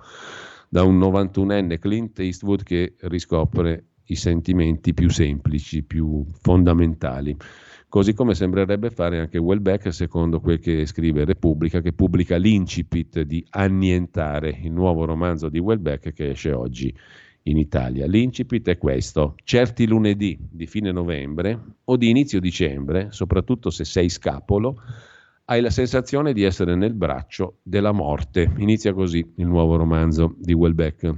da un 91enne Clint Eastwood che riscopre i sentimenti più semplici, più fondamentali così come sembrerebbe fare anche Welbeck, secondo quel che scrive Repubblica, che pubblica l'incipit di Annientare, il nuovo romanzo di Welbeck che esce oggi in Italia. L'incipit è questo: certi lunedì di fine novembre o di inizio dicembre, soprattutto se sei scapolo, hai la sensazione di essere nel braccio della morte. Inizia così il nuovo romanzo di Welbeck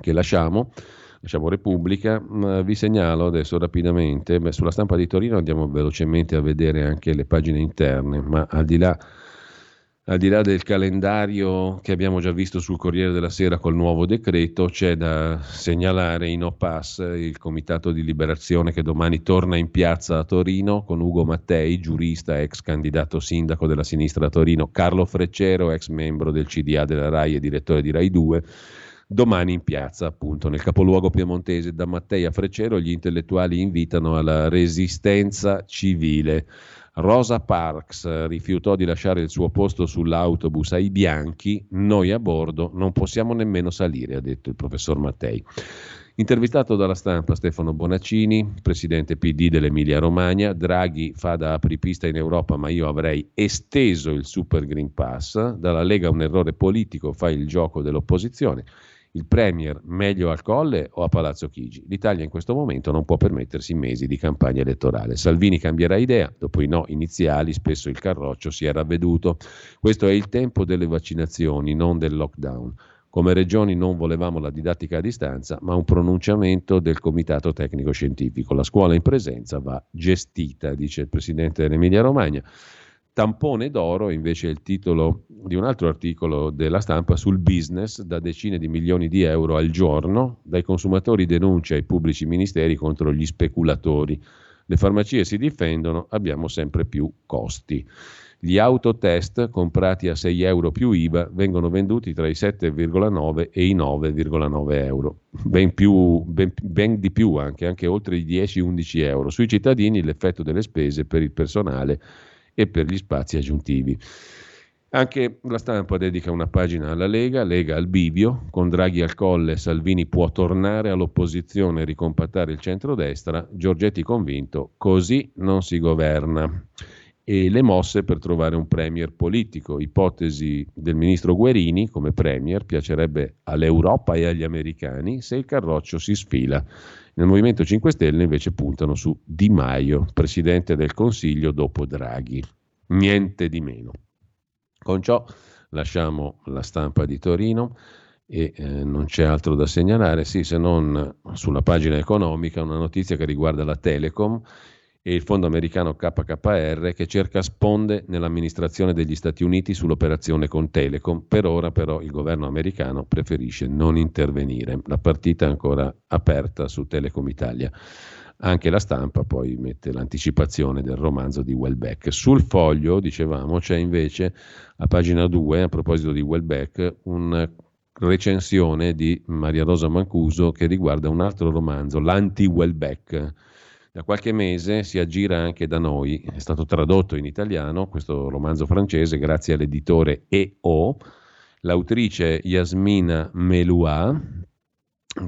che lasciamo diciamo, Repubblica, vi segnalo adesso rapidamente, beh, sulla stampa di Torino andiamo velocemente a vedere anche le pagine interne, ma al di là al di là del calendario che abbiamo già visto sul Corriere della Sera col nuovo decreto, c'è da segnalare in OPAS il Comitato di Liberazione che domani torna in piazza a Torino con Ugo Mattei, giurista, ex candidato sindaco della sinistra a Torino, Carlo Freccero, ex membro del CDA della RAI e direttore di RAI 2 domani in piazza, appunto, nel capoluogo piemontese. Da Mattei a Freccero gli intellettuali invitano alla resistenza civile. Rosa Parks rifiutò di lasciare il suo posto sull'autobus ai bianchi, noi a bordo non possiamo nemmeno salire, ha detto il professor Mattei. Intervistato dalla stampa Stefano Bonaccini, presidente PD dell'Emilia Romagna, Draghi fa da apripista in Europa, ma io avrei esteso il Super Green Pass, dalla Lega un errore politico, fa il gioco dell'opposizione. Il Premier meglio al Colle o a Palazzo Chigi? L'Italia in questo momento non può permettersi mesi di campagna elettorale. Salvini cambierà idea, dopo i no iniziali spesso il carroccio si è ravveduto. Questo è il tempo delle vaccinazioni, non del lockdown. Come regioni non volevamo la didattica a distanza, ma un pronunciamento del Comitato Tecnico Scientifico. La scuola in presenza va gestita, dice il Presidente dell'Emilia Romagna. Tampone d'oro invece è il titolo di un altro articolo della stampa sul business da decine di milioni di euro al giorno, dai consumatori denuncia ai pubblici ministeri contro gli speculatori. Le farmacie si difendono, abbiamo sempre più costi. Gli autotest comprati a 6 euro più IVA vengono venduti tra i 7,9 e i 9,9 euro, ben, più, ben, ben di più anche, anche oltre i 10-11 euro. Sui cittadini l'effetto delle spese per il personale e per gli spazi aggiuntivi. Anche la stampa dedica una pagina alla Lega, Lega al bivio, con Draghi al colle, Salvini può tornare all'opposizione e ricompattare il centrodestra, Giorgetti convinto, così non si governa. E le mosse per trovare un premier politico, ipotesi del ministro Guerini come premier, piacerebbe all'Europa e agli americani se il carroccio si sfila. Nel Movimento 5 Stelle invece puntano su Di Maio, presidente del Consiglio dopo Draghi. Niente di meno. Con ciò lasciamo la stampa di Torino e eh, non c'è altro da segnalare, sì, se non sulla pagina economica una notizia che riguarda la Telecom e il fondo americano KKR che cerca sponde nell'amministrazione degli Stati Uniti sull'operazione con Telecom. Per ora però il governo americano preferisce non intervenire. La partita è ancora aperta su Telecom Italia. Anche la stampa poi mette l'anticipazione del romanzo di Welbeck. Sul foglio, dicevamo, c'è invece a pagina 2, a proposito di Welbeck, una recensione di Maria Rosa Mancuso che riguarda un altro romanzo, l'anti-Welbeck da qualche mese si aggira anche da noi, è stato tradotto in italiano questo romanzo francese grazie all'editore EO, l'autrice Yasmina Meloua,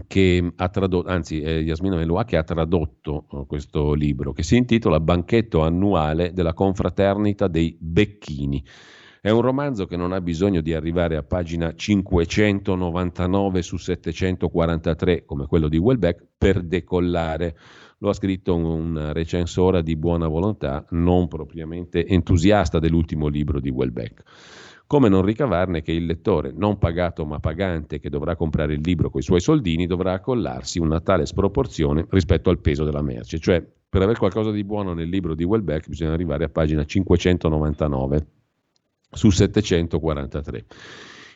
che ha tradotto, anzi è Yasmina Meloua che ha tradotto uh, questo libro che si intitola Banchetto annuale della confraternita dei Becchini. È un romanzo che non ha bisogno di arrivare a pagina 599 su 743 come quello di Welbeck per decollare lo ha scritto un recensore di buona volontà, non propriamente entusiasta dell'ultimo libro di Welbeck. Come non ricavarne che il lettore, non pagato ma pagante, che dovrà comprare il libro con i suoi soldini, dovrà accollarsi una tale sproporzione rispetto al peso della merce. Cioè, per avere qualcosa di buono nel libro di Welbeck bisogna arrivare a pagina 599 su 743.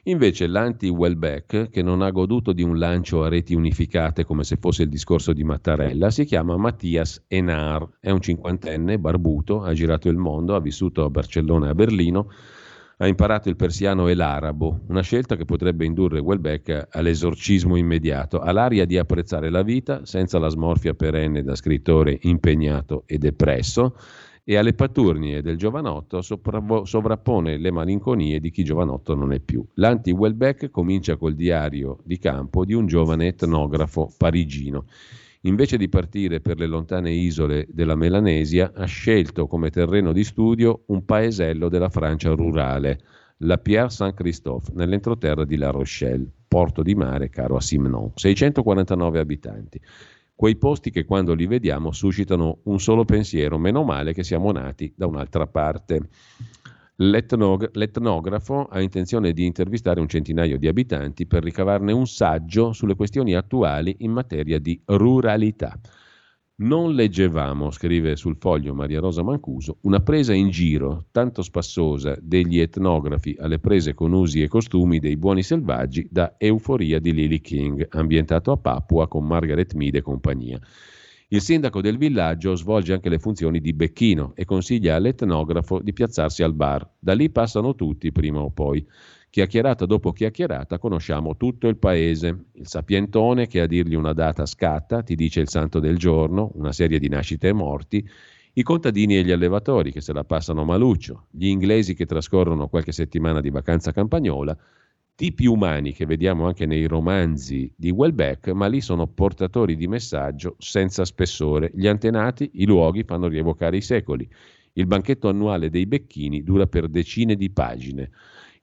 Invece l'anti-Wellbeck, che non ha goduto di un lancio a reti unificate come se fosse il discorso di Mattarella, si chiama Mattias Enar, è un cinquantenne, barbuto, ha girato il mondo, ha vissuto a Barcellona e a Berlino, ha imparato il persiano e l'arabo, una scelta che potrebbe indurre Welbeck all'esorcismo immediato, all'aria di apprezzare la vita senza la smorfia perenne da scrittore impegnato e depresso e alle paturnie del giovanotto sovrappone le malinconie di chi giovanotto non è più. L'anti-Welbeck comincia col diario di campo di un giovane etnografo parigino. Invece di partire per le lontane isole della Melanesia, ha scelto come terreno di studio un paesello della Francia rurale, la Pierre Saint-Christophe, nell'entroterra di La Rochelle, porto di mare caro a Simnon, 649 abitanti quei posti che quando li vediamo suscitano un solo pensiero, meno male che siamo nati da un'altra parte. L'etnog- l'etnografo ha intenzione di intervistare un centinaio di abitanti per ricavarne un saggio sulle questioni attuali in materia di ruralità. Non leggevamo, scrive sul foglio Maria Rosa Mancuso, una presa in giro tanto spassosa degli etnografi alle prese con usi e costumi dei buoni selvaggi da Euforia di Lily King, ambientato a Papua con Margaret Mead e compagnia. Il sindaco del villaggio svolge anche le funzioni di becchino e consiglia all'etnografo di piazzarsi al bar. Da lì passano tutti prima o poi. Chiacchierata dopo chiacchierata conosciamo tutto il paese. Il sapientone che a dirgli una data scatta, ti dice il santo del giorno, una serie di nascite e morti, i contadini e gli allevatori che se la passano maluccio, gli inglesi che trascorrono qualche settimana di vacanza campagnola, tipi umani che vediamo anche nei romanzi di Welbeck, ma lì sono portatori di messaggio senza spessore. Gli antenati, i luoghi fanno rievocare i secoli. Il banchetto annuale dei becchini dura per decine di pagine.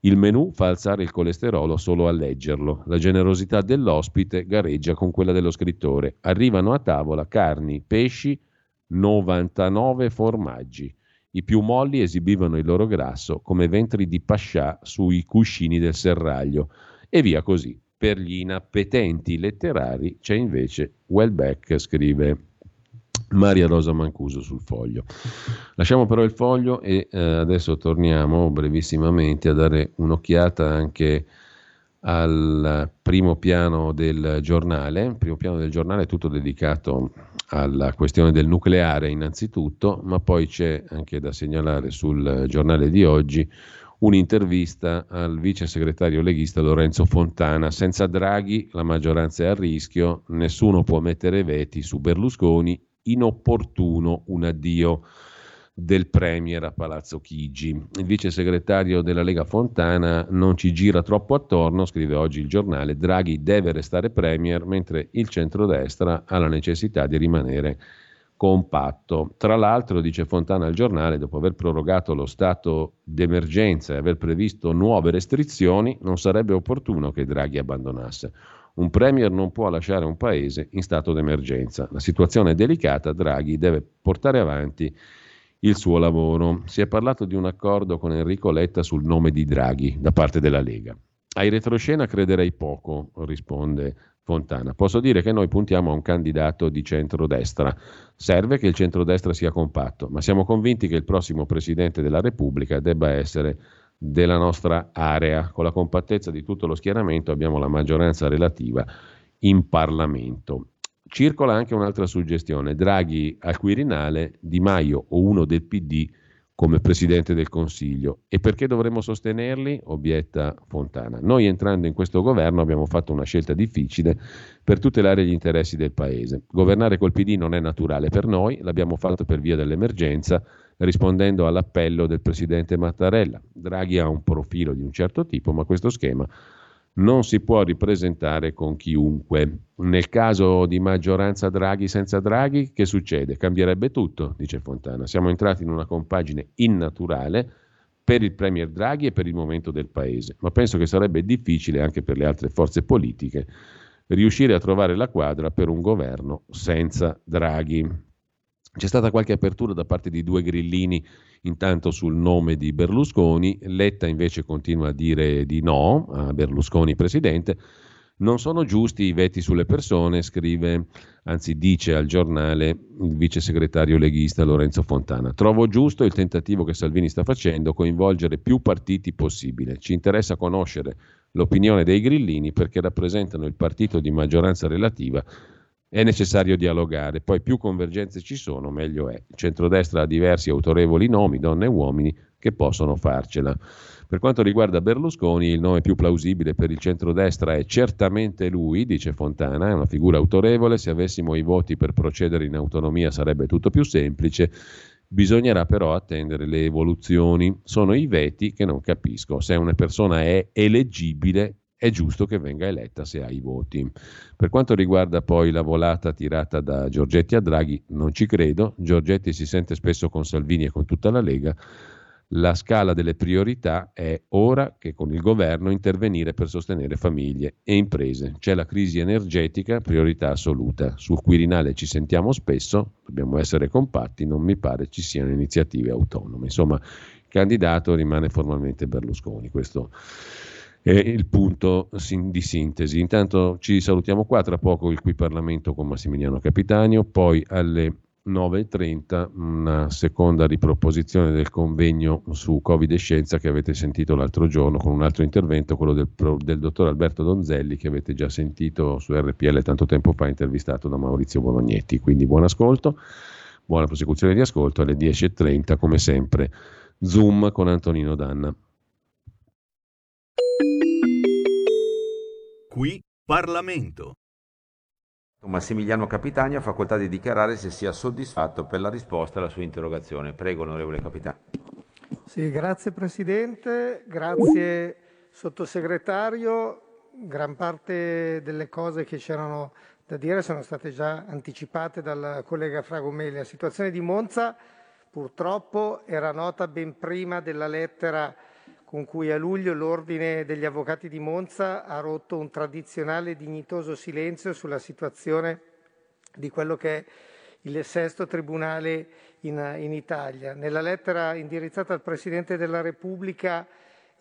Il menù fa alzare il colesterolo solo a leggerlo. La generosità dell'ospite gareggia con quella dello scrittore. Arrivano a tavola carni, pesci, 99 formaggi. I più molli esibivano il loro grasso come ventri di pascià sui cuscini del serraglio. E via così. Per gli inappetenti letterari c'è invece Welbeck, scrive Maria Rosa Mancuso sul foglio. Lasciamo però il foglio e eh, adesso torniamo brevissimamente a dare un'occhiata anche al primo piano del giornale. Il primo piano del giornale è tutto dedicato alla questione del nucleare innanzitutto, ma poi c'è anche da segnalare sul giornale di oggi un'intervista al vice segretario leghista Lorenzo Fontana. Senza Draghi la maggioranza è a rischio, nessuno può mettere veti su Berlusconi inopportuno un addio del Premier a Palazzo Chigi. Il vice segretario della Lega Fontana non ci gira troppo attorno, scrive oggi il giornale, Draghi deve restare Premier mentre il centrodestra ha la necessità di rimanere compatto. Tra l'altro, dice Fontana al giornale, dopo aver prorogato lo stato d'emergenza e aver previsto nuove restrizioni, non sarebbe opportuno che Draghi abbandonasse. Un Premier non può lasciare un paese in stato d'emergenza. La situazione è delicata, Draghi deve portare avanti il suo lavoro. Si è parlato di un accordo con Enrico Letta sul nome di Draghi da parte della Lega. Ai retroscena crederei poco, risponde Fontana. Posso dire che noi puntiamo a un candidato di centrodestra. Serve che il centrodestra sia compatto, ma siamo convinti che il prossimo Presidente della Repubblica debba essere della nostra area. Con la compattezza di tutto lo schieramento abbiamo la maggioranza relativa in Parlamento. Circola anche un'altra suggestione, Draghi al Quirinale, Di Maio o uno del PD come Presidente del Consiglio. E perché dovremmo sostenerli? obietta Fontana. Noi entrando in questo governo abbiamo fatto una scelta difficile per tutelare gli interessi del Paese. Governare col PD non è naturale per noi, l'abbiamo fatto per via dell'emergenza, rispondendo all'appello del presidente Mattarella. Draghi ha un profilo di un certo tipo, ma questo schema non si può ripresentare con chiunque. Nel caso di maggioranza Draghi senza Draghi, che succede? Cambierebbe tutto, dice Fontana. Siamo entrati in una compagine innaturale per il Premier Draghi e per il momento del Paese, ma penso che sarebbe difficile anche per le altre forze politiche riuscire a trovare la quadra per un governo senza Draghi. C'è stata qualche apertura da parte di due grillini intanto sul nome di Berlusconi, Letta invece continua a dire di no a Berlusconi presidente. Non sono giusti i veti sulle persone, scrive, anzi dice al giornale il vice segretario leghista Lorenzo Fontana. Trovo giusto il tentativo che Salvini sta facendo, coinvolgere più partiti possibile. Ci interessa conoscere l'opinione dei grillini perché rappresentano il partito di maggioranza relativa è necessario dialogare, poi più convergenze ci sono, meglio è. Il centrodestra ha diversi autorevoli nomi, donne e uomini, che possono farcela. Per quanto riguarda Berlusconi, il nome più plausibile per il centrodestra è certamente lui, dice Fontana, è una figura autorevole, se avessimo i voti per procedere in autonomia sarebbe tutto più semplice, bisognerà però attendere le evoluzioni. Sono i veti che non capisco, se una persona è eleggibile è giusto che venga eletta se ha i voti. Per quanto riguarda poi la volata tirata da Giorgetti a Draghi, non ci credo. Giorgetti si sente spesso con Salvini e con tutta la Lega. La scala delle priorità è ora che con il governo intervenire per sostenere famiglie e imprese. C'è la crisi energetica, priorità assoluta. Sul Quirinale ci sentiamo spesso, dobbiamo essere compatti, non mi pare ci siano iniziative autonome. Insomma, il candidato rimane formalmente Berlusconi. Questo è il punto di sintesi. Intanto ci salutiamo qua, tra poco il qui Parlamento con Massimiliano Capitanio, poi alle 9.30 una seconda riproposizione del convegno su Covid e scienza che avete sentito l'altro giorno con un altro intervento, quello del, del dottor Alberto Donzelli che avete già sentito su RPL tanto tempo fa intervistato da Maurizio Bolognetti. Quindi buon ascolto, buona prosecuzione di ascolto alle 10.30 come sempre. Zoom con Antonino Danna.
Qui Parlamento.
Massimiliano Capitani ha facoltà di dichiarare se sia soddisfatto per la risposta alla sua interrogazione. Prego, onorevole Capitani.
Sì, grazie Presidente, grazie Sottosegretario. Gran parte delle cose che c'erano da dire sono state già anticipate dal collega Fragomeli. La situazione di Monza purtroppo era nota ben prima della lettera con cui a luglio l'Ordine degli Avvocati di Monza ha rotto un tradizionale dignitoso silenzio sulla situazione di quello che è il sesto tribunale in, in Italia. Nella lettera indirizzata al Presidente della Repubblica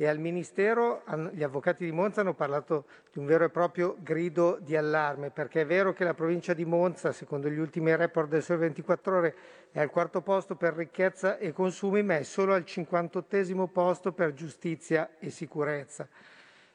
e al Ministero gli avvocati di Monza hanno parlato di un vero e proprio grido di allarme, perché è vero che la provincia di Monza, secondo gli ultimi report del Sole 24 Ore, è al quarto posto per ricchezza e consumi, ma è solo al 58 posto per giustizia e sicurezza.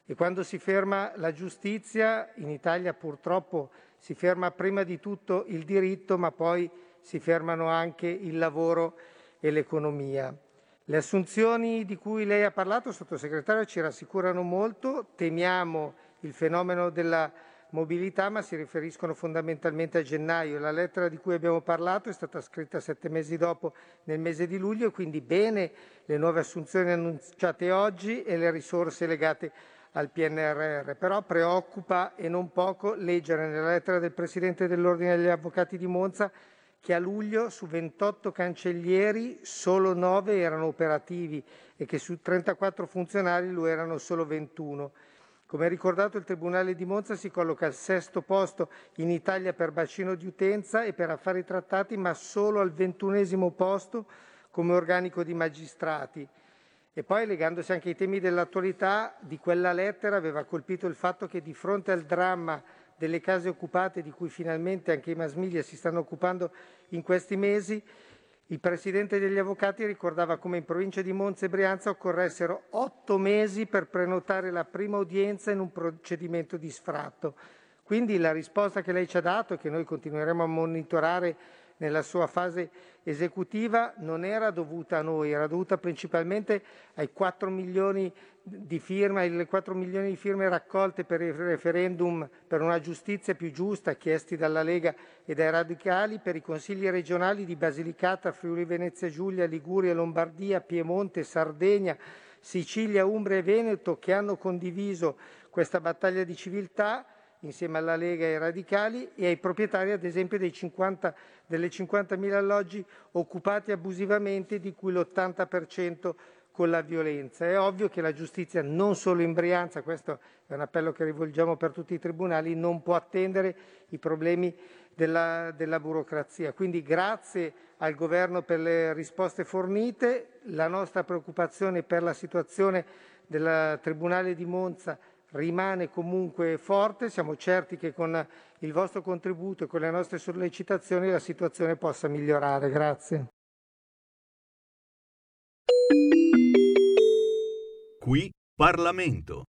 E quando si ferma la giustizia, in Italia purtroppo si ferma prima di tutto il diritto, ma poi si fermano anche il lavoro e l'economia. Le assunzioni di cui lei ha parlato, Sottosegretario, ci rassicurano molto. Temiamo il fenomeno della mobilità, ma si riferiscono fondamentalmente a gennaio. La lettera di cui abbiamo parlato è stata scritta sette mesi dopo, nel mese di luglio, quindi bene le nuove assunzioni annunciate oggi e le risorse legate al PNRR. Però preoccupa e non poco leggere nella lettera del Presidente dell'Ordine degli Avvocati di Monza che a luglio su 28 cancellieri solo 9 erano operativi e che su 34 funzionari lo erano solo 21. Come ricordato, il Tribunale di Monza si colloca al sesto posto in Italia per bacino di utenza e per affari trattati, ma solo al ventunesimo posto come organico di magistrati. E poi, legandosi anche ai temi dell'attualità, di quella lettera aveva colpito il fatto che di fronte al dramma delle case occupate di cui finalmente anche i mass media si stanno occupando in questi mesi, il presidente degli avvocati ricordava come in provincia di Monza e Brianza occorressero otto mesi per prenotare la prima udienza in un procedimento di sfratto. Quindi la risposta che lei ci ha dato e che noi continueremo a monitorare nella sua fase esecutiva non era dovuta a noi, era dovuta principalmente ai 4 milioni di firme, alle 4 milioni di firme raccolte per il referendum per una giustizia più giusta chiesti dalla Lega e dai radicali per i consigli regionali di Basilicata, Friuli Venezia Giulia, Liguria, Lombardia, Piemonte, Sardegna, Sicilia, Umbria e Veneto che hanno condiviso questa battaglia di civiltà insieme alla Lega e ai radicali e ai proprietari ad esempio 50, delle 50.000 alloggi occupati abusivamente di cui l'80% con la violenza. È ovvio che la giustizia non solo in Brianza, questo è un appello che rivolgiamo per tutti i tribunali, non può attendere i problemi della, della burocrazia. Quindi grazie al Governo per le risposte fornite, la nostra preoccupazione per la situazione del Tribunale di Monza rimane comunque forte. Siamo certi che con il vostro contributo e con le nostre sollecitazioni la situazione possa migliorare. Grazie.
Qui Parlamento.